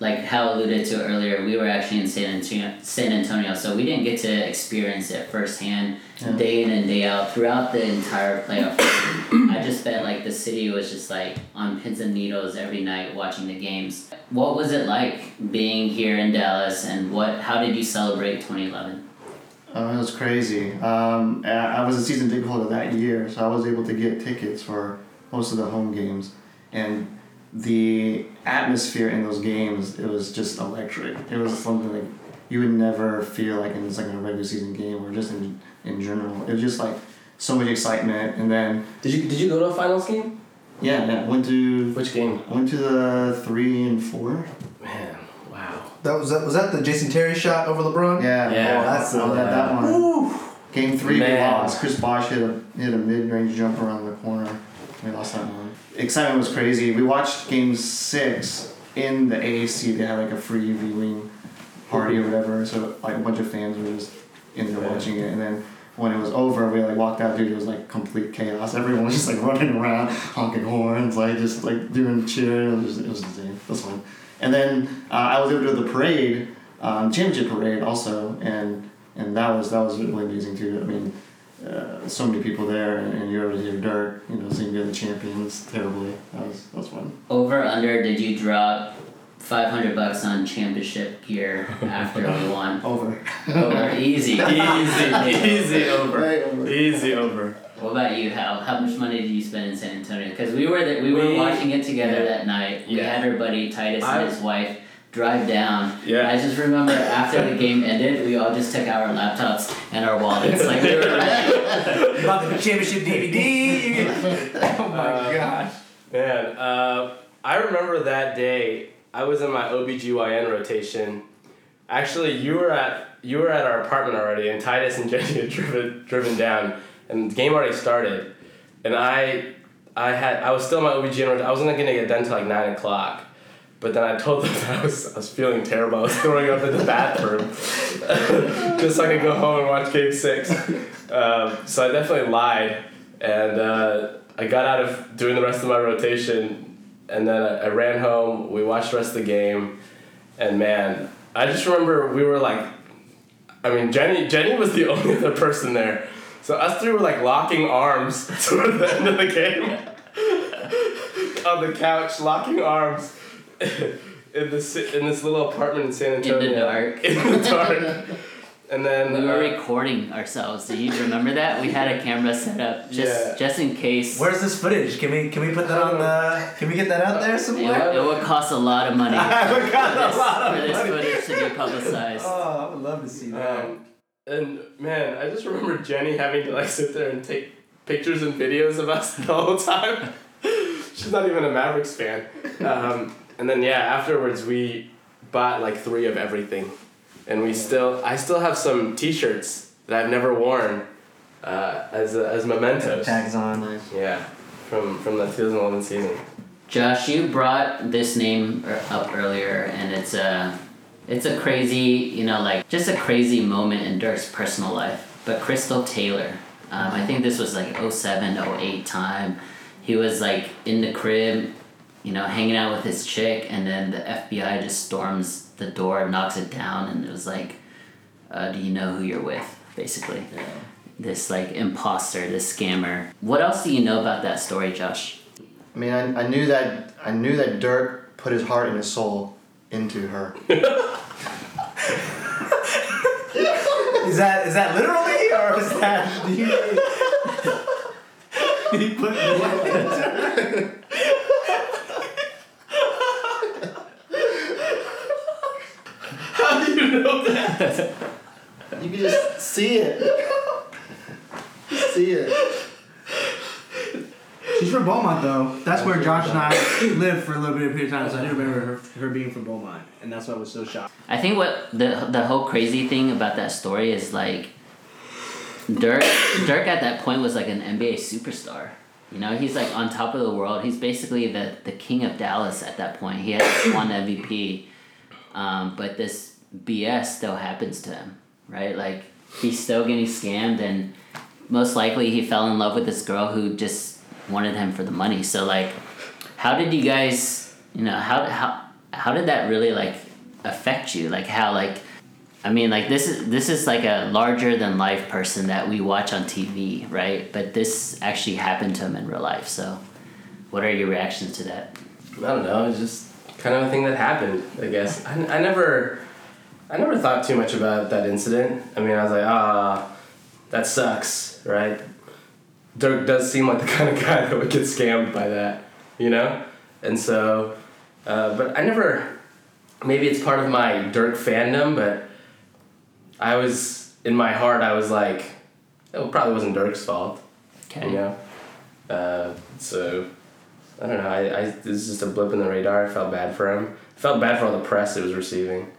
Like Hal alluded to earlier, we were actually in San Antonio, San Antonio, so we didn't get to experience it firsthand,
Yeah.
day in and day out throughout the entire playoff. I just felt like the city was just like on pins and needles every night watching the games. What was it like being here in Dallas, and what? How did you celebrate 2011?
Uh, it was crazy. Um, I I was a season ticket holder that year, so I was able to get tickets for most of the home games, and the atmosphere in those games it was just electric. It was something like you would never feel like in like a regular season game or just in in general. It was just like so much excitement, and then
Did you did you go to a finals game?
yeah, yeah went to
Which game?
went to the three and four.
Man, wow.
That was that was that the Jason Terry shot over LeBron?
Yeah,
Yeah.
oh, that's
Uh,
that, that one.
Woo.
Game three, we lost. Chris Bosh hit a hit a mid range jumper around the corner. We lost that one. Excitement was crazy. We watched game six in the AAC. They had like a free viewing party or whatever. So like a bunch of fans were just in there
Yeah.
watching it. And then when it was over, we like walked out. Dude, it was like complete chaos. Everyone was just like running around, honking horns, like just like doing cheer. It was, it was insane. It was fun. And then uh, I was able to do the parade, um, championship parade also, and and that was that was really amazing too. I mean, uh, so many people there, and, and you're you're Dirk. You know, seeing you're the champions terribly. That was that was fun.
Over under, did you drop 500 bucks on championship gear after we won?
Over.
Over, easy.
Easy, easy over.
Way over.
Easy over.
What about you, Hal? How much money did you spend in San Antonio? Because we were the, we were
We-
watching it together
yeah.
that night. We
Yeah.
had our buddy Titus
I-
and his wife drive down.
Yeah.
I just remember after the game ended, we all just took out our laptops and our wallets like we were ready.
About the championship DVD. oh my
Uh,
gosh.
Man, uh, I remember that day. I was in my OBGYN rotation. Actually, you were at you were at our apartment already, and Titus and Jenny had driven driven down, and the game already started. And I, I had I was still in my OBGYN. I wasn't gonna get done till like nine o'clock. But then I told them that I was, I was feeling terrible. I was throwing up in the bathroom just so I could go home and watch Game Six. Um, so I definitely lied, and uh, I got out of doing the rest of my rotation, and then I, I ran home. We watched the rest of the game, and man, I just remember we were like, I mean, Jenny Jenny was the only other person there, so us three were like locking arms toward the end of the game on the couch, locking arms. In this in this little apartment in San Antonio
In
Antonio.
the dark.
In the dark. And then
We were
uh,
recording ourselves. Do you remember that? We had a camera set up just
Yeah.
just in case.
Where's this footage? Can we can we put that on the? Can we get that out there somewhere?
it would cost a lot of money
I would cost
for
a
this,
lot of
for this footage to be publicized.
Oh, I would love to see that.
Um, and man, I just remember Jenny having to like sit there and take pictures and videos of us the whole time. She's not even a Mavericks fan. Um, and then yeah, afterwards we bought like three of everything, and we still I still have some T-shirts that I've never worn uh, as as mementos.
Tags on.
Nice.
Yeah, from from the 2011 season.
Josh, you brought this name er- up earlier, and it's a, it's a crazy, you know, like just a crazy moment in Dirk's personal life. But Cristal Taylor, um, I think this was like 07, 08 time. He was like in the crib, you know, hanging out with his chick, and then the FBI just storms the door, knocks it down, and it was like, uh, "Do you know who you're with?" Basically, this like imposter, this scammer. What else do you know about that story, Josh?
I mean, I, I knew that I knew that Dirk put his heart and his soul into her.
Is that is that literally or is that? Do you, he put it.
How do you know that?
You can just see it. see it.
She's from Beaumont though. That's where Josh and I lived for a little bit of period of time. So I do remember her, her being from Beaumont, and that's why I was so shocked.
I think what the the whole crazy thing about that story is like Dirk Dirk at that point was like an NBA superstar. You know, he's like on top of the world. He's basically the the king of Dallas at that point. He had won MVP, um, but this BS still happens to him, right? Like he's still getting scammed, and most likely he fell in love with this girl who just wanted him for the money. So like, how did you guys, you know, how how how did that really like affect you? Like how like I mean like this is this is like a larger than life person that we watch on TV, right? But this actually happened to him in real life. So what are your reactions to that?
I don't know. It's just kind of a thing that happened. I guess I, I never, I never thought too much about that incident. I mean, I was like, ah, that sucks, right? Dirk does seem like the kind of guy that would get scammed by that, you know, and so, uh, but I never. Maybe it's part of my Dirk fandom, but I was in my heart. I was like, it probably wasn't Dirk's fault,
Okay.
you know. Uh, so I don't know. I, I this is just a blip in the radar. I felt bad for him. I felt bad for all the press it was receiving.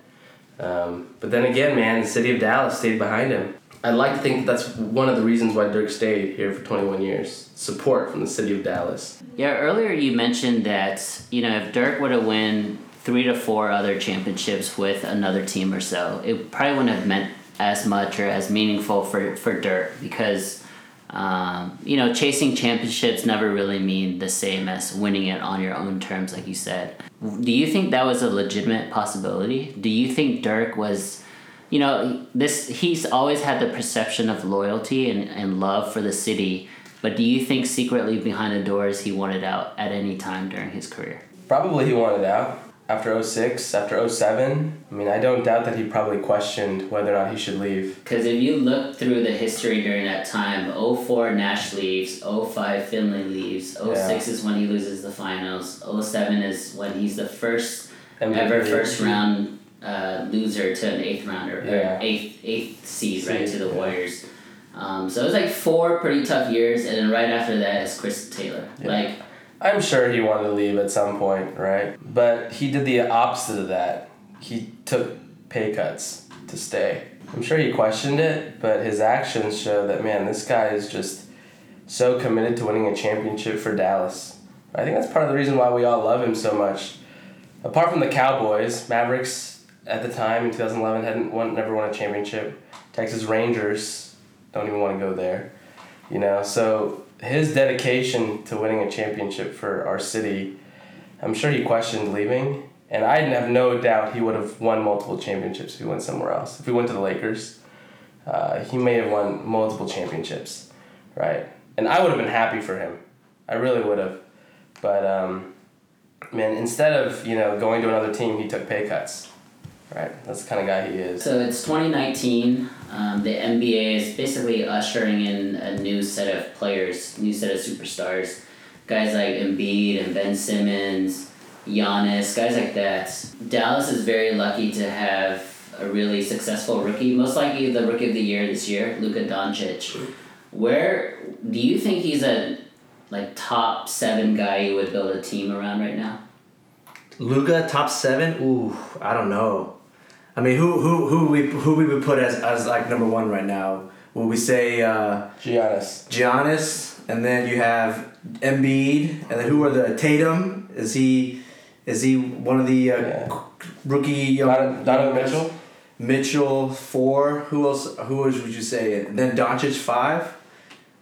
Um, but then again, man, the city of Dallas stayed behind him. I'd like to think that that's one of the reasons why Dirk stayed here for 21 years. Support from the city of Dallas.
Yeah, earlier you mentioned that, you know, if Dirk were to win three to four other championships with another team or so, it probably wouldn't have meant as much or as meaningful for, for Dirk because, um, you know, chasing championships never really mean the same as winning it on your own terms, like you said. Do you think that was a legitimate possibility? Do you think Dirk was you know, this he's always had the perception of loyalty and, and love for the city. But do you think secretly behind the doors he wanted out at any time during his career?
Probably he wanted out after 06, after 07. I mean, I don't doubt that he probably questioned whether or not he should leave.
Because if you look through the history during that time, 04 Nash leaves, 05 Finley leaves, 06
Yeah.
is when he loses the finals, 07 is when he's the first
MVP.
ever first round uh, loser to an eighth rounder,
Yeah.
eighth eighth seed, right, to the. Warriors. Um, so it was like four pretty tough years, and then right after that is Chris Taylor.
Yeah.
Like,
I'm sure he wanted to leave at some point, right? But he did the opposite of that. He took pay cuts to stay. I'm sure he questioned it, but his actions show that man, this guy is just so committed to winning a championship for Dallas. I think that's part of the reason why we all love him so much. Apart from the Cowboys, Mavericks at the time in 2011 hadn't won, never won a championship. Texas Rangers don't even want to go there. You know, so his dedication to winning a championship for our city, I'm sure he questioned leaving. And I have no doubt he would have won multiple championships if he went somewhere else. If he went to the Lakers, uh, he may have won multiple championships, right? And I would have been happy for him. I really would have. But, um, man, instead of, you know, going to another team, he took pay cuts, right? That's the kind of guy he is.
so it's 2019. Um, the NBA is basically ushering in a new set of players, new set of superstars. Guys like Embiid and Ben Simmons, Giannis, guys like that. Dallas is very lucky to have a really successful rookie, most likely the rookie of the year this year, Luka Doncic. Where do you think he's a like top seven guy you would build a team around right now?
Luka top seven. Ooh, I don't know. I mean, who who who we who we would put as, as like number one right now? Would we say uh,
Giannis.
Giannis, and then you have Embiid, and then who are the Tatum? Is he is he one of the uh,
Yeah.
rookie? Young,
Donovan, Donovan
young?
Mitchell?
Mitchell four. Who else? Who else would you say? Then Doncic five.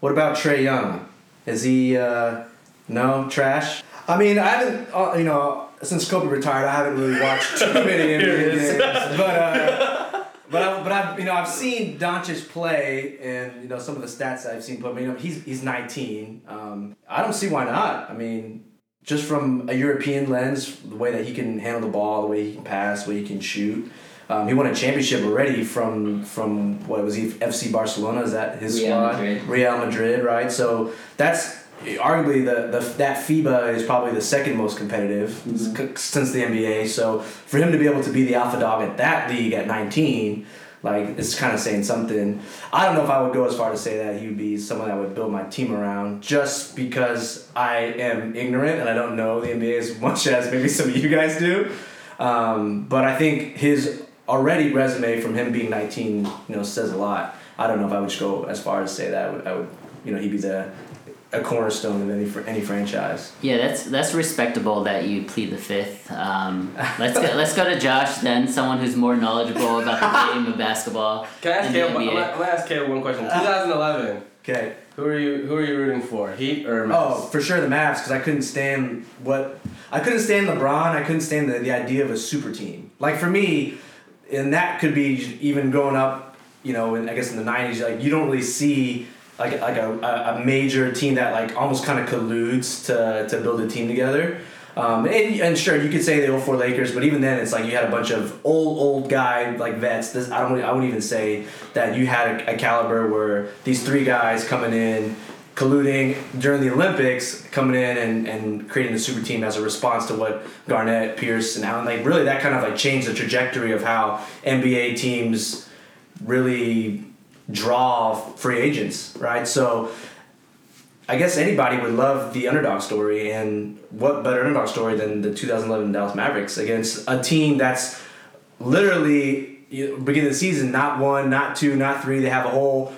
What about Trae Young? Is he uh, no trash? I mean, I haven't. Uh, you know, since Kobe retired, I haven't really watched too many
Here it
NBA games. But uh, but I, but I've you know I've seen Doncic play and you know some of the stats that I've seen. But you know he's he's 19. Um, I don't see why not. I mean, just from a European lens, the way that he can handle the ball, the way he can pass, the way he can shoot. Um, he won a championship already from from what was he FC Barcelona? Is that his
Real
squad?
Madrid.
Real Madrid, right? So that's arguably the, the that FIBA is probably the second most competitive c- since the NBA. So for him to be able to be the alpha dog at that league at 19, like it's kind of saying something. I don't know if I would go as far to say that he would be someone that would build my team around just because I am ignorant and I don't know the NBA as much as maybe some of you guys do. Um, but I think his already resume from him being 19, you know, says a lot. I don't know if I would go as far as say that I would, I would you know, he'd be the a cornerstone of any fr- any franchise.
Yeah, that's that's respectable that you plead the fifth. Um, let's go, let's go to Josh then, someone who's more knowledgeable about the game of basketball.
Can I ask
and
Caleb? I'm gonna I'm gonna ask Caleb one question. 2011.
Okay.
Who are you? Who are you rooting for? Heat or Mavs?
Oh, for sure the Mavs because I couldn't stand what I couldn't stand LeBron. I couldn't stand the, the idea of a super team. Like for me, and that could be even growing up, you know, in, I guess in the '90s. Like you don't really see like like a, a, major team that like almost kind of colludes to to build a team together. Um, and, and sure, you could say the 04 Lakers, but even then, it's like you had a bunch of old, old guy like vets. This I don't, I wouldn't even say that you had a, a caliber where these three guys coming in, colluding during the Olympics, coming in and, and creating the super team as a response to what Garnett, Pierce, and Allen like really that kind of like changed the trajectory of how NBA teams really draw free agents, right? So I guess anybody would love the underdog story, and what better underdog story than the 2011 Dallas Mavericks against a team that's literally you know, beginning of the season not one, not two, not three. They have a whole,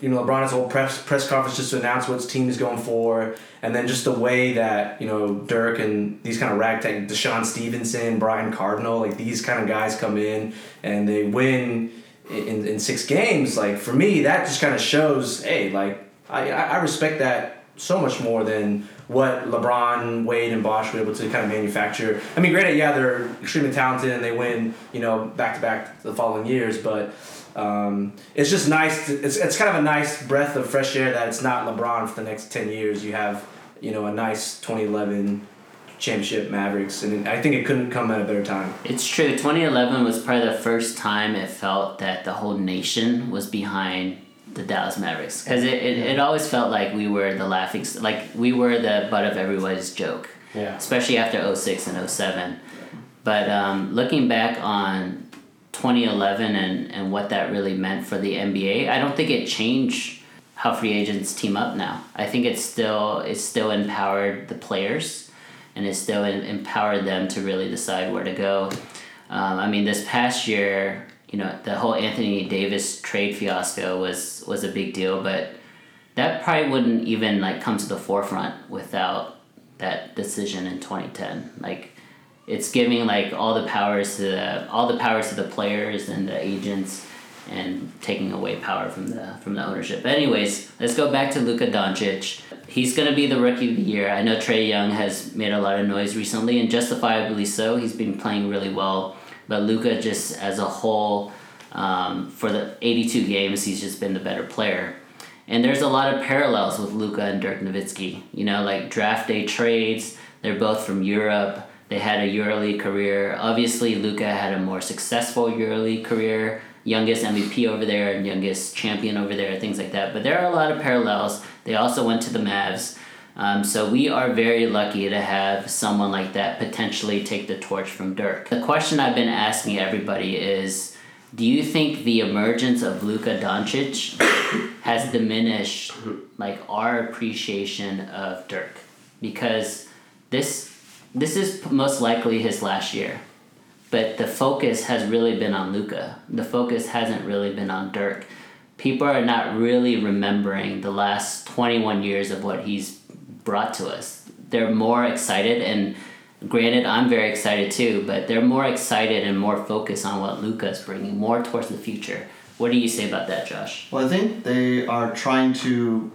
you know, LeBron has a whole press press conference just to announce what his team is going for, and then just the way that you know Dirk and these kind of ragtag, DeShawn Stevenson, Brian Cardinal, like these kind of guys come in and they win in, in six games. Like for me, that just kind of shows, hey, like I I respect that so much more than what LeBron, Wade, and Bosh were able to kind of manufacture. I mean, granted, yeah, they're extremely talented and they win, you know, back to back the following years, but um, it's just nice. To, it's it's kind of a nice breath of fresh air that it's not LeBron for the next ten years. You have, you know, a nice 2011 championship Mavericks, and I think it couldn't come at a better time.
It's true. 2011 was probably the first time it felt that the whole nation was behind the Dallas Mavericks because it, it, it always felt like we were the laughing like we were the butt of everybody's joke.
Yeah.
Especially after 06 and 07. But um, looking back on 2011 and, and what that really meant for the NBA, I don't think it changed how free agents team up now. I think it's still it's still empowered the players and it still empowered them to really decide where to go. Um, I mean, this past year, you know, the whole Anthony Davis trade fiasco was was a big deal, but that probably wouldn't even like come to the forefront without that decision in 2010. Like it's giving like all the powers to the, all the powers to the players and the agents and taking away power from the from the ownership. But anyways, let's go back to Luka Doncic. He's gonna be the rookie of the year. I know Trae Young has made a lot of noise recently, and justifiably so. He's been playing really well. But Luka, just as a whole, um, for the eighty two games, he's just been the better player. And there's a lot of parallels with Luka and Dirk Nowitzki. You know, like draft day trades. They're both from Europe. They had a EuroLeague career. Obviously, Luka had a more successful EuroLeague career, youngest MVP over there and youngest champion over there, things like that. But there are a lot of parallels. They also went to the Mavs. Um, so we are very lucky to have someone like that potentially take the torch from Dirk. The question I've been asking everybody is, do you think the emergence of Luka Doncic has diminished like our appreciation of Dirk? Because this this is most likely his last year. But the focus has really been on Luka. The focus hasn't really been on Dirk. People are not really remembering the last 21 years of what he's brought to us. They're more excited and granted I'm very excited too, but they're more excited and more focused on what Luka's bringing more towards the future. What do you say about that, Josh?
Well, I think they are trying to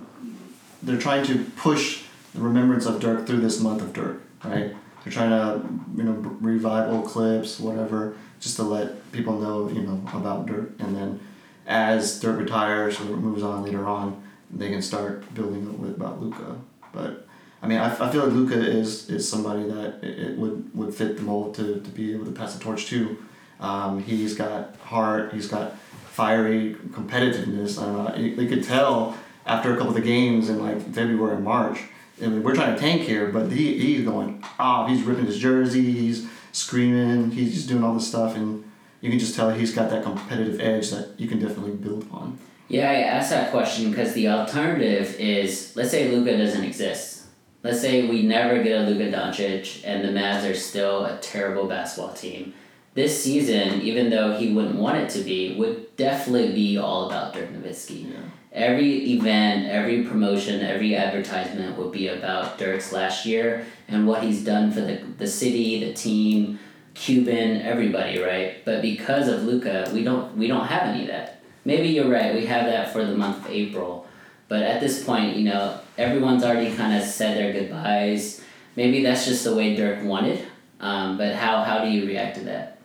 they're trying to push the remembrance of Dirk through this month of Dirk, right? They're trying to you know revive old clips, whatever, just to let people know you know about Dirk, and then as Dirk retires or moves on later on, they can start building about Luka. But I mean, I, I feel like Luka is is somebody that it, it, would would fit the mold to, to be able to pass the torch to. Um, he's got heart. He's got fiery competitiveness. I don't know. They could tell after a couple of the games in like February and March I mean, we're trying to tank here, but he, he's going off. He's ripping his jersey. He's screaming. He's just doing all this stuff, and you can just tell he's got that competitive edge that you can definitely build on.
Yeah, I asked that question because the alternative is let's say Luka doesn't exist. Let's say we never get a Luka Doncic, and the Mavs are still a terrible basketball team. This season, even though he wouldn't want it to be, would definitely be all about Dirk Nowitzki.
Yeah
every event, every promotion, every advertisement would be about Dirk's last year and what he's done for the, the city, the team, Cuban, everybody, right? But because of Luka, we don't we don't have any of that. Maybe you're right, we have that for the month of April. But at this point, you know, everyone's already kind of said their goodbyes. Maybe that's just the way Dirk wanted. Um, but how, how do you react to that?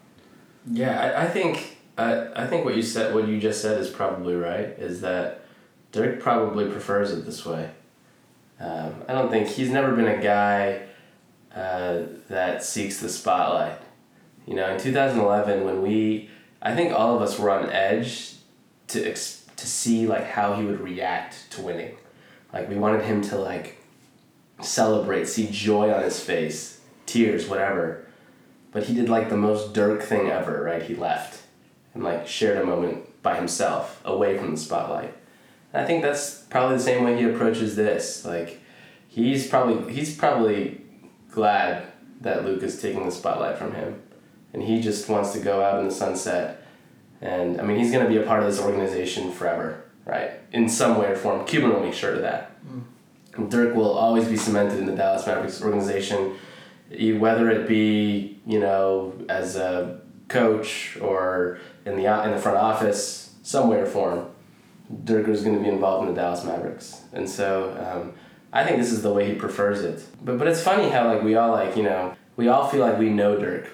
Yeah, I, I think I, I think what you said what you just said is probably right. Is that Dirk probably prefers it this way. Um, I don't think he's never been a guy uh, that seeks the spotlight. You know, in 2011, when we, I think all of us were on edge to ex- to see like how he would react to winning. Like we wanted him to like celebrate, see joy on his face, tears, whatever. But he did like the most Dirk thing ever, right? He left and like shared a moment by himself, away from the spotlight. I think that's probably the same way he approaches this. Like, he's probably he's probably glad that Luke is taking the spotlight from him, and he just wants to go out in the sunset. And I mean, he's going to be a part of this organization forever, right? In some way or form. Cuban will make sure of that. Mm. Dirk will always be cemented in the Dallas Mavericks organization, whether it be you know as a coach or in the in the front office, some way or form Dirk is going to be involved in the Dallas Mavericks. And so um, I think this is the way he prefers it. But but it's funny how like we all like you know we all feel like we know Dirk,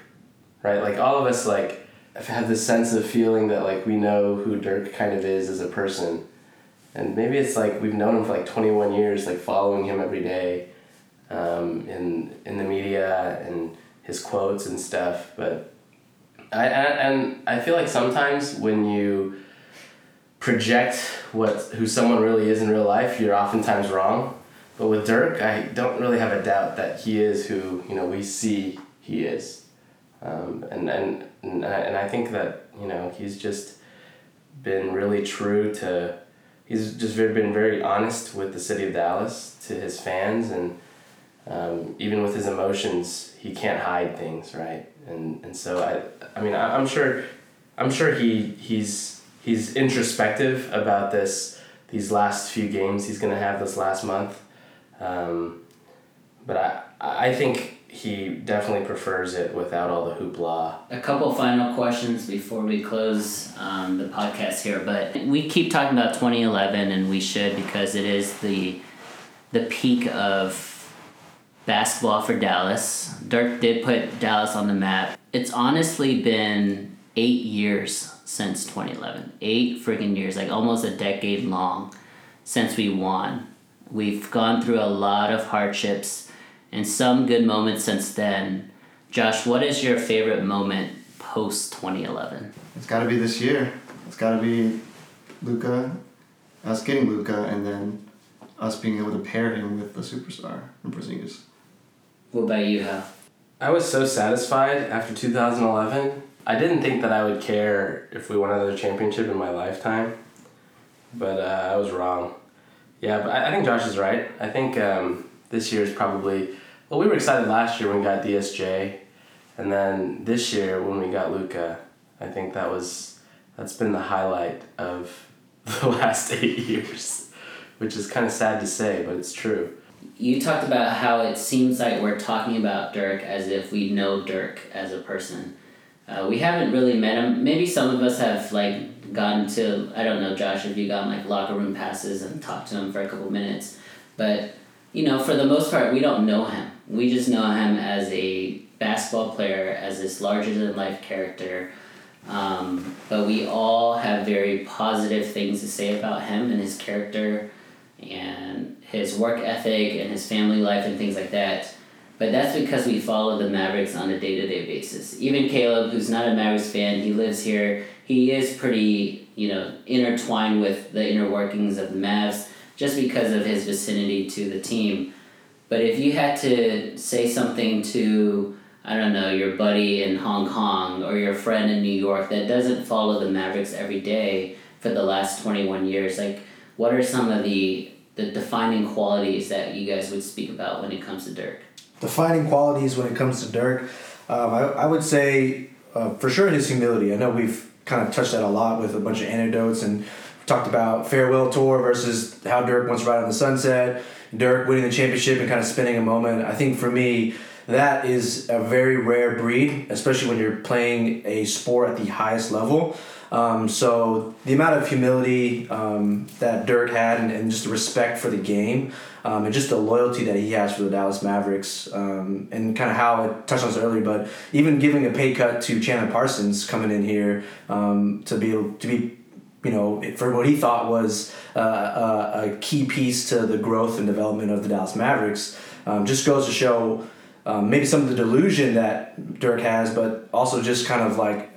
right? Like all of us like have this sense of feeling that like we know who Dirk kind of is as a person, and maybe it's like we've known him for like twenty one years, like following him every day, um, in in the media and his quotes and stuff. But I and I feel like sometimes when you project what who someone really is in real life, you're oftentimes wrong. But with Dirk, I don't really have a doubt that he is who you know we see he is, um, and and and I, and I think that you know he's just been really true to. He's just very, been very honest with the city of Dallas to his fans, and um, even with his emotions, he can't hide things, right? And and so I, I mean, I, I'm sure, I'm sure he he's he's introspective about this these last few games he's gonna have this last month um, but I, I think he definitely prefers it without all the hoopla.
A couple final questions before we close um, the podcast here, but we keep talking about 2011, and we should because it is the the peak of basketball for Dallas. Dirk did put Dallas on the map. It's honestly been eight years since 2011. Eight freaking years, like almost a decade long since we won. We've gone through a lot of hardships and some good moments since then. Josh, what is your favorite moment post 2011?
It's got to be this year. It's got to be Luka, us getting Luka, and then us being able to pair him with the superstar in Porzingis.
What about you, Hal?
I was so satisfied after 2011. I didn't think that I would care if we won another championship in my lifetime, but uh, I was wrong. Yeah, but I, I think Josh is right. I think um, this year is probably well. We were excited last year when we got DSJ, and then this year when we got Luka. I think that was that's been the highlight of the last eight years, which is kind of sad to say, but it's true.
You talked about how it seems like we're talking about Dirk as if we know Dirk as a person. Uh, we haven't really met him. Maybe some of us have like gotten to I don't know, Josh, if you gotten like locker room passes and talked to him for a couple minutes, but you know, for the most part, we don't know him. We just know him as a basketball player, as this larger than life character. Um, but we all have very positive things to say about him and his character and his work ethic and his family life and things like that. But that's because we follow the Mavericks on a day to day basis. Even Caleb, who's not a Mavericks fan, he lives here. He is pretty, you know, intertwined with the inner workings of the Mavs just because of his vicinity to the team. But if you had to say something to, I don't know, your buddy in Hong Kong or your friend in New York that doesn't follow the Mavericks every day for the last 21 years, like, what are some of the, the defining qualities that you guys would speak about when it comes to Dirk?
Defining qualities when it comes to Dirk, um, I, I would say uh, for sure his humility. I know we've kind of touched that a lot with a bunch of anecdotes and talked about farewell tour versus how Dirk wants to ride on the sunset, Dirk winning the championship and kind of spinning a moment. I think for me, that is a very rare breed, especially when you're playing a sport at the highest level. Um, so the amount of humility um, that Dirk had and, and, just the respect for the game um, and just the loyalty that he has for the Dallas Mavericks um, and kind of how I touched on this earlier, but even giving a pay cut to Chandler Parsons coming in here um, to be able to be you know, for what he thought was uh, a, a, key piece to the growth and development of the Dallas Mavericks, um, just goes to show um, maybe some of the delusion that Dirk has, but also just kind of like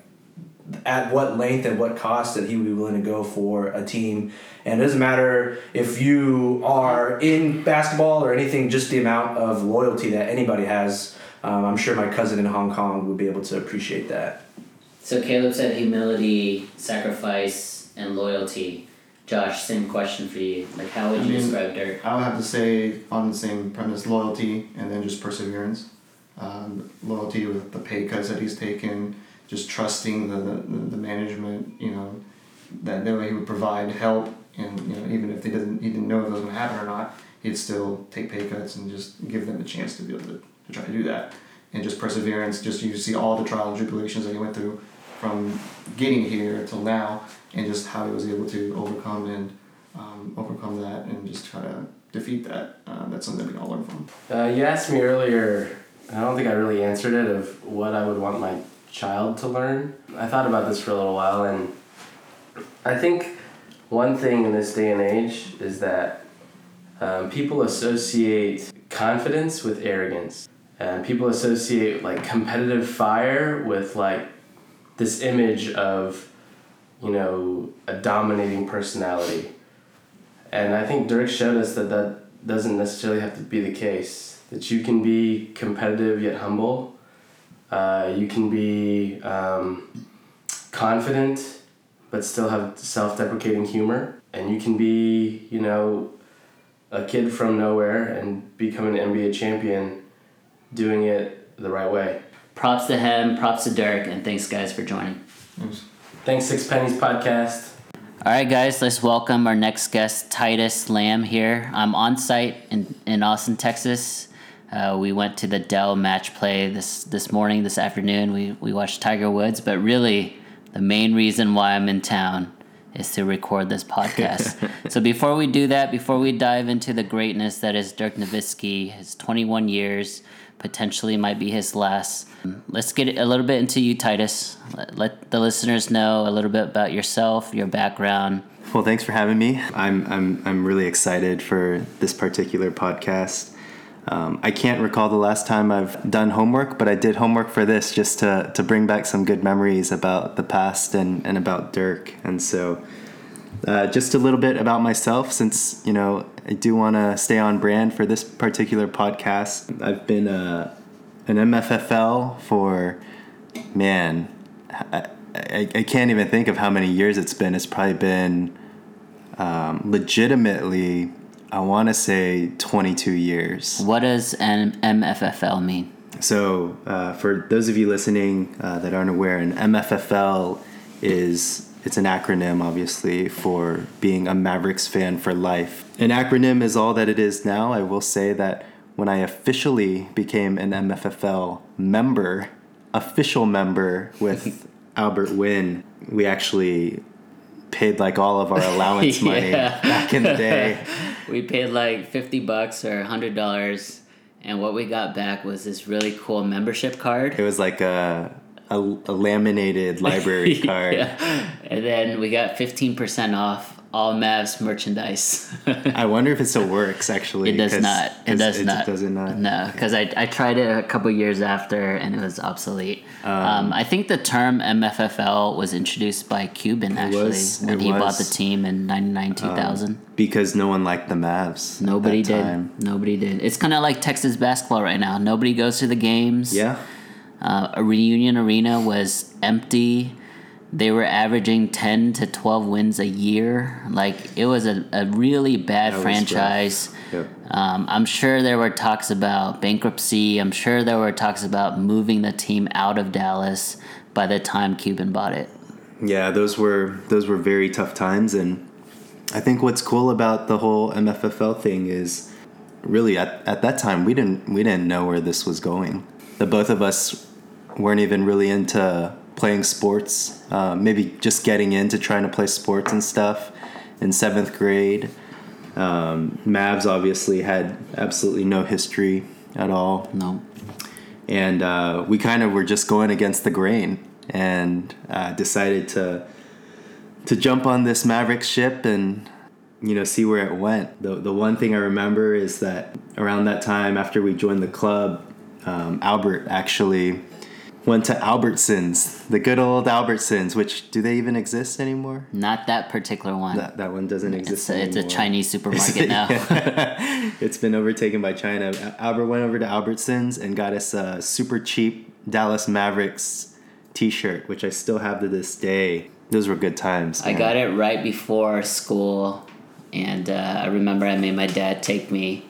at what length and what cost that he would be willing to go for a team. And it doesn't matter if you are in basketball or anything, just the amount of loyalty that anybody has. Um, I'm sure my cousin in Hong Kong would be able to appreciate that.
So Caleb said humility, sacrifice, and loyalty. Josh, same question for you. Like, how would you I mean, describe Dirk?
I would have to say on the same premise, loyalty, and then just perseverance. Um, loyalty with the pay cuts that he's taken, just trusting the, the, the management, you know, that he would provide help, and you know, even if he didn't, he didn't know if it was going to happen or not, he'd still take pay cuts and just give them a chance to be able to, to try to do that, and just perseverance. Just you see all the trials and tribulations that he went through from getting here till now, and just how he was able to overcome and um, overcome that, and just try to defeat that. Uh, that's something we can all learn from.
Uh, you asked me earlier, I don't think I really answered it, of what I would want my child to learn. I thought about this for a little while, and I think one thing in this day and age is that um, people associate confidence with arrogance. And people associate like competitive fire with like this image of, you know, a dominating personality. And I think Dirk showed us that that doesn't necessarily have to be the case. That you can be competitive yet humble. Uh, you can be um, confident but still have self deprecating humor. And you can be, you know, a kid from nowhere and become an NBA champion doing it the right way.
Props to him, props to Dirk, and thanks, guys, for joining.
Thanks, Six Pennies Podcast.
All right, guys, let's welcome our next guest, Titus Lamb, here. I'm on site in, in Austin, Texas. Uh, we went to the Dell match play this, this morning, this afternoon. We, we watched Tiger Woods, but really, the main reason why I'm in town is to record this podcast. so before we do that, before we dive into the greatness that is Dirk Nowitzki, his 21 years, potentially might be his last. Let's get a little bit into you, Titus. Let, let the listeners know a little bit about yourself, your background.
Well, thanks for having me. I'm I'm I'm really excited for this particular podcast. Um, I can't recall the last time I've done homework, but I did homework for this just to, to bring back some good memories about the past and, and about Dirk. And so, uh, just a little bit about myself, since you know I do want to stay on brand for this particular podcast. I've been uh, an MFFL for man, I, I, I, can't even think of how many years it's been. It's probably been um, legitimately I want to say 22 years.
What does an MFFL mean?
So, uh, for those of you listening uh, that aren't aware, an MFFL is it's an acronym, obviously, for being a Mavericks fan for life. An acronym is all that it is now. I will say that when I officially became an MFFL member, official member with Albert Wynn, we actually paid like all of our allowance money yeah. back in the day.
we paid like 50 bucks or $100 and what we got back was this really cool membership card.
It was like a a, a laminated library card.
yeah. And then we got 15% off all Mavs merchandise.
I wonder if it still works. Actually,
it does not. It does not.
Does it not?
No, because I, I tried it a couple years after and it was obsolete. Um, um, I think the term MFFL was introduced by Cuban actually
was,
when he
was.
bought the team in '99 2000.
Um, because no one liked the Mavs.
Nobody did.
Time.
Nobody did. It's kind of like Texas basketball right now. Nobody goes to the games.
Yeah.
Uh, a reunion arena was empty they were averaging 10 to 12 wins a year. Like, it was a, a really bad
that
franchise.
Yep.
Um, I'm sure there were talks about bankruptcy. I'm sure there were talks about moving the team out of Dallas by the time Cuban bought it.
Yeah, those were those were very tough times and I think what's cool about the whole MFFL thing is really at, at that time we didn't we didn't know where this was going. The both of us weren't even really into playing sports, uh, maybe just getting into trying to play sports and stuff in seventh grade. Um, Mavs obviously had absolutely no history at all.
No.
And uh, we kind of were just going against the grain and uh, decided to to jump on this Maverick ship and you know see where it went. The the one thing I remember is that around that time after we joined the club, um, Albert actually went to Albertsons, the good old Albertsons, which do they even exist anymore?
Not that particular one.
That, that one doesn't exist
it's a,
anymore.
It's a Chinese supermarket now.
it's been overtaken by China. Albert went over to Albertsons and got us a super cheap Dallas Mavericks t-shirt, which I still have to this day. Those were good times.
Man. I got it right before school, and uh, I remember I made my dad take me.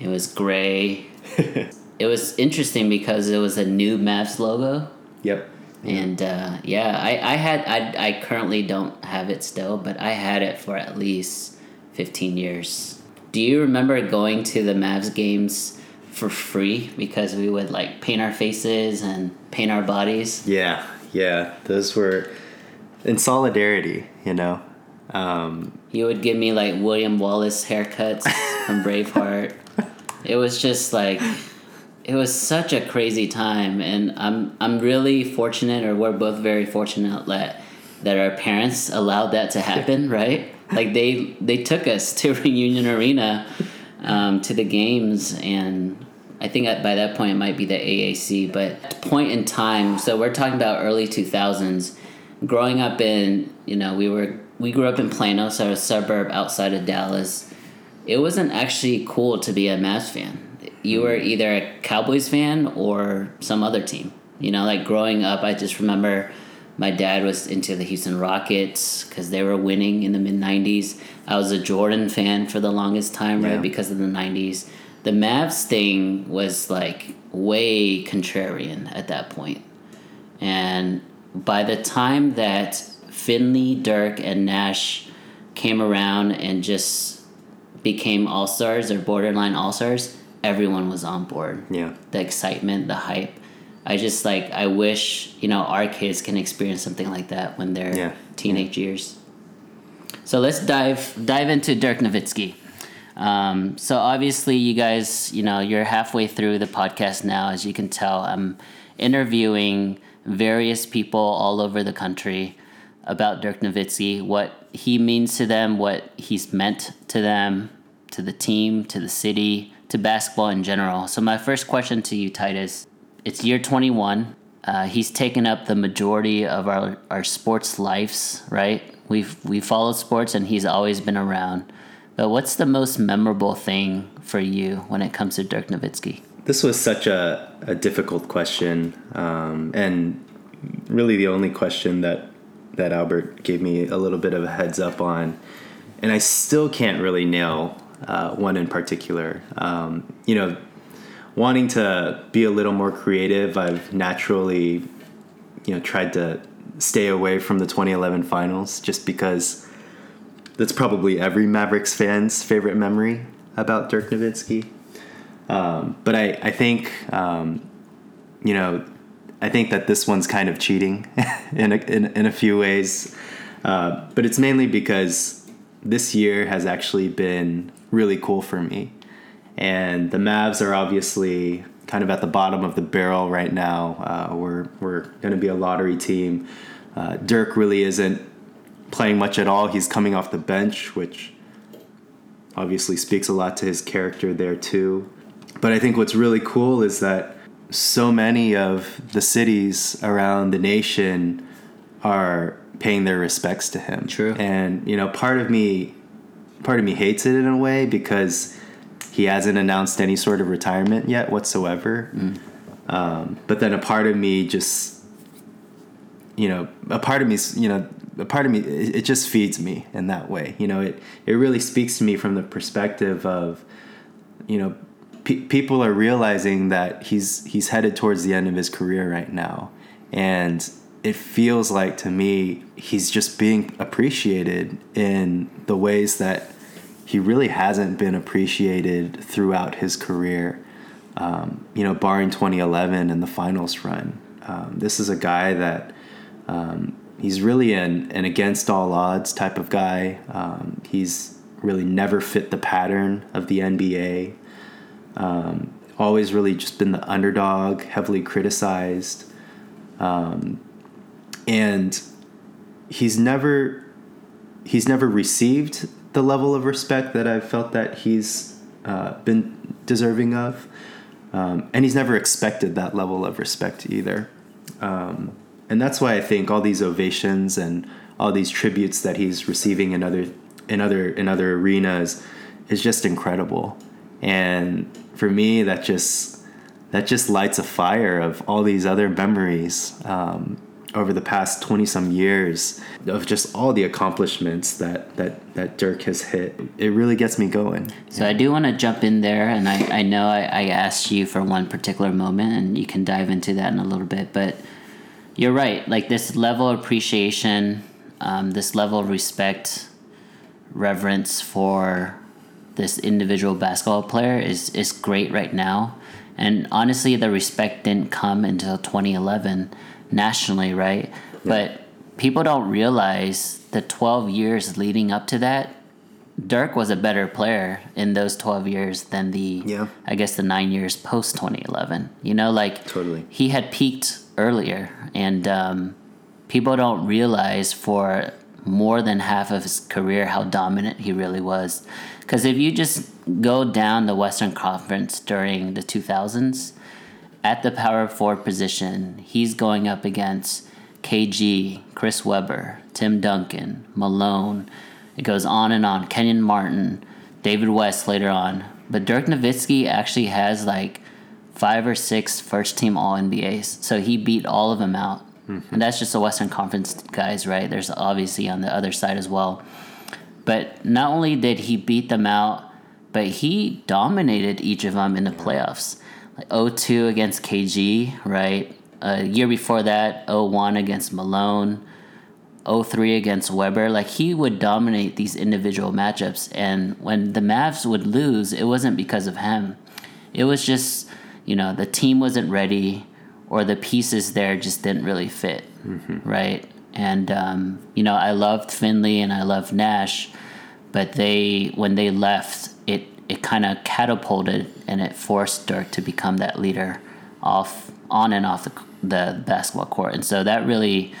It was gray. it was interesting because it was a new Mavs logo.
Yep.
And uh, yeah, I, I had I, I currently don't have it still, but I had it for at least fifteen years. Do you remember going to the Mavs games for free because we would like paint our faces and paint our bodies?
Yeah, yeah, those were in solidarity, you know. Um,
he would give me like William Wallace haircuts. from Braveheart. it was just like it was such a crazy time and I'm I'm really fortunate or we're both very fortunate that that our parents allowed that to happen, right? Like they they took us to Reunion Arena um, to the games and I think by that point it might be the AAC, but point in time, so we're talking about early 2000s. Growing up in, you know, we were we grew up in Plano, so a suburb outside of Dallas. It wasn't actually cool to be a Mavs fan. You were either a Cowboys fan or some other team. You know, like growing up, I just remember my dad was into the Houston Rockets because they were winning in the mid 90s. I was a Jordan fan for the longest time, right, because of the 90s. The Mavs thing was like way contrarian at that point. And by the time that Finley, Dirk, and Nash came around and just became all stars or borderline all stars, everyone was on board.
Yeah.
The excitement, the hype. I just like I wish you know our kids can experience something like that when they're
Yeah.
teenage years. So let's dive dive into Dirk Nowitzki. Um, so obviously, you guys, you know, you're halfway through the podcast now. As you can tell, I'm interviewing various people all over the country about Dirk Nowitzki, what he means to them, what he's meant to them, to the team, to the city, to basketball in general. So my first question to you, Titus, it's year 21. Uh, he's taken up the majority of our, our sports lives, right? We've we followed sports and he's always been around. But what's the most memorable thing for you when it comes to Dirk Nowitzki?
This was such a, a difficult question, um, and really the only question that that Albert gave me a little bit of a heads up on, and I still can't really nail uh, one in particular. Um, you know, wanting to be a little more creative, I've naturally, you know, tried to stay away from the 2011 finals just because that's probably every Mavericks fan's favorite memory about Dirk Nowitzki. Um, but I, I think, um, you know, I think that this one's kind of cheating in, a, in, in a few ways. Uh, but it's mainly because this year has actually been really cool for me. And the Mavs are obviously kind of at the bottom of the barrel right now. Uh, we're we're going to be a lottery team. Uh, Dirk really isn't playing much at all. He's coming off the bench, which obviously speaks a lot to his character there too. But I think what's really cool is that so many of the cities around the nation are paying their respects to him.
True.
And you know, part of me part of me hates it in a way because he hasn't announced any sort of retirement yet whatsoever. Um, but then a part of me just you know, a part of me, you know, a part of me, it, it just feeds me in that way. You know, it, it really speaks to me from the perspective of, you know, pe- people are realizing that he's, he's headed towards the end of his career right now. And it feels like to me, he's just being appreciated in the ways that he really hasn't been appreciated throughout his career. Um, you know, barring 2011 and the finals run. Um, this is a guy that um, he's really an, an against all odds type of guy. Um, he's really never fit the pattern of the NBA. Um, always really just been the underdog, heavily criticized. Um, and he's never he's never received the level of respect that I've felt that he's uh, been deserving of. Um, and he's never expected that level of respect either. Um, and that's why I think all these ovations and all these tributes that he's receiving in other in other in other arenas is just incredible. And for me, that just that just lights a fire of all these other memories um, over the past twenty some years of just all the accomplishments that that that Dirk has hit. It really gets me going.
So I do want to jump in there, and I, I know I, I asked you for one particular moment, and you can dive into that in a little bit. But you're right, like this level of appreciation, um, this level of respect, reverence for this individual basketball player is is great right now. And honestly, the respect didn't come until 2011 nationally, right? But people don't realize the 12 years leading up to that Dirk was a better player in those 12 years than the
Yeah.
I guess the 9 years post 2011. You know like
Totally.
he had peaked earlier and um, people don't realize for more than half of his career how dominant he really was. Cuz if you just go down the Western Conference during the 2000s at the power forward position, he's going up against KG, Chris Webber, Tim Duncan, Malone. It goes on and on. Kenyon Martin, David West later on. But Dirk Nowitzki actually has like five or six first team All NBAs. So he beat all of them out. Mm-hmm. And that's just the Western Conference guys, right? There's obviously on the other side as well. But not only did he beat them out, but he dominated each of them in the playoffs. Like 0-2 against KG, right? A year before that, 0-1 against Malone, 0-3 against Webber. Like he would dominate these individual matchups, and when the Mavs would lose, it wasn't because of him. It was just you know the team wasn't ready, or the pieces there just didn't really fit, right? And um, you know I loved Finley and I loved Nash, but they when they left, it kind of catapulted and it forced Dirk to become that leader off on and off the, the basketball court, and so that really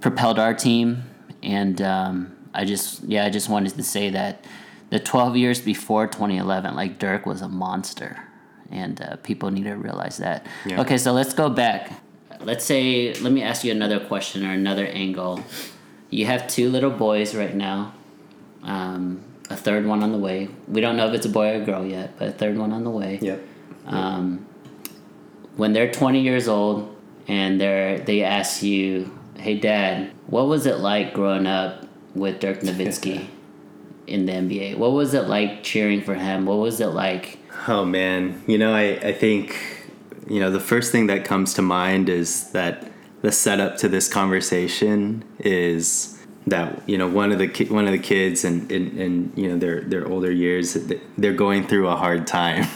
propelled our team. And um, I just yeah I just wanted to say that the 12 years before 2011, like Dirk was a monster, and uh, people need to realize that.
Yeah.
Okay, so let's go back. Let's say let me ask you another question or another angle. You have two little boys right now. Um, a third one on the way. We don't know if it's a boy or a girl yet, but a third one on the way.
Yep.
Um, when they're 20 years old and they're they ask you, "Hey, Dad, what was it like growing up with Dirk Nowitzki in the NBA? What was it like cheering for him? What was it like?"
Oh man, you know, I, I think, you know, the first thing that comes to mind is that the setup to this conversation is that you know one of the ki- one of the kids and in, in you know their their older years they're going through a hard time,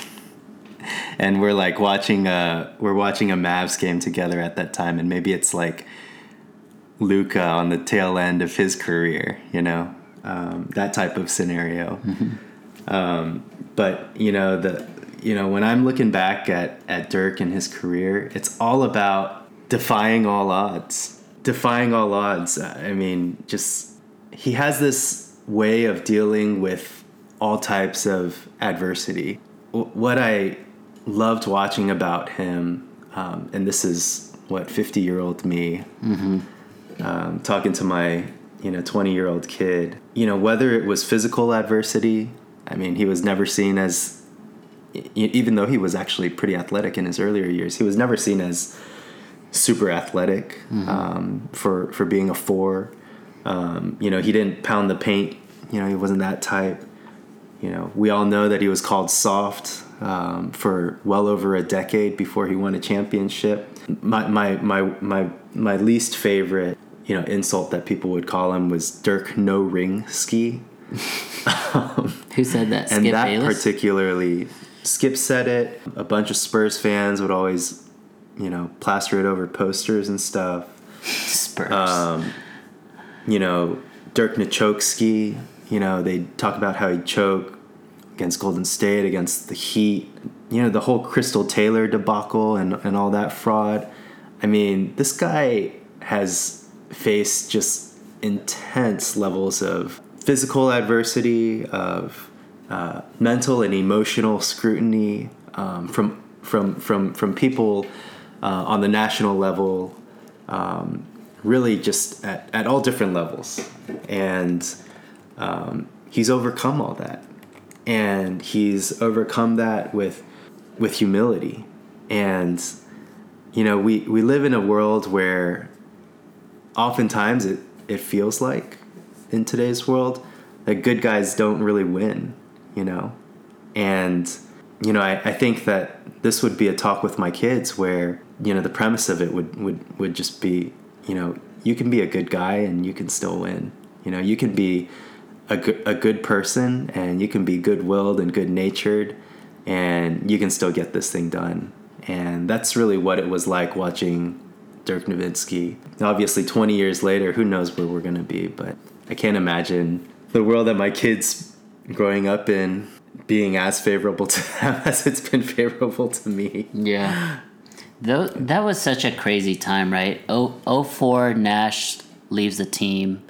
and we're like watching a we're watching a Mavs game together at that time, and maybe it's like Luka on the tail end of his career, you know, um, that type of scenario. But you know the you know when I'm looking back at at Dirk and his career, it's all about defying all odds. Defying all odds. I mean, just he has this way of dealing with all types of adversity. W- What I loved watching about him, um, and this is what 50 year old me um, talking to my you know 20 year old kid you know whether it was physical adversity i mean he was never seen as even though he was actually pretty athletic in his earlier years he was never seen as super athletic um, for for being a four. Um, you know he didn't pound the paint you know he wasn't that type you know we all know that he was called soft um, for well over a decade before he won a championship. My my my my, my least favorite you know insult that people would call him was Dirk no ring ski
Who said that? Skip and
that
Bayless.
particularly skip said it. A bunch of spurs fans would always you know plaster it over posters and stuff
Spurs.
um, you know dirk Nowitzki, you know they talk about how he choked against golden state against the heat you know the whole Cristal Taylor debacle and, and all that fraud i mean this guy has faced just intense levels of physical adversity of uh, mental and emotional scrutiny um, from from from from people uh, on the national level um, really just at, at all different levels. And um, he's overcome all that. And he's overcome that with with humility. And you know we we live in a world where oftentimes it it feels like in today's world that good guys don't really win you know? And you know I, I think that this would be a talk with my kids where you know the premise of it would would would just be you know you can be a good guy and you can still win you know you can be a good, a good person and you can be good-willed and good-natured and you can still get this thing done and that's really what it was like watching Dirk Nowitzki. Obviously, 20 years later, who knows where we're going to be, but I can't imagine the world that my kids growing up in being as favorable to them as it's been favorable to me.
Yeah. Though that was such a crazy time, right? Oh, 04 Nash leaves the team.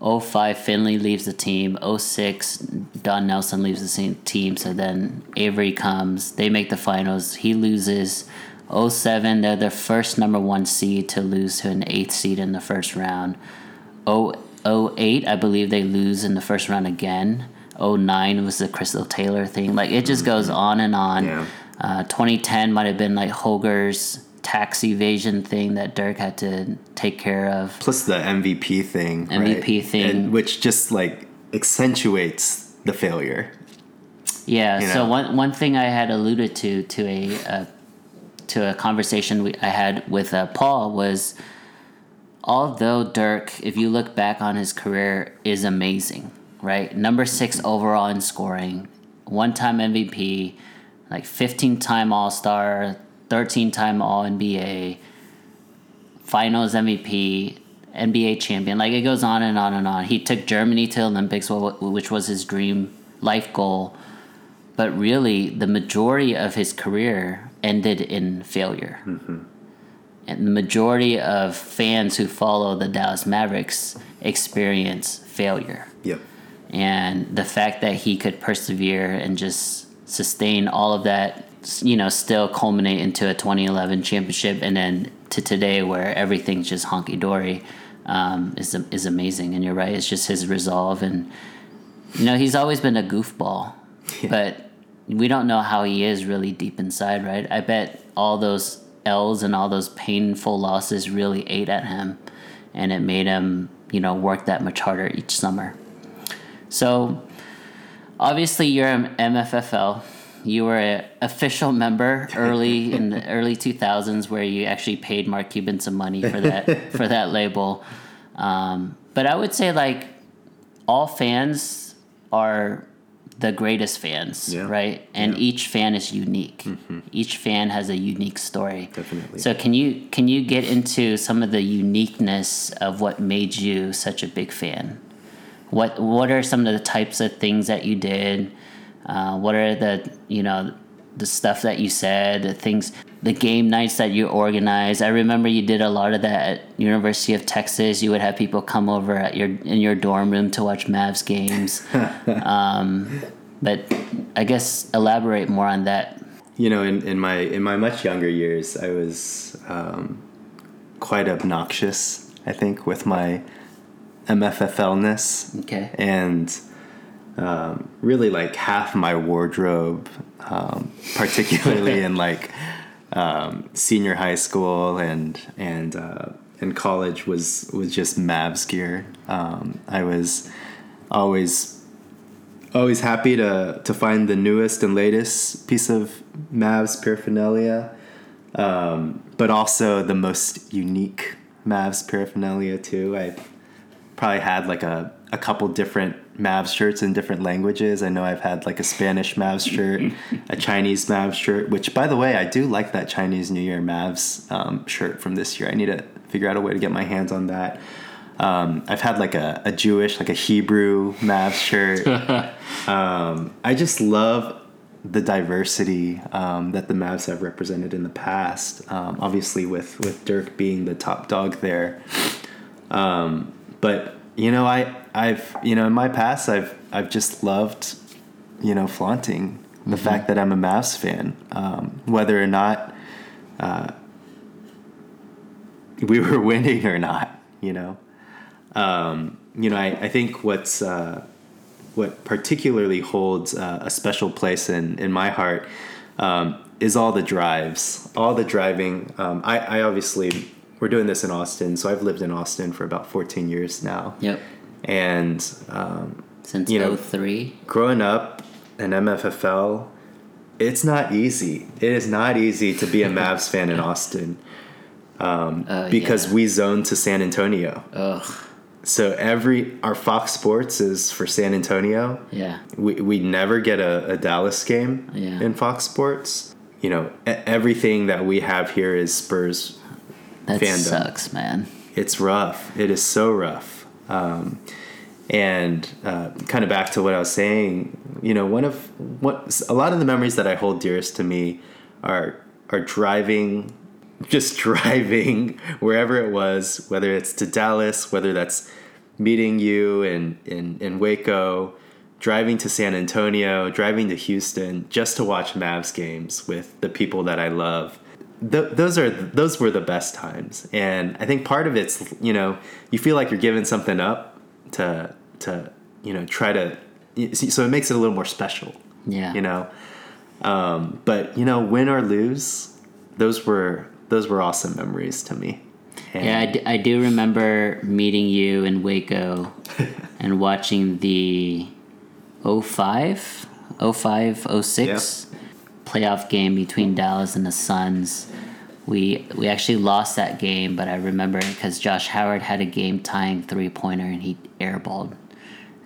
05 Finley leaves the team. 06 Don Nelson leaves the same team. So then Avery comes. They make the finals. He loses. 07 they're the first number one seed to lose to an eighth seed in the first round. 08 I believe they lose in the first round again. 09 was the Cristal Taylor thing. Like it just mm-hmm. goes on and on.
Yeah.
Uh, 2010 might have been like Holger's tax evasion thing that Dirk had to take care of.
Plus the MVP thing.
MVP
right?
thing.
And which just like accentuates the failure.
Yeah.
You
So one one thing I had alluded to to a uh, to a conversation we, I had with uh, Paul was, although Dirk, if you look back on his career, is amazing, right? Number six overall in scoring, one time MVP, like fifteen time All Star, thirteen time All NBA, Finals MVP. NBA champion, like it goes on and on and on. He took Germany to the Olympics, which was his dream life goal but really the majority of his career ended in failure. Mm-hmm. And the majority of fans who follow the Dallas Mavericks experience failure.
Yep.
And the fact that he could persevere and just sustain all of that, you know, still culminate into a 2011 championship and then to today where everything's just honky dory um, is, is amazing. And you're right, it's just his resolve. And, you know, he's always been a goofball, but we don't know how he is really deep inside, right? I bet all those L's and all those painful losses really ate at him and it made him, you know, work that much harder each summer. So obviously you're an MFFL. You were an official member early in the early 2000s where you actually paid Mark Cuban some money for that for that label. Um, but I would say like all fans are the greatest fans,
Yeah.
right? And
Yeah.
each fan is unique. Each fan has a unique story.
Definitely.
So can you can you get into some of the uniqueness of what made you such a big fan? What what are some of the types of things that you did? Uh, what are the you know the stuff that you said, the things, the game nights that you organized? I remember you did a lot of that at University of Texas. You would have people come over at your in your dorm room to watch Mavs games. um, but I guess elaborate more on that.
You know, in, in my in my much younger years, I was um, quite obnoxious. I think with my MFFLness,
Okay.
and um, really like half my wardrobe, um, particularly in like um, senior high school and and uh, in college, was was just Mavs gear. Um, I was always always happy to to find the newest and latest piece of Mavs paraphernalia, um, but also the most unique Mavs paraphernalia too. I probably had like a, a couple different Mavs shirts in different languages. I know I've had like a Spanish Mavs shirt, a Chinese Mavs shirt, which by the way, I do like that Chinese New Year Mavs um, shirt from this year. I need to figure out a way to get my hands on that. Um, I've had like a, a Jewish, like a Hebrew Mavs shirt. um, I just love the diversity um, that the Mavs have represented in the past. Um, obviously, with with Dirk being the top dog there, um, but you know, I I've you know in my past I've I've just loved you know flaunting the fact that I'm a Mavs fan, um, whether or not uh, we were winning or not. You know, um, you know I, I think what's uh, what particularly holds uh, a special place in in my heart um, is all the drives, all the driving. Um, I, I obviously we're doing this in Austin, so I've lived in Austin for about 14 years now.
Yep.
And um,
Since
You know-
03.
growing up in MFFL, it's not easy. It is not easy to be a Mavs fan in Austin
Uh,
because
yeah.
we zone to San Antonio.
Ugh.
So every our Fox Sports is for San Antonio.
Yeah.
We we never get a, a Dallas game
Yeah.
in Fox Sports. You know, everything that we have here is Spurs.
That
Fandom.
sucks, man.
It's rough. It is so rough. Um, And uh, kind of back to what I was saying, you know, one of what a lot of the memories that I hold dearest to me are are driving, just driving wherever it was, whether it's to Dallas, whether that's meeting you in in, in Waco, driving to San Antonio, driving to Houston, just to watch Mavs games with the people that I love. Th- those are those were the best times, and I think part of it's you know you feel like you're giving something up to to you know try to so it makes it a little more special.
Yeah.
You know, um, but you know, win or lose, those were those were awesome memories to me.
And yeah, I, d- I do remember meeting you in Waco and watching the 05, 05, 06 playoff game between Dallas and the Suns. We we actually lost that game, but I remember because Josh Howard had a game tying three pointer and he airballed,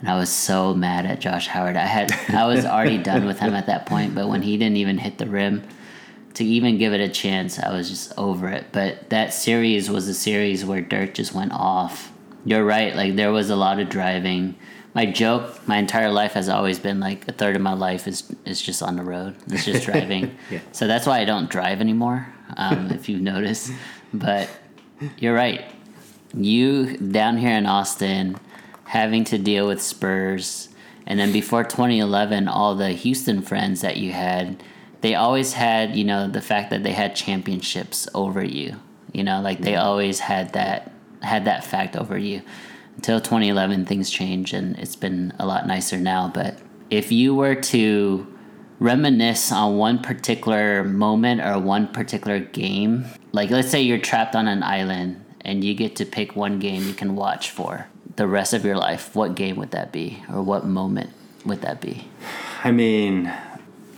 and I was so mad at Josh Howard. I had I was already done with him at that point, but when he didn't even hit the rim to even give it a chance, I was just over it. But that series was a series where Dirk just went off. You're right, like there was a lot of driving my joke my entire life has always been like a third of my life is is just on the road. It's just driving.
Yeah.
So that's why I don't drive anymore. Um, if you've noticed, but you're right. You down here in Austin, having to deal with Spurs, and then before 2011, all the Houston friends that you had, they always had you know the fact that they had championships over you. You know, like they always had that had that fact over you until 2011 things changed and it's been a lot nicer now but if you were to reminisce on one particular moment or one particular game like let's say you're trapped on an island and you get to pick one game you can watch for the rest of your life what game would that be or what moment would that be
I mean,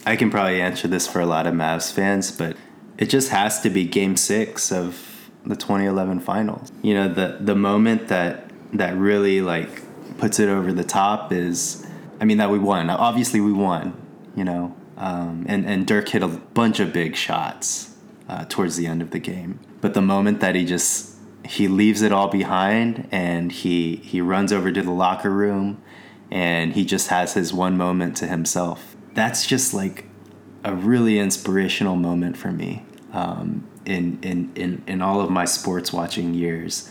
I can probably answer this for a lot of Mavs fans, but it just has to be Game Six of the 2011 Finals. You know, the the moment that that really like puts it over the top is, I mean, that we won. Obviously, we won. You know, um, and and Dirk hit a bunch of big shots uh, towards the end of the game, but the moment that he just he leaves it all behind and he he runs over to the locker room and he just has his one moment to himself. That's just like a really inspirational moment for me um, in, in, in, in all of my sports watching years,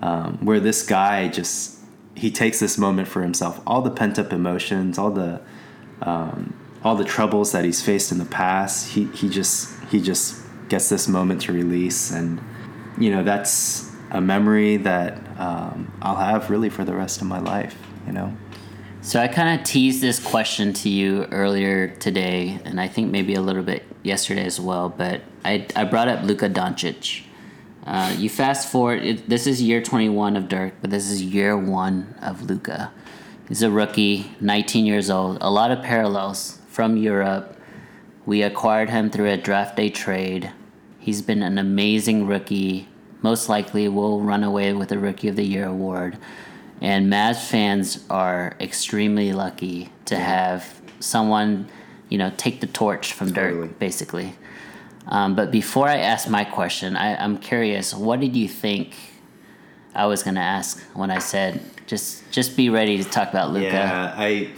um, where this guy just he takes this moment for himself. All the pent up emotions, all the um, all the troubles that he's faced in the past, he, he just he just gets this moment to release, and you know that's a memory that um, I'll have really for the rest of my life. You know.
So I kind of teased this question to you earlier today, and I think maybe a little bit yesterday as well. But I, I brought up Luka Doncic. Uh, you fast forward. It, this is year 21 of Dirk, but this is year one of Luka. He's a rookie, 19 years old. A lot of parallels from Europe. We acquired him through a draft day trade. He's been an amazing rookie. Most likely will run away with the Rookie of the Year award. And Mavs fans are extremely lucky to have someone, you know, take the torch from
Totally.
Dirk, basically. Um, but before I ask my question, I, I'm curious. What did you think I was going to ask when I said just just be ready to talk about Luka?
Yeah, I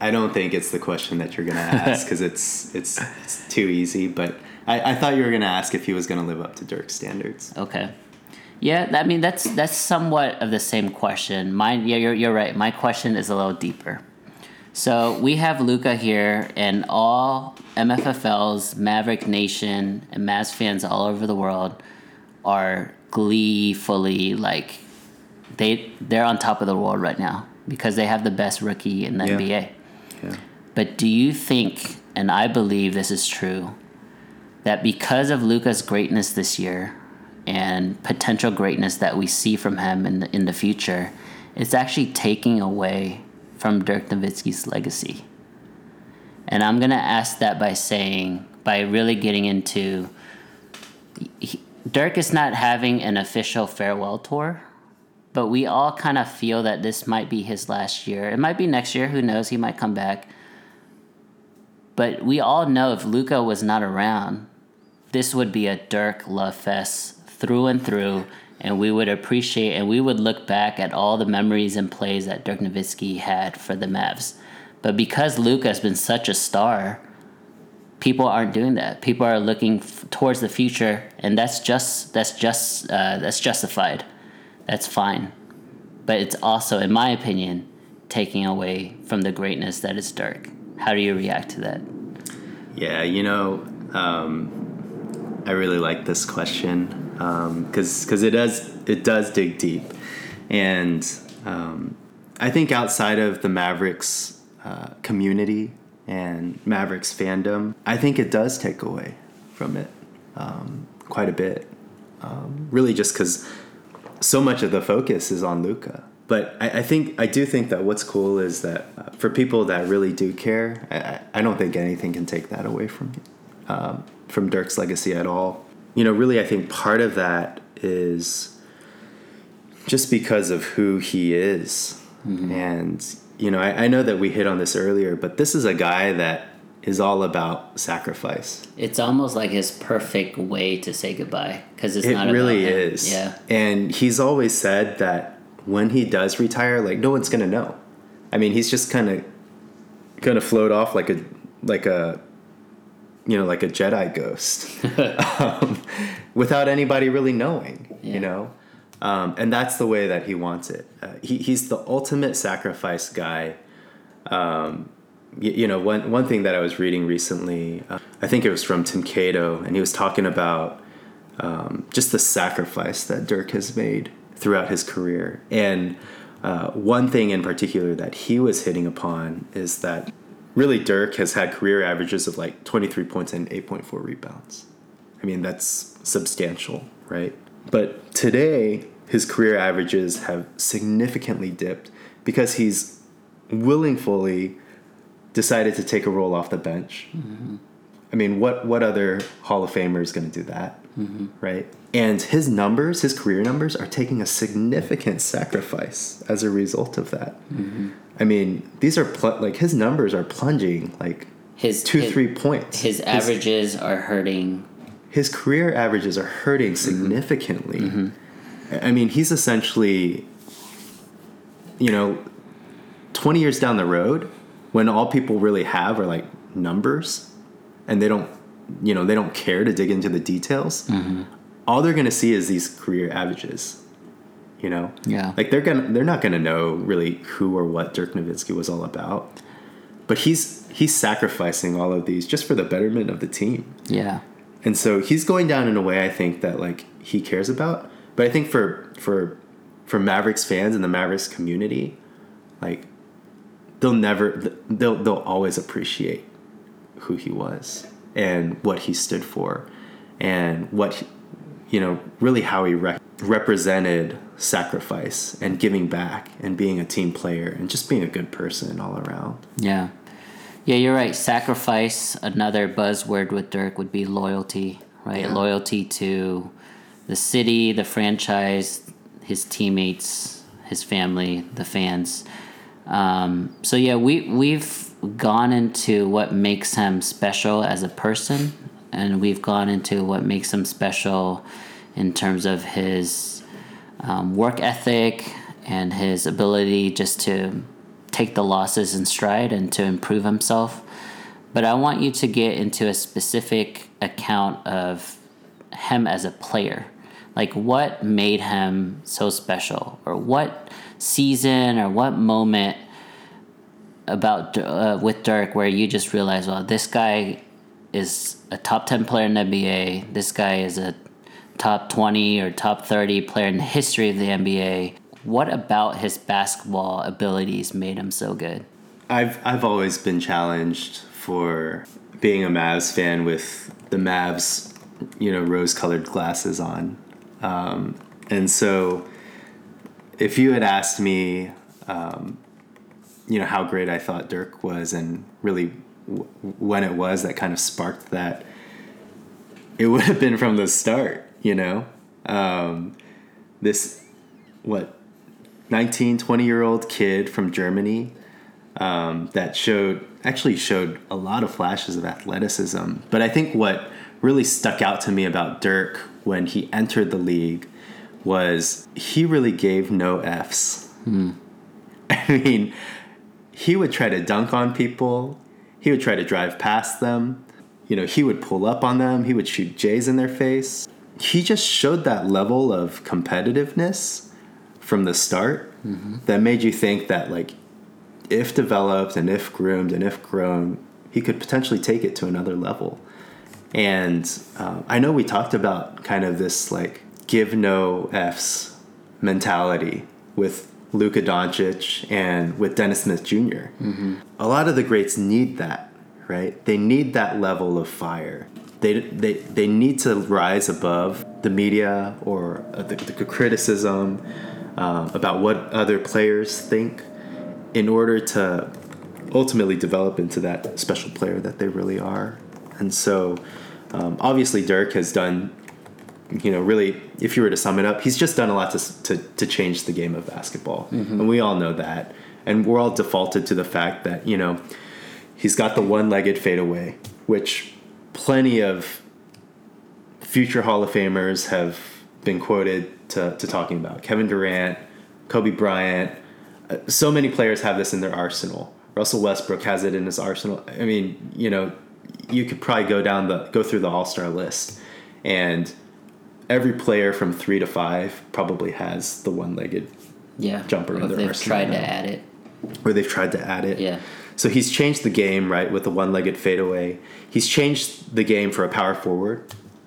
I don't think it's the question that you're gonna ask because it's, it's it's too easy. But I, I thought you were gonna ask if he was gonna live up to Dirk's standards.
Okay. Yeah, I mean that's that's somewhat of the same question. Mine, yeah, you're you're right. My question is a little deeper. So we have Luka here, and all MFFLs, Maverick Nation, and Mavs fans all over the world are gleefully like they they're on top of the world right now because they have the best rookie in the
Yeah.
NBA. But do you think, and I believe this is true, that because of Luka's greatness this year and potential greatness that we see from him in the, in the future, it's actually taking away from Dirk Nowitzki's legacy? And I'm going to ask that by saying, by really getting into. He, Dirk is not having an official farewell tour, but we all kind of feel that this might be his last year. It might be next year. Who knows? He might come back. But we all know if Luka was not around, this would be a Dirk love fest through and through. and we would appreciate and we would look back at all the memories and plays that Dirk Nowitzki had for the Mavs. But because Luka has been such a star, people aren't doing that. People are looking f- towards the future, and that's just that's just uh, that's justified. That's fine, but it's also, in my opinion, taking away from the greatness that is Dirk. How do you react to that?
Yeah, you know, um, I really like this question because because it does it does dig deep, and um, I think outside of the Mavericks uh, community and Mavericks fandom, I think it does take away from it um, quite a bit. Um, really, just because so much of the focus is on Luka. But I, I, think I do think that what's cool is that uh, for people that really do care, I, I, don't think anything can take that away from um, from Dirk's legacy at all. You know, really, I think part of that is just because of who he is, mm-hmm. and you know, I, I know that we hit on this earlier, but this is a guy that is all about sacrifice.
It's almost like his perfect way to say goodbye because it's
it
not.
really is.
Yeah,
and he's always said that when he does retire, like no one's gonna know. I mean, he's just kind of gonna float off like a like a you know like a Jedi ghost um, without anybody really knowing. Yeah. You know, um, and that's the way that he wants it. Uh, he, he's the ultimate sacrifice guy. Um, you, you, know, one one thing that I was reading recently, uh, I think it was from Tim Cato, and he was talking about um, just the sacrifice that Dirk has made throughout his career. And uh, one thing in particular that he was hitting upon is that really Dirk has had career averages of like 23 points and 8.4 rebounds. I mean, that's substantial, right? But today, his career averages have significantly dipped because he's willingly decided to take a role off the bench. Mm-hmm. I mean, what what other Hall of Famer is going to do that, mm-hmm. right? And his numbers, his career numbers, are taking a significant sacrifice as a result of that. Mm-hmm. I mean, these are pl- like his numbers are plunging like
his
two
his,
three points.
His, his averages are hurting.
His career averages are hurting mm-hmm. significantly. Mm-hmm. I mean, he's essentially, you know, twenty years down the road, when all people really have are like numbers, and they don't, you know, they don't care to dig into the details. Mm-hmm all they're gonna see is these career averages. You know,
yeah,
like they're gonna they're not gonna know really who or what Dirk Nowitzki was all about, but he's he's sacrificing all of these just for the betterment of the team.
Yeah,
and so he's going down in a way I think that like he cares about. But I think for for for Mavericks fans and the Mavericks community, like they'll never they'll they'll always appreciate who he was and what he stood for and what you know, really how he re- represented sacrifice and giving back and being a team player and just being a good person all around.
Yeah. Yeah, you're right. Sacrifice, another buzzword with Dirk would be loyalty, right? Yeah. Loyalty to the city, the franchise, his teammates, his family, the fans. Um, so yeah, we we've gone into what makes him special as a person and we've gone into what makes him special in terms of his um, work ethic and his ability just to take the losses in stride and to improve himself. But I want you to get into a specific account of him as a player. Like, what made him so special? Or what season or what moment about uh, with Dirk where you just realize, well, this guy is a top 10 player in the NBA. This guy is a top 20 or top 30 player in the history of the NBA. What about his basketball abilities made him so good?
I've I've always been challenged for being a Mavs fan with the Mavs, you know, rose-colored glasses on, um, and so if you had asked me, um, you know, how great I thought Dirk was, and really when it was that kind of sparked that it would have been from the start you know? Um, this what 19 20 year old kid from germany um, that showed actually showed a lot of flashes of athleticism. But i think what really stuck out to me about dirk when he entered the league was he really gave no F's. I mean, he would try to dunk on people, he would try to drive past them, you know, he would pull up on them, he would shoot J's in their face. He just showed that level of competitiveness from the start that made you think that, like, if developed and if groomed and if grown, he could potentially take it to another level. And um, I know we talked about kind of this like give no F's mentality with Luka Doncic and with Dennis Smith junior A lot of the greats need that, right? They need that level of fire. They, they, they need to rise above the media or uh, the, the criticism um, about what other players think in order to ultimately develop into that special player that they really are. And so, um, obviously, Dirk has done, you know, really, if you were to sum it up, he's just done a lot to, to, to change the game of basketball. And we all know that. And we're all defaulted to the fact that, you know, he's got the one legged fadeaway, which plenty of future Hall of Famers have been quoted to, to talking about. Kevin Durant, Kobe Bryant, uh, so many players have this in their arsenal. Russell Westbrook has it in his arsenal. I mean, you know, you could probably go down the go through the All Star list, and every player from three to five probably has the one legged
Yeah.
Jumper in
Or if
their
they've
arsenal
tried to add it.
where they've tried to add it.
Yeah.
So he's changed the game, right, with the one-legged fadeaway. He's changed the game for a power forward,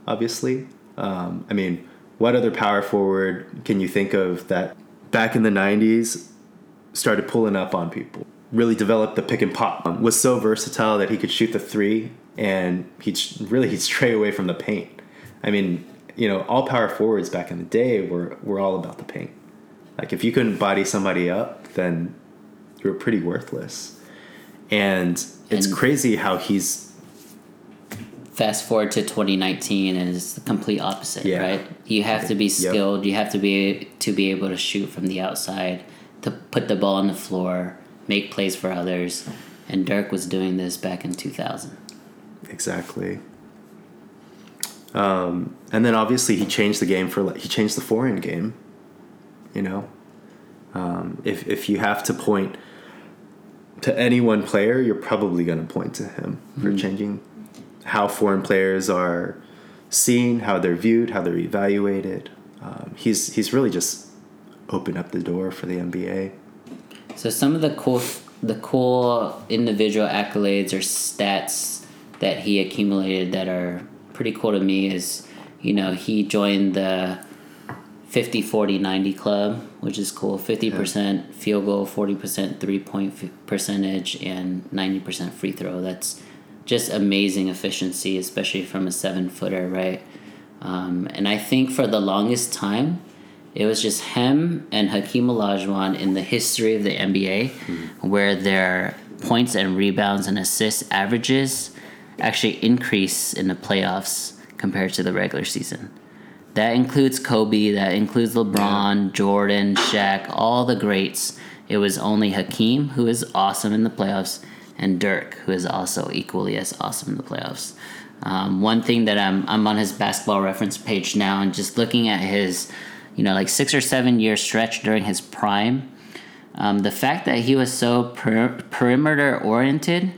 obviously. Um, I mean, what other power forward can you think of that back in the '90s started pulling up on people? Really developed the pick and pop. Um, was so versatile that he could shoot the three, and he'd really he'd stray away from the paint. I mean, you know, all power forwards back in the day were were all about the paint. Like if you couldn't body somebody up, then you were pretty worthless. And it's
And-
crazy how he's
Fast forward to 2019 and it's the complete opposite,
Yeah.
right? You have to be skilled. You have to be to be able to shoot from the outside, to put the ball on the floor, make plays for others. And Dirk was doing this back in 2000.
exactly. Um, and then obviously he changed the game for he changed the foreign game. You know, um, if if you have to point to any one player, you're probably going to point to him for changing how foreign players are seen, how they're viewed, how they're evaluated. Um, he's he's really just opened up the door for the NBA.
So some of the cool the cool individual accolades or stats that he accumulated that are pretty cool to me is you know he joined the 50 40 90 club which is cool. 50% field goal 40% three point percentage and 90% free throw. That's just amazing efficiency especially from a seven footer right? Um, and i think for the longest time it was just him and Hakeem Olajuwon in the history of the NBA, where their points and rebounds and assists averages actually increase in the playoffs compared to the regular season. That includes Kobe, that includes LeBron, Jordan, Shaq, all the greats. It was only Hakeem, who is awesome in the playoffs, and Dirk, who is also equally as awesome in the playoffs. Um, one thing that I'm I'm on his basketball reference page now and just looking at his, you know, like six or seven year stretch during his prime. Um, the fact that he was so per- perimeter oriented,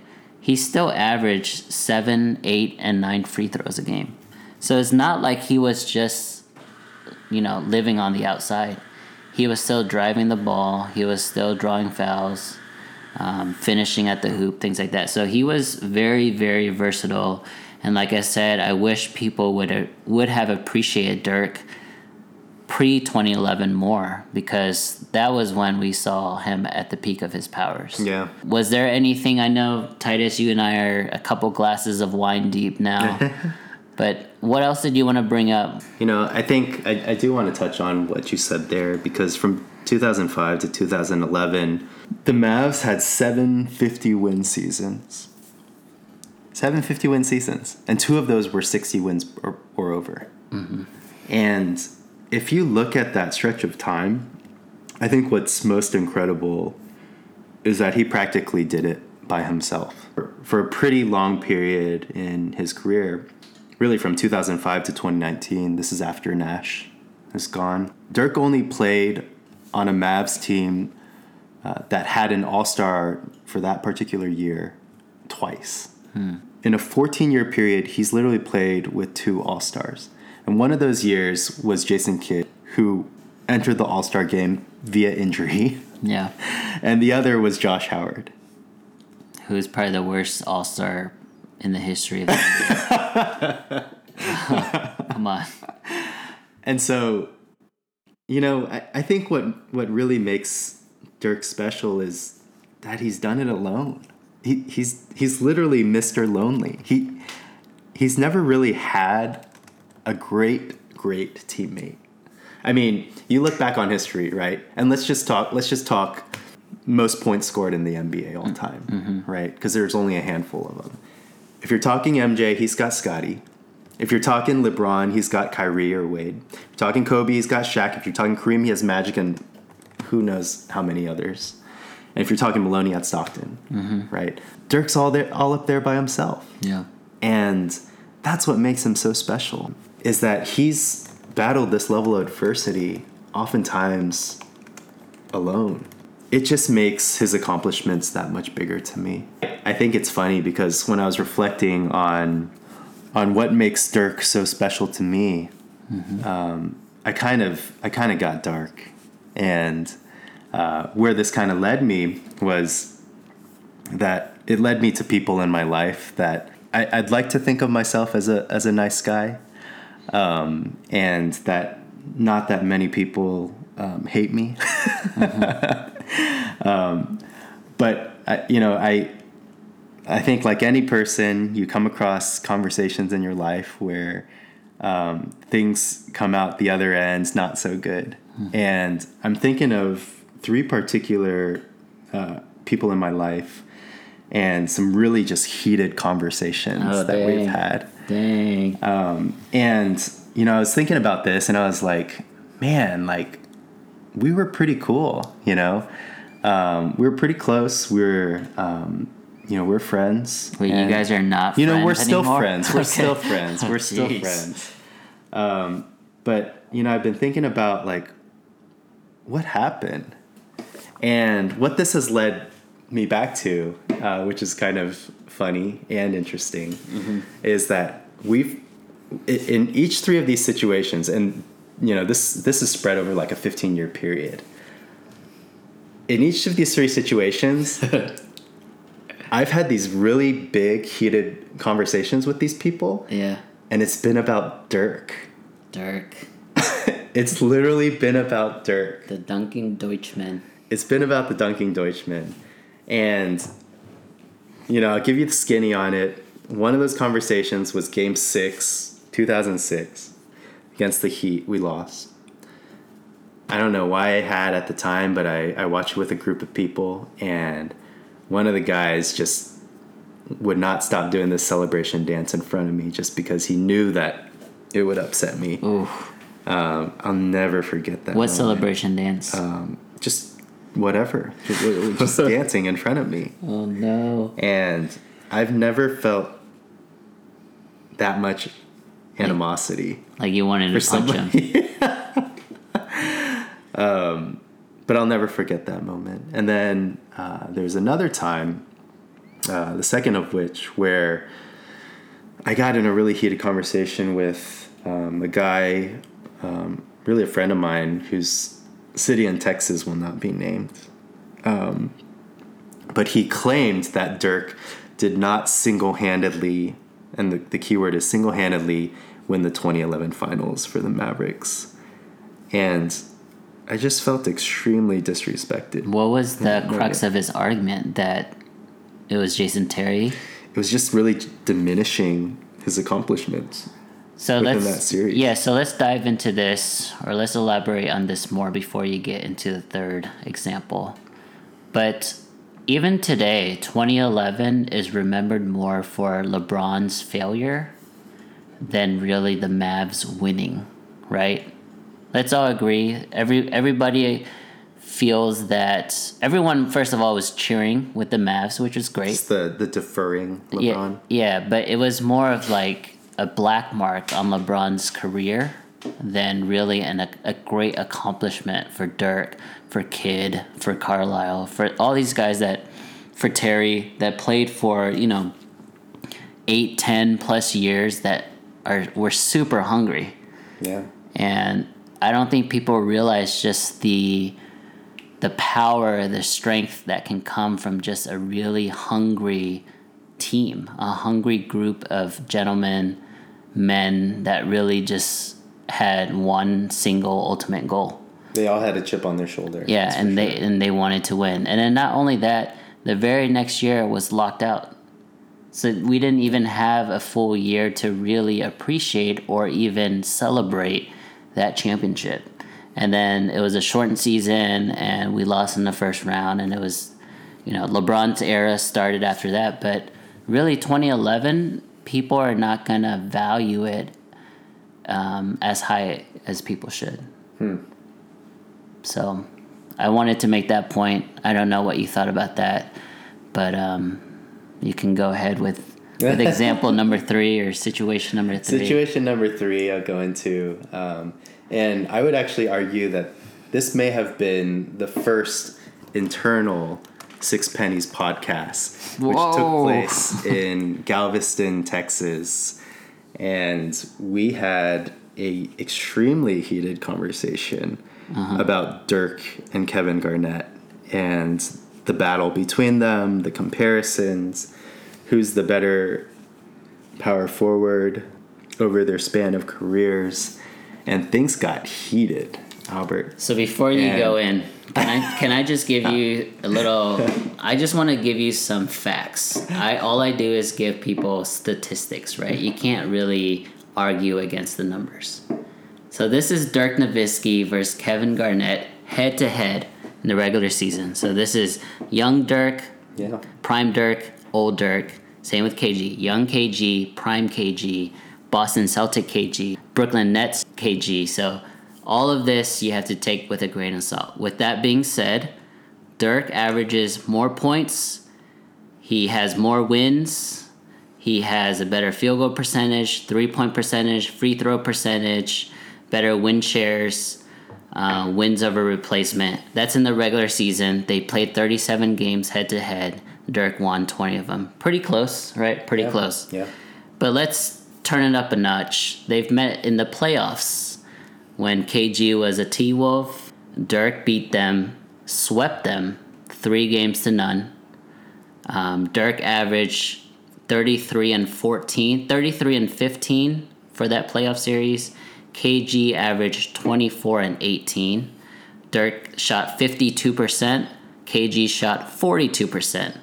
he still averaged seven, eight, and nine free throws a game. So it's not like he was just, you know, living on the outside. He was still driving the ball. He was still drawing fouls, um, finishing at the hoop, things like that. So he was very, very versatile. And like I said, I wish people would would have appreciated Dirk pre 2011 more because that was when we saw him at the peak of his powers.
Yeah.
Was there anything I know Titus you and I are a couple glasses of wine deep now. but what else did you want to bring up?
You know, I think I, I do want to touch on what you said there because from 2005 to 2011, the Mavs had 750 win seasons. 750 win seasons. And two of those were 60 wins or, or over. Mm-hmm. And if you look at that stretch of time, I think what's most incredible is that he practically did it by himself for, for a pretty long period in his career, really from 2005 to 2019. This is after Nash is gone. Dirk only played on a Mavs team uh, that had an All Star for that particular year twice. In a 14 year period, he's literally played with two All Stars. And one of those years was Jason Kidd, who entered the All Star game via injury.
Yeah.
And the other was Josh Howard.
Who's probably the worst All Star in the history of the NBA. Come on.
And so, you know, I, I think what, what really makes Dirk special is that he's done it alone. He, he's he's literally Mr. Lonely. He he's never really had a great great teammate. I mean, you look back on history, right? And let's just talk. Let's just talk most points scored in the NBA all mm-hmm. time, right? Because there's only a handful of them. If you're talking MJ, he's got Scottie. If you're talking LeBron, he's got Kyrie or Wade. If you're talking Kobe, he's got Shaq. If you're talking Kareem, he has Magic and who knows how many others. And if you're talking Maloney, at Stockton, mm-hmm. right? Dirk's all there, all up there by himself.
Yeah.
And that's what makes him so special is that he's battled this level of adversity oftentimes alone. It just makes his accomplishments that much bigger to me. I think it's funny because when I was reflecting on on what makes Dirk so special to me, um, I kind of I kind of got dark, and uh, where this kind of led me was that it led me to people in my life that I, I'd like to think of myself as a as a nice guy, um, and that not that many people um, hate me. um, but I, you know, I I think like any person, you come across conversations in your life where um, things come out the other end not so good, and I'm thinking of three particular uh, people in my life and some really just heated conversations
Oh,
that we've had.
Dang.
Um, and you know, I was thinking about this, and I was like, man, like we were pretty cool. You know, um, we were pretty close. We were, um, you know, we're friends.
Wait, you guys are not
you know, we're still
anymore?
friends. We're
Okay.
still friends. We're still friends. Um, but you know, I've been thinking about like what happened, and what this has led me back to, uh, which is kind of funny and interesting,
Mm-hmm.
is that we've in each three of these situations, and you know, this this is spread over like a 15 year period. In each of these three situations, I've had these really big, heated conversations with these people,
Yeah.
and it's been about Dirk.
Dirk.
It's literally been about Dirk.
The Dunking Deutschman.
It's been about the Dunking Deutschman. And, you know, I'll give you the skinny on it. One of those conversations was game six, 2006, against the Heat. We lost. I don't know why I had at the time, but I, I watched it with a group of people, and one of the guys just would not stop doing this celebration dance in front of me just because he knew that it would upset me. Um, I'll never forget that.
What
moment.
celebration dance?
Um, just whatever, just, just dancing in front of me,
oh no.
and I've never felt that much animosity
Like you wanted to punch him.
um, but I'll never forget that moment. And then uh, there was another time, uh, the second of which, where I got in a really heated conversation with um, a guy, um, really a friend of mine, whose city in Texas will not be named. Um, but he claimed that Dirk did not single handedly, and the, the key word is single handedly, win the 2011 finals for the Mavericks. And I just felt extremely disrespected.
What was the crux of his argument that it was Jason Terry?
It was just really diminishing his accomplishments.
So let's
that series.
yeah. So let's dive into this, or let's elaborate on this more before you get into the third example. But even today, 2011 is remembered more for LeBron's failure than really the Mavs winning, right? Let's all agree. Every everybody feels that everyone first of all was cheering with the Mavs, which was great.
It's the, the deferring LeBron.
Yeah, yeah, but it was more of like a black mark on LeBron's career than really an, a, a great accomplishment for Dirk, for Kidd, for Carlisle, for all these guys that, for Terry, that played for, you know, eight, ten plus years that are were super hungry.
Yeah.
And I don't think people realize just the the power, the strength that can come from just a really hungry team, a hungry group of gentlemen, men that really just had one single ultimate goal.
They all had a chip on their shoulder.
Yeah, and they and they wanted to win. And then not only that, the very next year was locked out. So we didn't even have a full year to really appreciate or even celebrate that championship. And then it was a shortened season and we lost in the first round and it was you know, LeBron's era started after that, but really 2011 people are not going to value it um, as high as people should. So I wanted to make that point. I don't know what you thought about that, but um, you can go ahead with, with example number three or situation number three.
Situation number three, I'll go into. Um, and I would actually argue that this may have been the first internal Six Pennies podcast, which
Whoa.
took place in Galveston, Texas. And we had a extremely heated conversation uh-huh. about Dirk and Kevin Garnett and the battle between them, the comparisons, who's the better power forward over their span of careers, and things got heated. Albert,
So before you
And-
go in, can I can I just give you a little? I just want to give you some facts. I all I do is give people statistics, right? You can't really argue against the numbers. So this is Dirk Nowitzki versus Kevin Garnett head to head in the regular season. So this is young Dirk,
yeah,
Prime Dirk, Old Dirk. Same with KG. Young KG, Prime KG, Boston Celtic KG, Brooklyn Nets KG. So all of this you have to take with a grain of salt. With that being said, Dirk averages more points. He has more wins. He has a better field goal percentage, three point percentage, free throw percentage, better win shares, uh, wins over replacement. That's in the regular season. They played 37 games head to head. Dirk won 20 of them. Pretty close, right? Pretty close.
yeah.
But let's turn it up a notch. They've met in the playoffs when KG was a T Wolf. Dirk beat them, swept them three games to none. Um, Dirk averaged 33 and 14, 33 and 15 for that playoff series. KG averaged 24 and 18. Dirk shot 52%. KG shot 42%.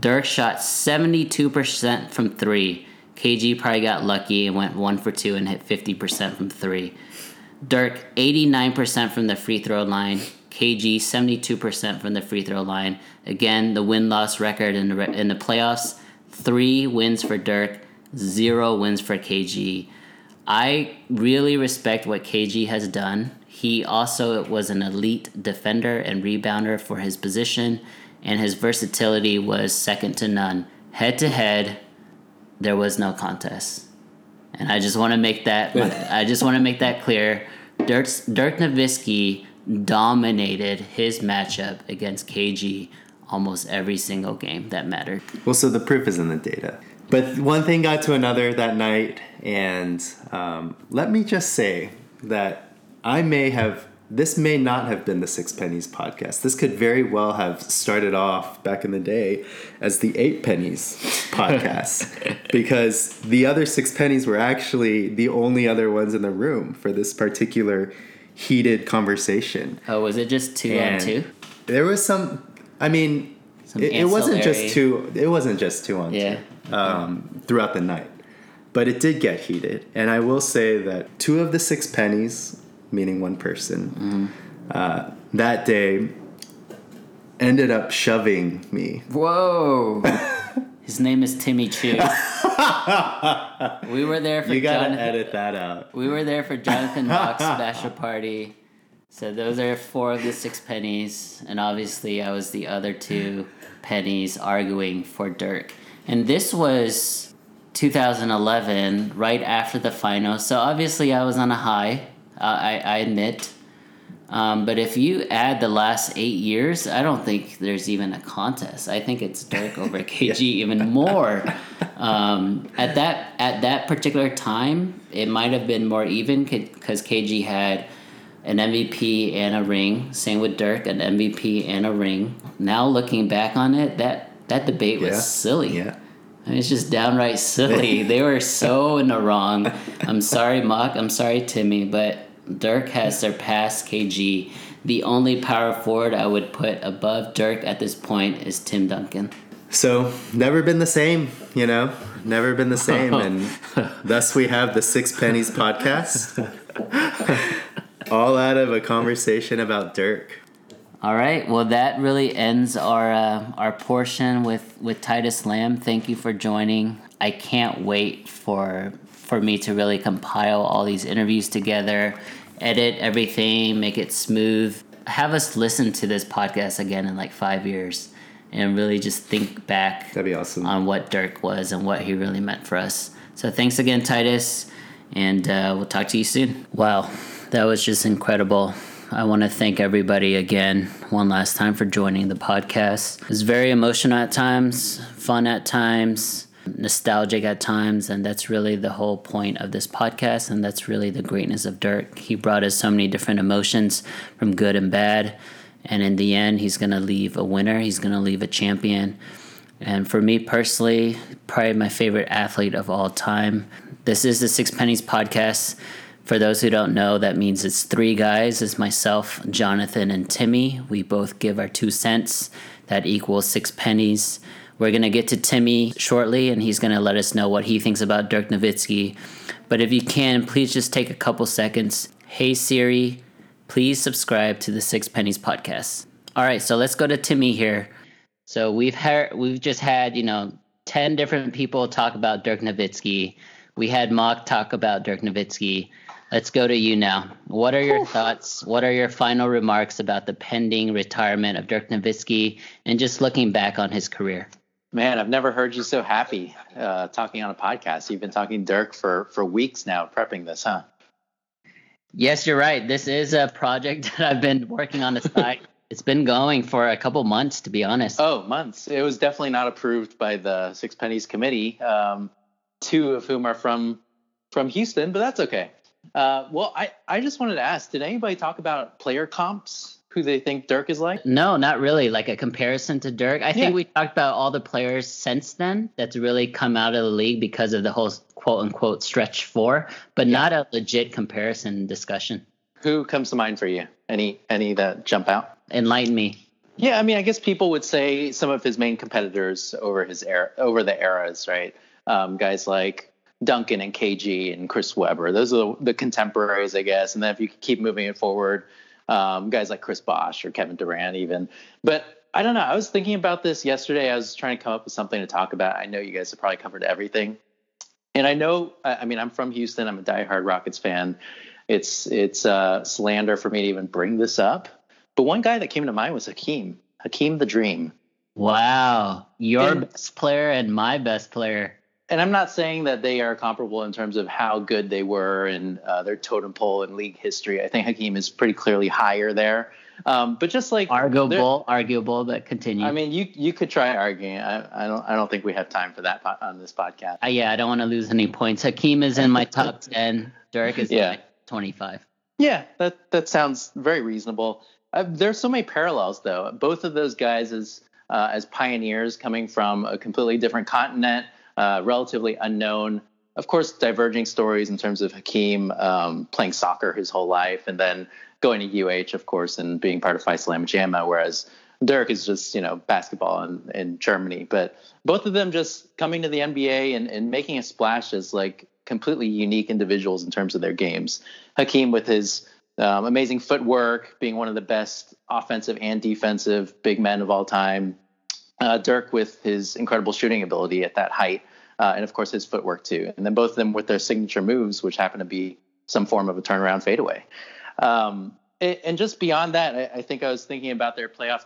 Dirk shot 72% from three. KG probably got lucky and went one for two and hit 50% from three. Dirk 89% from the free throw line. KG 72% from the free throw line. Again, the win loss record in the in the playoffs: three wins for Dirk, zero wins for KG. I really respect what KG has done. He also was an elite defender and rebounder for his position, and his versatility was second to none. Head to head, there was no contest. And I just want to make that I just want to make that clear. Dirk, Dirk Nowitzki dominated his matchup against KG almost every single game that mattered.
Well, so the proof is in the data. But one thing got to another that night, and um, let me just say that I may have. This may not have been the Six Pennies podcast. This could very well have started off back in the day as the Eight Pennies podcast because the other Six Pennies were actually the only other ones in the room for this particular heated conversation.
Oh, was it just two on
And
two?
There was some. I mean,
Some
it, it wasn't just two. It wasn't just two on
Yeah.
two um, throughout the night, but it did get heated. And I will say that two of the six pennies, meaning one person,
Mm-hmm.
uh, that day ended up shoving me.
Whoa. His name is Timmy Chu. we were there for
You gotta
Jonathan.
edit that out.
We were there for Jonathan Bach's bachelor party. So those are four of the six pennies, and obviously I was the other two pennies arguing for Dirk. And this was 2011, right after the finals. So obviously I was on a high. I, I admit. Um, but if you add the last eight years, I don't think there's even a contest. I think it's Dirk over KG even more. Um, at that at that particular time, it might have been more even because KG had an MVP and a ring. Same with Dirk, an MVP and a ring. Now looking back on it, that that debate was
Yeah.
silly.
Yeah.
I mean, it's just downright silly. they were so in the wrong. I'm sorry, Mock. I'm sorry, Timmy, but Dirk has surpassed KG. The only power forward I would put above Dirk at this point is Tim Duncan.
So never been the same, you know, never been the same, and thus we have the Six Pennies podcast, all out of a conversation about Dirk.
All right. Well, that really ends our uh, our portion with with Titus Lamb. Thank you for joining. I can't wait for for me to really compile all these interviews together, edit everything, make it smooth. Have us listen to this podcast again in like five years, and really just think back
That'd be awesome.
on what Dirk was and what he really meant for us. So thanks again, Titus, and uh, we'll talk to you soon. Wow, that was just incredible. I want to thank everybody again one last time for joining the podcast. It was very emotional at times, fun at times, nostalgic at times, and that's really the whole point of this podcast, and that's really the greatness of Dirk. He brought us so many different emotions from good and bad, and in the end, he's going to leave a winner, he's going to leave a champion. And for me personally, probably my favorite athlete of all time. This is the Six Pennies podcast. For those who don't know, that means it's three guys. It's myself, Jonathan, and Timmy. We both give our two cents. That equals six pennies. We're going to get to Timmy shortly, and he's going to let us know what he thinks about Dirk Nowitzki. But if you can, please just take a couple seconds. Hey Siri, please subscribe to the Six Pennies podcast. All right, so let's go to Timmy here. So we've had we've just had you know ten different people talk about Dirk Nowitzki. We had Mock talk about Dirk Nowitzki. Let's go to you now. What are your thoughts? What are your final remarks about the pending retirement of Dirk Nowitzki and just looking back on his career?
Man, I've never heard you so happy uh, talking on a podcast. You've been talking Dirk for for weeks now, prepping this, huh?
Yes, you're right. This is a project that I've been working on the side. it's been going for a couple months, to be honest.
Oh, months. It was definitely not approved by the Six Pennies Committee, um, two of whom are from from Houston, but that's okay. Uh, well, I, I just wanted to ask, did anybody talk about player comps, who they think Dirk is like?
No, not really. Like a comparison to Dirk. I think we talked about all the players since then that's really come out of the league because of the whole quote unquote stretch four, but not a legit comparison discussion.
Who comes to mind for you? Any any that jump out?
Enlighten me.
Yeah, I mean, I guess people would say some of his main competitors over his era, over the eras, right? Um, guys like Duncan and KG and Chris Webber. Those are the, the contemporaries, I guess. And then if you keep moving it forward, um, guys like Chris Bosh or Kevin Durant, even. But I don't know. I was thinking about this yesterday. I was trying to come up with something to talk about. I know you guys have probably covered everything, and I know. I mean, I'm from Houston. I'm a diehard Rockets fan. It's it's uh, slander for me to even bring this up. But one guy that came to mind was Hakeem. Hakeem the Dream.
Wow. Your
And-
best player and my best player.
And I'm not saying that they are comparable in terms of how good they were and uh, their totem pole in league history. I think Hakeem is pretty clearly higher there. Um, but just like
Arguable, arguable, but continue.
I mean, you you could try arguing. I, I don't I don't think we have time for that po- on this podcast.
Uh, yeah, I don't want to lose any points. Hakeem is in my top 10. Dirk is
Yeah.
in my 25.
Yeah, that that sounds very reasonable. Uh, there's so many parallels though. Both of those guys as uh, as pioneers coming from a completely different continent, uh, relatively unknown. Of course, diverging stories in terms of Hakeem um, playing soccer his whole life and then going to UH, of course, and being part of Phi Slam whereas Dirk is just, you know, basketball in, in Germany. But both of them just coming to the NBA and, and making a splash as like completely unique individuals in terms of their games. Hakeem with his um, amazing footwork, being one of the best offensive and defensive big men of all time. Uh, Dirk with his incredible shooting ability at that height, uh, and of course his footwork too. And then both of them with their signature moves, which happen to be some form of a turnaround fadeaway. Um, and, and just beyond that, I, I think I was thinking about their playoff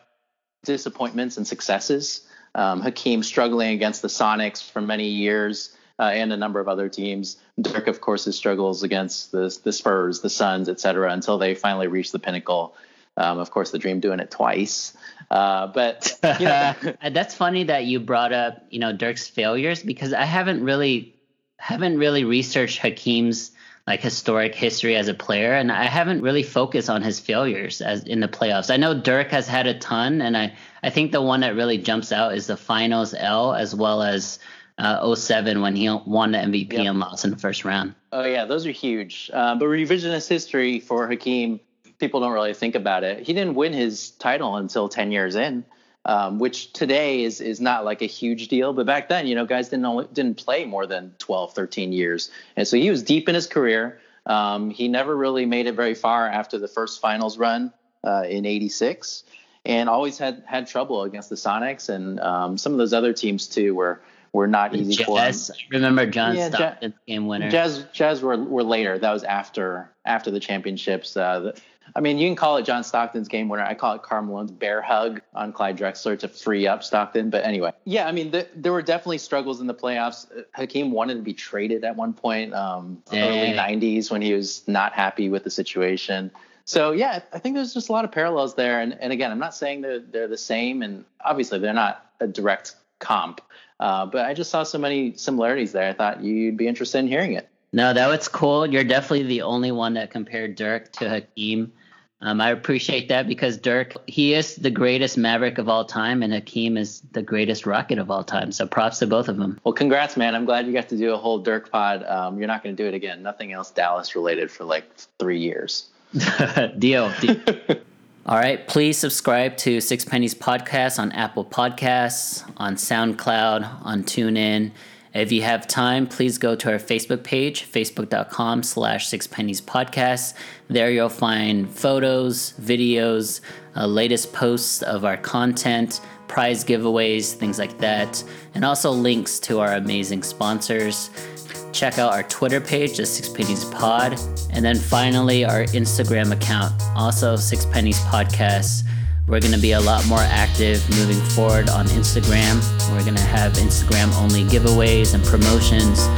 disappointments and successes. Um, Hakeem struggling against the Sonics for many years, uh, and a number of other teams. Dirk, of course, his struggles against the the Spurs, the Suns, et cetera, until they finally reached the pinnacle. Um, of course, the Dream doing it twice. Uh, but you know.
that's funny that you brought up, you know, Dirk's failures because I haven't really haven't really researched Hakeem's like historic history as a player, and I haven't really focused on his failures as in the playoffs. I know Dirk has had a ton, and I I think the one that really jumps out is the finals L as well as uh, 07 when he won the MVP yep. and lost in the first round.
Oh yeah, those are huge. Uh, but revisionist history for Hakeem, people don't really think about it. He didn't win his title until 10 years in um, which today is is not like a huge deal. But back then, you know, guys didn't only, didn't play more than 12, 13 years, and so he was deep in his career. Um, he never really made it very far after the first finals run uh, in '86, and always had had trouble against the Sonics and um, some of those other teams too, were were not easy
Jazz,
for him.
Jazz, remember John yeah, Stockton's game winner?
Jazz Jazz were were later. That was after after the championships. Uh, the, I mean, you can call it John Stockton's game winner. I call it Karl Malone's bear hug on Clyde Drexler to free up Stockton. But anyway, yeah, I mean, the, there were definitely struggles in the playoffs. Hakeem wanted to be traded at one point, um, early 90s when he was not happy with the situation. So yeah, I think there's just a lot of parallels there. And, and again, I'm not saying they're, they're the same, and obviously they're not a direct comp. Uh, but I just saw so many similarities there. I thought you'd be interested in hearing it.
No, that was cool. You're definitely the only one that compared Dirk to Hakeem. Um, I appreciate that because Dirk, he is the greatest Maverick of all time, and Hakeem is the greatest Rocket of all time. So props to both of them.
Well, congrats, man. I'm glad you got to do a whole Dirk pod. Um, you're not going to do it again. Nothing else Dallas related for like three years.
deal. deal. all right. Please subscribe to Six Pennies Podcast on Apple Podcasts, on SoundCloud, on TuneIn if you have time, please go to our Facebook page, facebook.com slash sixpennies podcast. There you'll find photos, videos, uh, latest posts of our content, prize giveaways, things like that, and also links to our amazing sponsors. Check out our Twitter page, the Six Pennies Pod, and then finally our Instagram account, also Six Pennies Podcast. We're going to be a lot more active moving forward on Instagram. We're going to have Instagram only giveaways and promotions